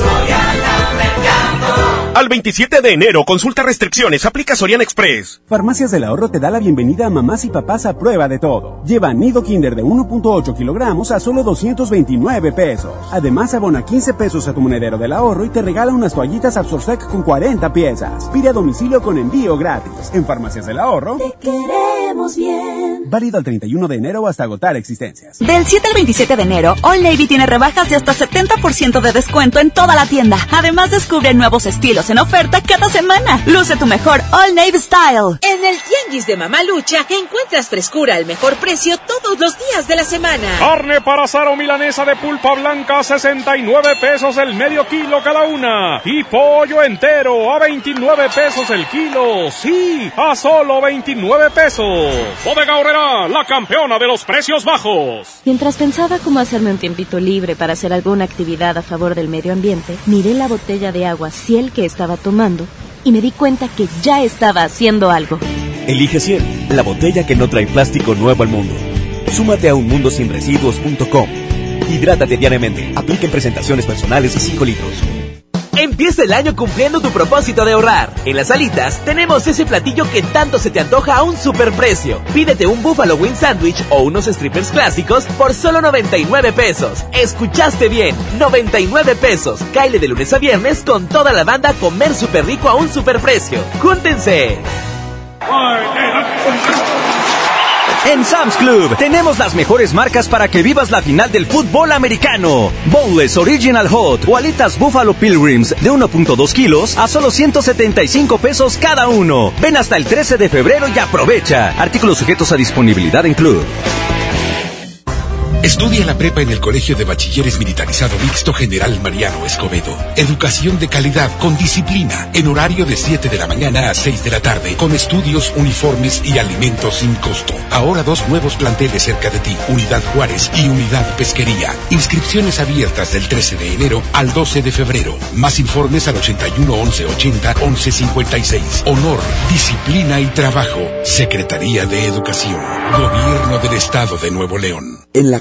Al 27 de enero, consulta restricciones, aplica Soriana Express. Farmacias del Ahorro te da la bienvenida a mamás y papás a prueba de todo. Lleva nido kinder de 1.8 kilogramos a solo 229 pesos. Además, abona 15 pesos a tu monedero del ahorro y te regala unas toallitas Absorsec con 40 piezas. Pide a domicilio con envío gratis. En Farmacias del Ahorro. Te queremos bien. Válido al 31 de enero hasta agotar existencias. Del 7 al 27 de enero, All Navy tiene rebajas de hasta 70% de descuento en toda la tienda. Además, descubre nuevos estilos en oferta cada semana. Luce tu mejor All Navy Style. En el Tianguis de Mamalucha encuentras frescura al mejor precio todos los días de la semana. Carne para asar o milanesa de pulpa blanca, 69 pesos el medio kilo cada una. Y pollo entero a 29 pesos el kilo. Sí, a solo 29 pesos. Bodega Horrera, la campeona de los precios bajos. Mientras pensaba cómo hacerme un tiempito libre para hacer alguna actividad a favor del medio ambiente, miré la botella de agua Ciel que estaba tomando y me di cuenta que ya estaba haciendo algo. Elige 100, la botella que no trae plástico nuevo al mundo. Súmate a unmundosinresiduos.com. Hidrátate diariamente. Apliquen presentaciones personales y 5 litros. Empieza el año cumpliendo tu propósito de ahorrar. En las alitas tenemos ese platillo que tanto se te antoja a un superprecio. Pídete un Buffalo Wing Sandwich o unos strippers clásicos por solo 99 pesos. Escuchaste bien, 99 pesos. Caile de lunes a viernes con toda la banda comer súper rico a un superprecio. ¡Júntense! En Sam's Club tenemos las mejores marcas para que vivas la final del fútbol americano. Bowls Original Hot o alitas Buffalo Pilgrims de 1.2 kilos a solo 175 pesos cada uno. Ven hasta el 13 de febrero y aprovecha. Artículos sujetos a disponibilidad en Club. Estudia la prepa en el Colegio de Bachilleres Militarizado Mixto General Mariano Escobedo. Educación de calidad con disciplina, en horario de 7 de la mañana a 6 de la tarde, con estudios, uniformes y alimentos sin costo. Ahora dos nuevos planteles cerca de ti, Unidad Juárez y Unidad Pesquería. Inscripciones abiertas del 13 de enero al 12 de febrero. Más informes al 81 11 80 11 56. Honor, disciplina y trabajo. Secretaría de Educación. Gobierno del Estado de Nuevo León. En la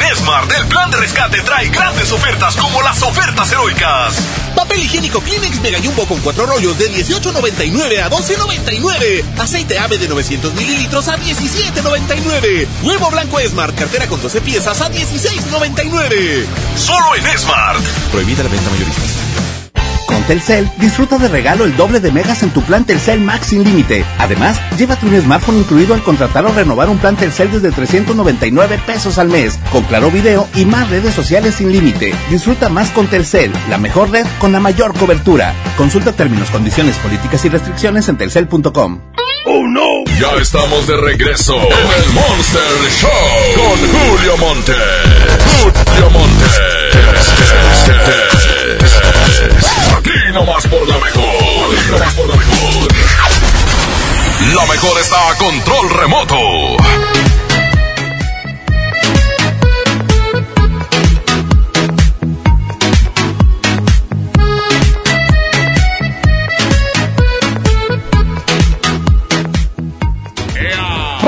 Smart, el plan de rescate trae grandes ofertas como las ofertas heroicas. Papel higiénico Kleenex Mega Jumbo con cuatro rollos de 18.99 a 12.99. Aceite ave de 900 mililitros a 17.99. Huevo blanco Smart, cartera con 12 piezas a 16.99. Solo en Smart. Prohibida la venta mayorista. Con Telcel, disfruta de regalo el doble de megas en tu plan Telcel Max sin límite. Además, llévate un smartphone incluido al contratar o renovar un plan Telcel desde 399 pesos al mes, con claro video y más redes sociales sin límite. Disfruta más con Telcel, la mejor red con la mayor cobertura. Consulta términos, condiciones, políticas y restricciones en telcel.com. ¡Oh, no! Ya estamos de regreso en el Monster Show con Julio Monte. Julio Monte. Aquí nomás por la mejor. Aquí nomás por la mejor. La mejor está a control remoto.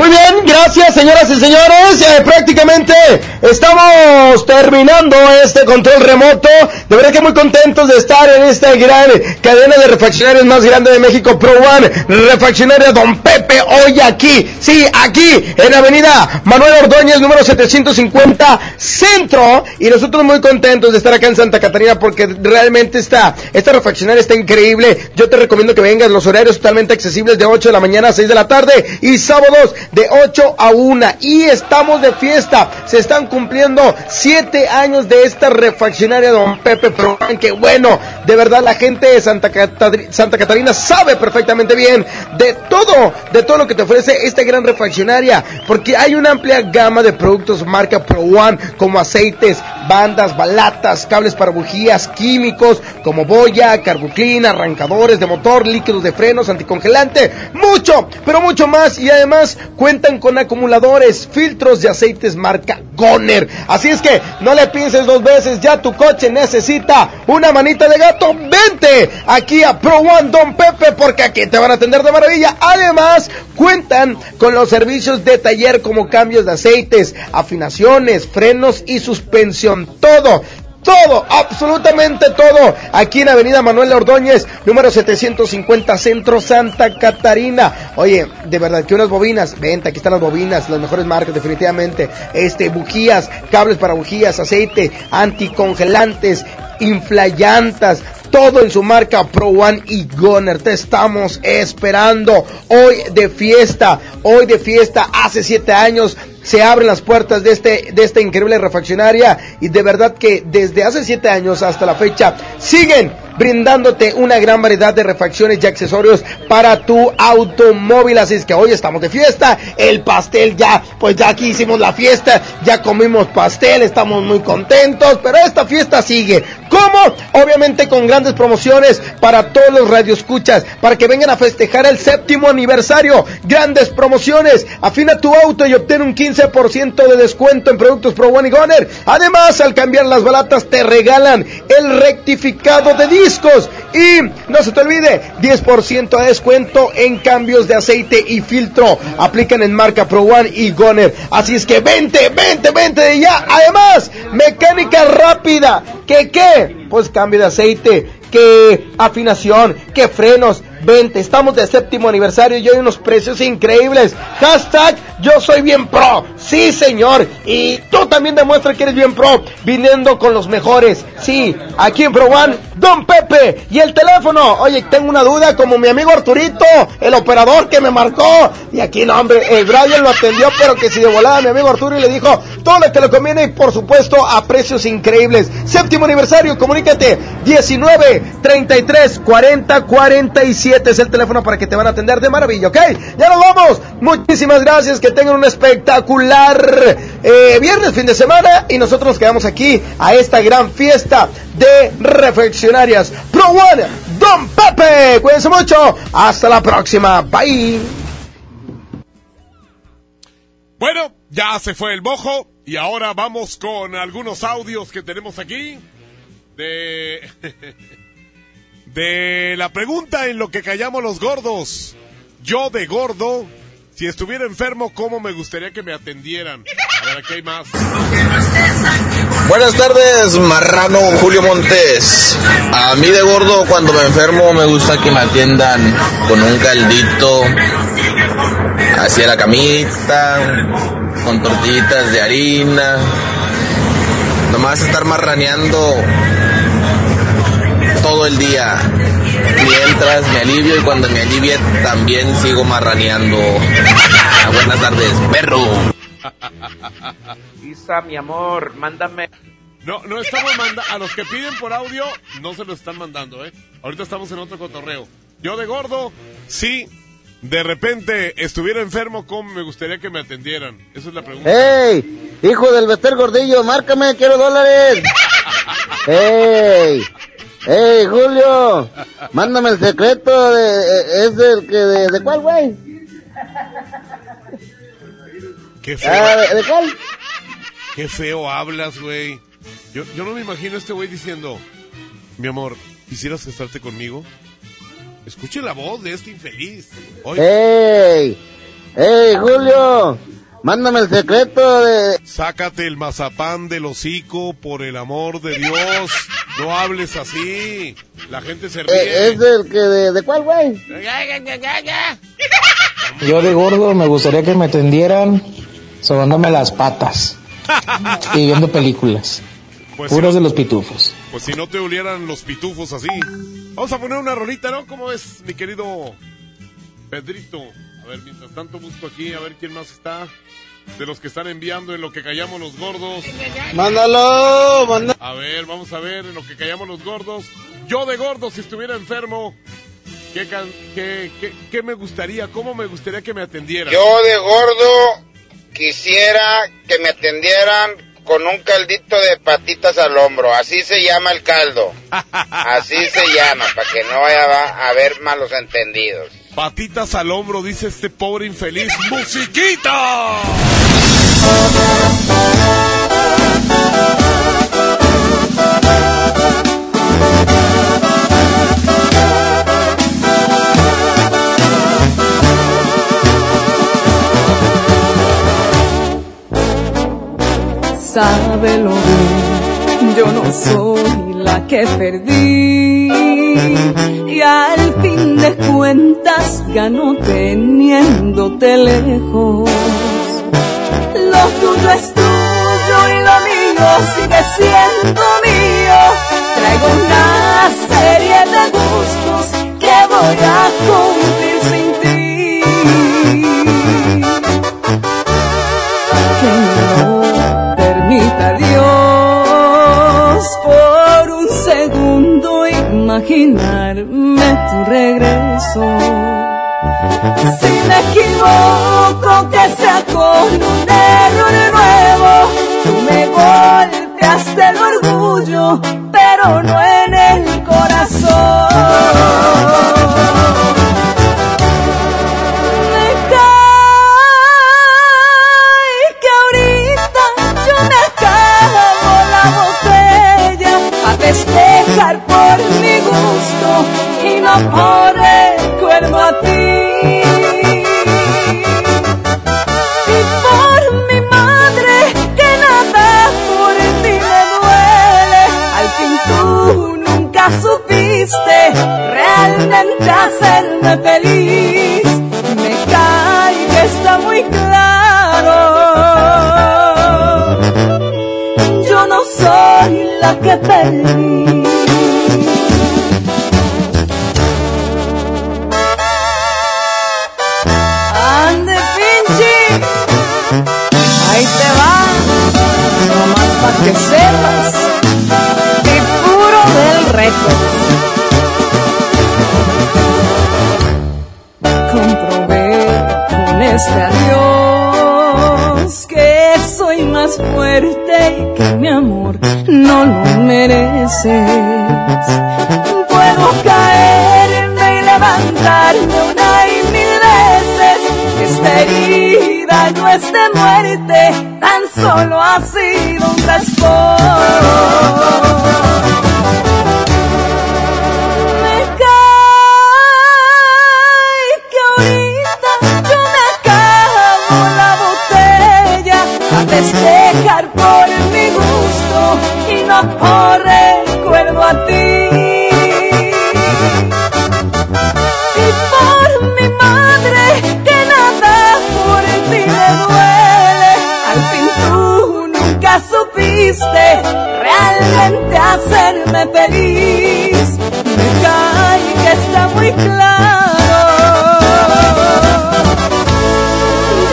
Muy bien, gracias señoras y señores. Eh, prácticamente estamos terminando este control remoto. De verdad que muy contentos de estar en esta gran cadena de refaccionarios más grande de México, Pro One. Refaccionaria Don Pepe, hoy aquí, sí, aquí, en Avenida Manuel Ordóñez, número 750, Centro. Y nosotros muy contentos de estar acá en Santa Catarina porque realmente está, esta refaccionaria está increíble. Yo te recomiendo que vengas, los horarios totalmente accesibles de 8 de la mañana a 6 de la tarde y sábados de 8 a 1 y estamos de fiesta. Se están cumpliendo 7 años de esta refaccionaria Don Pepe Pro. Que bueno, de verdad la gente de Santa, Catari- Santa Catarina sabe perfectamente bien de todo, de todo lo que te ofrece esta gran refaccionaria, porque hay una amplia gama de productos marca Pro One como aceites, bandas, balatas, cables para bujías, químicos como boya, carbuclina, arrancadores de motor, líquidos de frenos, anticongelante, mucho, pero mucho más y además cuentan con acumuladores, filtros de aceites marca Goner. Así es que no le pienses dos veces, ya tu coche necesita una manita de gato. Vente aquí a Pro One Don Pepe porque aquí te van a atender de maravilla. Además, cuentan con los servicios de taller como cambios de aceites, afinaciones, frenos y suspensión. Todo todo, absolutamente todo, aquí en Avenida Manuel Ordóñez, número 750, Centro Santa Catarina. Oye, de verdad que unas bobinas, venta, aquí están las bobinas, las mejores marcas, definitivamente. Este, bujías, cables para bujías, aceite, anticongelantes, inflayantas, todo en su marca Pro One y Goner. Te estamos esperando hoy de fiesta, hoy de fiesta, hace siete años se abren las puertas de este de esta increíble refaccionaria y de verdad que desde hace siete años hasta la fecha siguen brindándote una gran variedad de refacciones y accesorios para tu automóvil. Así es que hoy estamos de fiesta. El pastel ya, pues ya aquí hicimos la fiesta, ya comimos pastel, estamos muy contentos, pero esta fiesta sigue. ¿Cómo? Obviamente con grandes promociones para todos los radioescuchas, para que vengan a festejar el séptimo aniversario. Grandes promociones. Afina tu auto y obtén un 15% de descuento en productos Pro One y Goner. Además, al cambiar las balatas te regalan el rectificado de discos. Y no se te olvide, 10% de descuento en cambios de aceite y filtro. Aplican en marca Pro One y Goner. Así es que vente, vente, vente de ya. Además, mecánica rápida. ¿Qué qué? Pues cambio de aceite. Que afinación, que frenos, vente, estamos de séptimo aniversario y hay unos precios increíbles. Hashtag yo soy bien pro. Sí, señor. Y tú también demuestra que eres bien pro. Viniendo con los mejores. Sí, aquí en Pro One, Don Pepe. Y el teléfono. Oye, tengo una duda como mi amigo Arturito, el operador que me marcó. Y aquí no, hombre, el Brian lo atendió, pero que si de volada mi amigo Arturo y le dijo todo lo que le conviene y por supuesto a precios increíbles. Séptimo aniversario, comunícate. 19 33 40 47 es el teléfono para que te van a atender de maravilla, ¿ok? Ya nos vamos. Muchísimas gracias. Que tengan un espectacular eh, viernes, fin de semana. Y nosotros nos quedamos aquí a esta gran fiesta de reflexionarias. Pro One, Don Pepe. Cuídense mucho. Hasta la próxima. Bye. Bueno, ya se fue el mojo y ahora vamos con algunos audios que tenemos aquí de de la pregunta en lo que callamos los gordos. Yo de gordo, si estuviera enfermo, ¿cómo me gustaría que me atendieran? A ver, aquí hay más. Buenas tardes, marrano Julio Montes. A mí de gordo, cuando me enfermo, me gusta que me atiendan con un caldito hacia la camita, con tortillitas de harina. Nomás estar marraneando todo el día. Mientras me alivio y cuando me alivie también sigo marraneando. Ah, buenas tardes, perro. Isa, mi amor, mándame. No, no estamos mandando. A los que piden por audio, no se lo están mandando, ¿eh? Ahorita estamos en otro cotorreo. Yo de gordo, sí. De repente estuviera enfermo, ¿cómo me gustaría que me atendieran? Esa es la pregunta. ¡Ey! Hijo del Bester Gordillo, márcame, quiero dólares. ¡Ey! ¡Ey, Julio! Mándame el secreto de... ¿Es el que de, de cuál, güey? Qué feo. Ah, ¿de, de cuál? Qué feo hablas, güey. Yo, yo no me imagino a este güey diciendo, mi amor, ¿quisieras casarte conmigo? Escuche la voz de este infeliz. Oye, ¡Ey! ¡Ey, Julio! Mándame el secreto de... sácate el mazapán del hocico, por el amor de Dios. No hables así. La gente se eh, ríe. ¿Es el que de, de cuál, güey? Yo de gordo me gustaría que me tendieran sobándome las patas y viendo películas. Pues de los pitufos. Pues si no te olieran los pitufos así. Vamos a poner una rolita, ¿no? ¿Cómo es, mi querido Pedrito? A ver, mientras tanto busco aquí, a ver quién más está. De los que están enviando en lo que callamos los gordos. Mándalo, mándalo. A ver, vamos a ver en lo que callamos los gordos. Yo de gordo, si estuviera enfermo, ¿qué, can- qué, qué- qué me gustaría? ¿Cómo me gustaría que me atendieran? Yo de gordo quisiera que me atendieran con un caldito de patitas al hombro. Así se llama el caldo. Así se llama, para que no vaya a haber malos entendidos. Patitas al hombro, dice este pobre infeliz. ¡Musiquita! Sábelo bien, yo no soy la que perdí. Y de cuentas ganó teniéndote lejos. Lo tuyo es tuyo y lo mío sigue siendo mío. Traigo una serie de gustos que voy a cumplir sin ti. Que no permita Dios por un segundo imaginarme tu regreso. Si me equivoco, que sea con un error nuevo. Tú me golpeaste el orgullo, pero no en el corazón. Me cae que ahorita yo me acabo la botella a festejar por mi gusto y no por recuerdo a ti. Y por mi madre que nada por ti me duele. Al fin tú nunca supiste realmente hacerme feliz. Me cae está muy claro. Yo no soy la que perdí. Que sepas, y puro del récord. Comprobé con este adiós que soy más fuerte y que mi amor no lo mereces. Puedo caerme y levantarme una y mil veces. Esta herida no es de muerte, ha sido un raspón. feliz. Que está muy claro.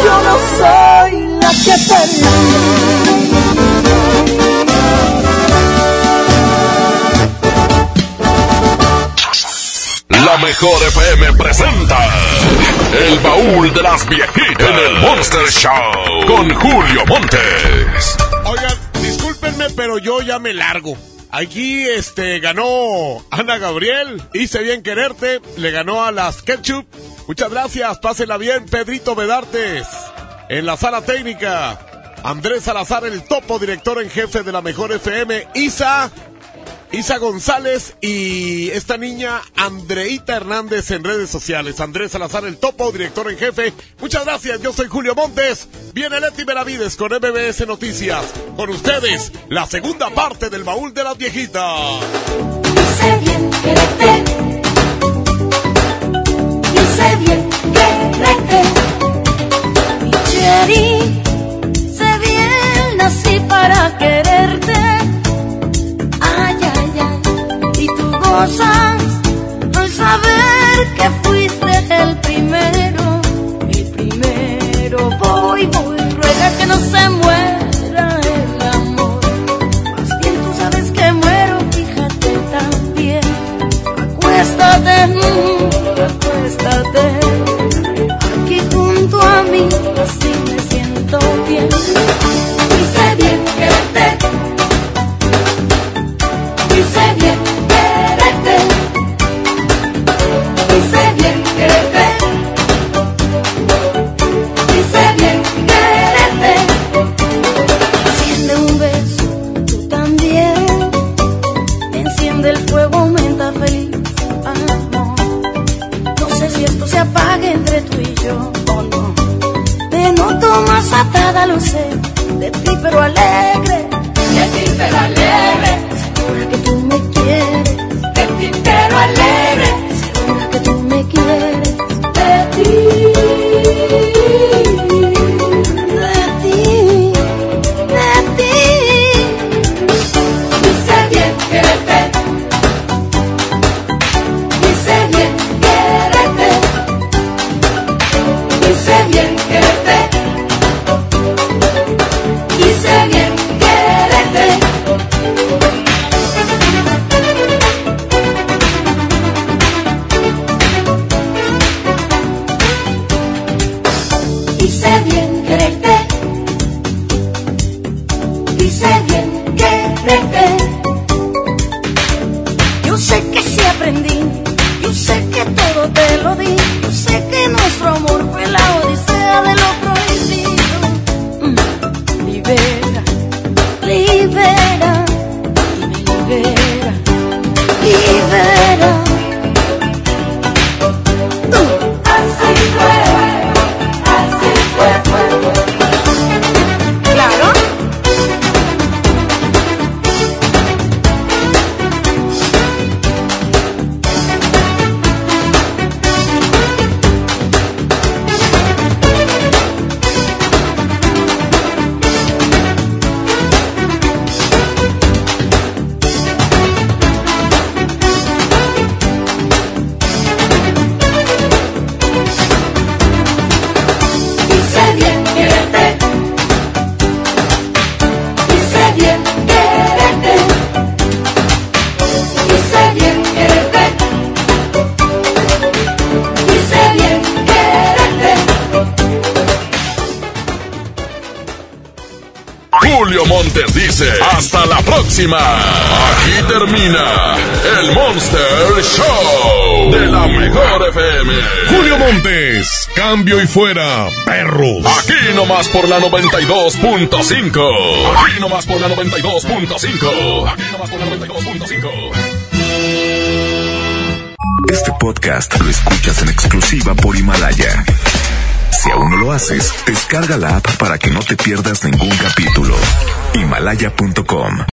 Yo no soy la que perdí. La mejor FM presenta El baúl de las viejitas en el Monster Show con Julio Montes. Oigan, discúlpenme, pero yo ya me largo. Aquí este ganó Ana Gabriel, hice bien quererte, le ganó a las Ketchup. Muchas gracias, pásela bien, Pedrito Bedartes. En la sala técnica, Andrés Salazar, el topo director en jefe de la mejor FM, Isa, Isa González y esta niña Andreita Hernández en redes sociales. Andrés Salazar, el topo, director en jefe. Muchas gracias, yo soy Julio Montes. Viene Leti Benavides con MBS Noticias. Con ustedes, la segunda parte del baúl de las viejitas. Bien bien. Cherry, sé bien nací para quererte. Gozas al saber que fuiste el primero. El primero. Voy, voy, ruega que no se muera el amor. Más bien tú sabes que muero, fíjate también. Acuéstate, acuéstate. Aquí junto a mí, así me siento bien. Próxima. Aquí termina el Monster Show de la mejor FM. Julio Montes, cambio y fuera, perros. Aquí nomás por la 92.5. Aquí nomás por la 92.5. Aquí nomás por la 92.5. Este podcast lo escuchas en exclusiva por Himalaya. Si aún no lo haces, descarga la app para que no te pierdas ningún capítulo. Himalaya.com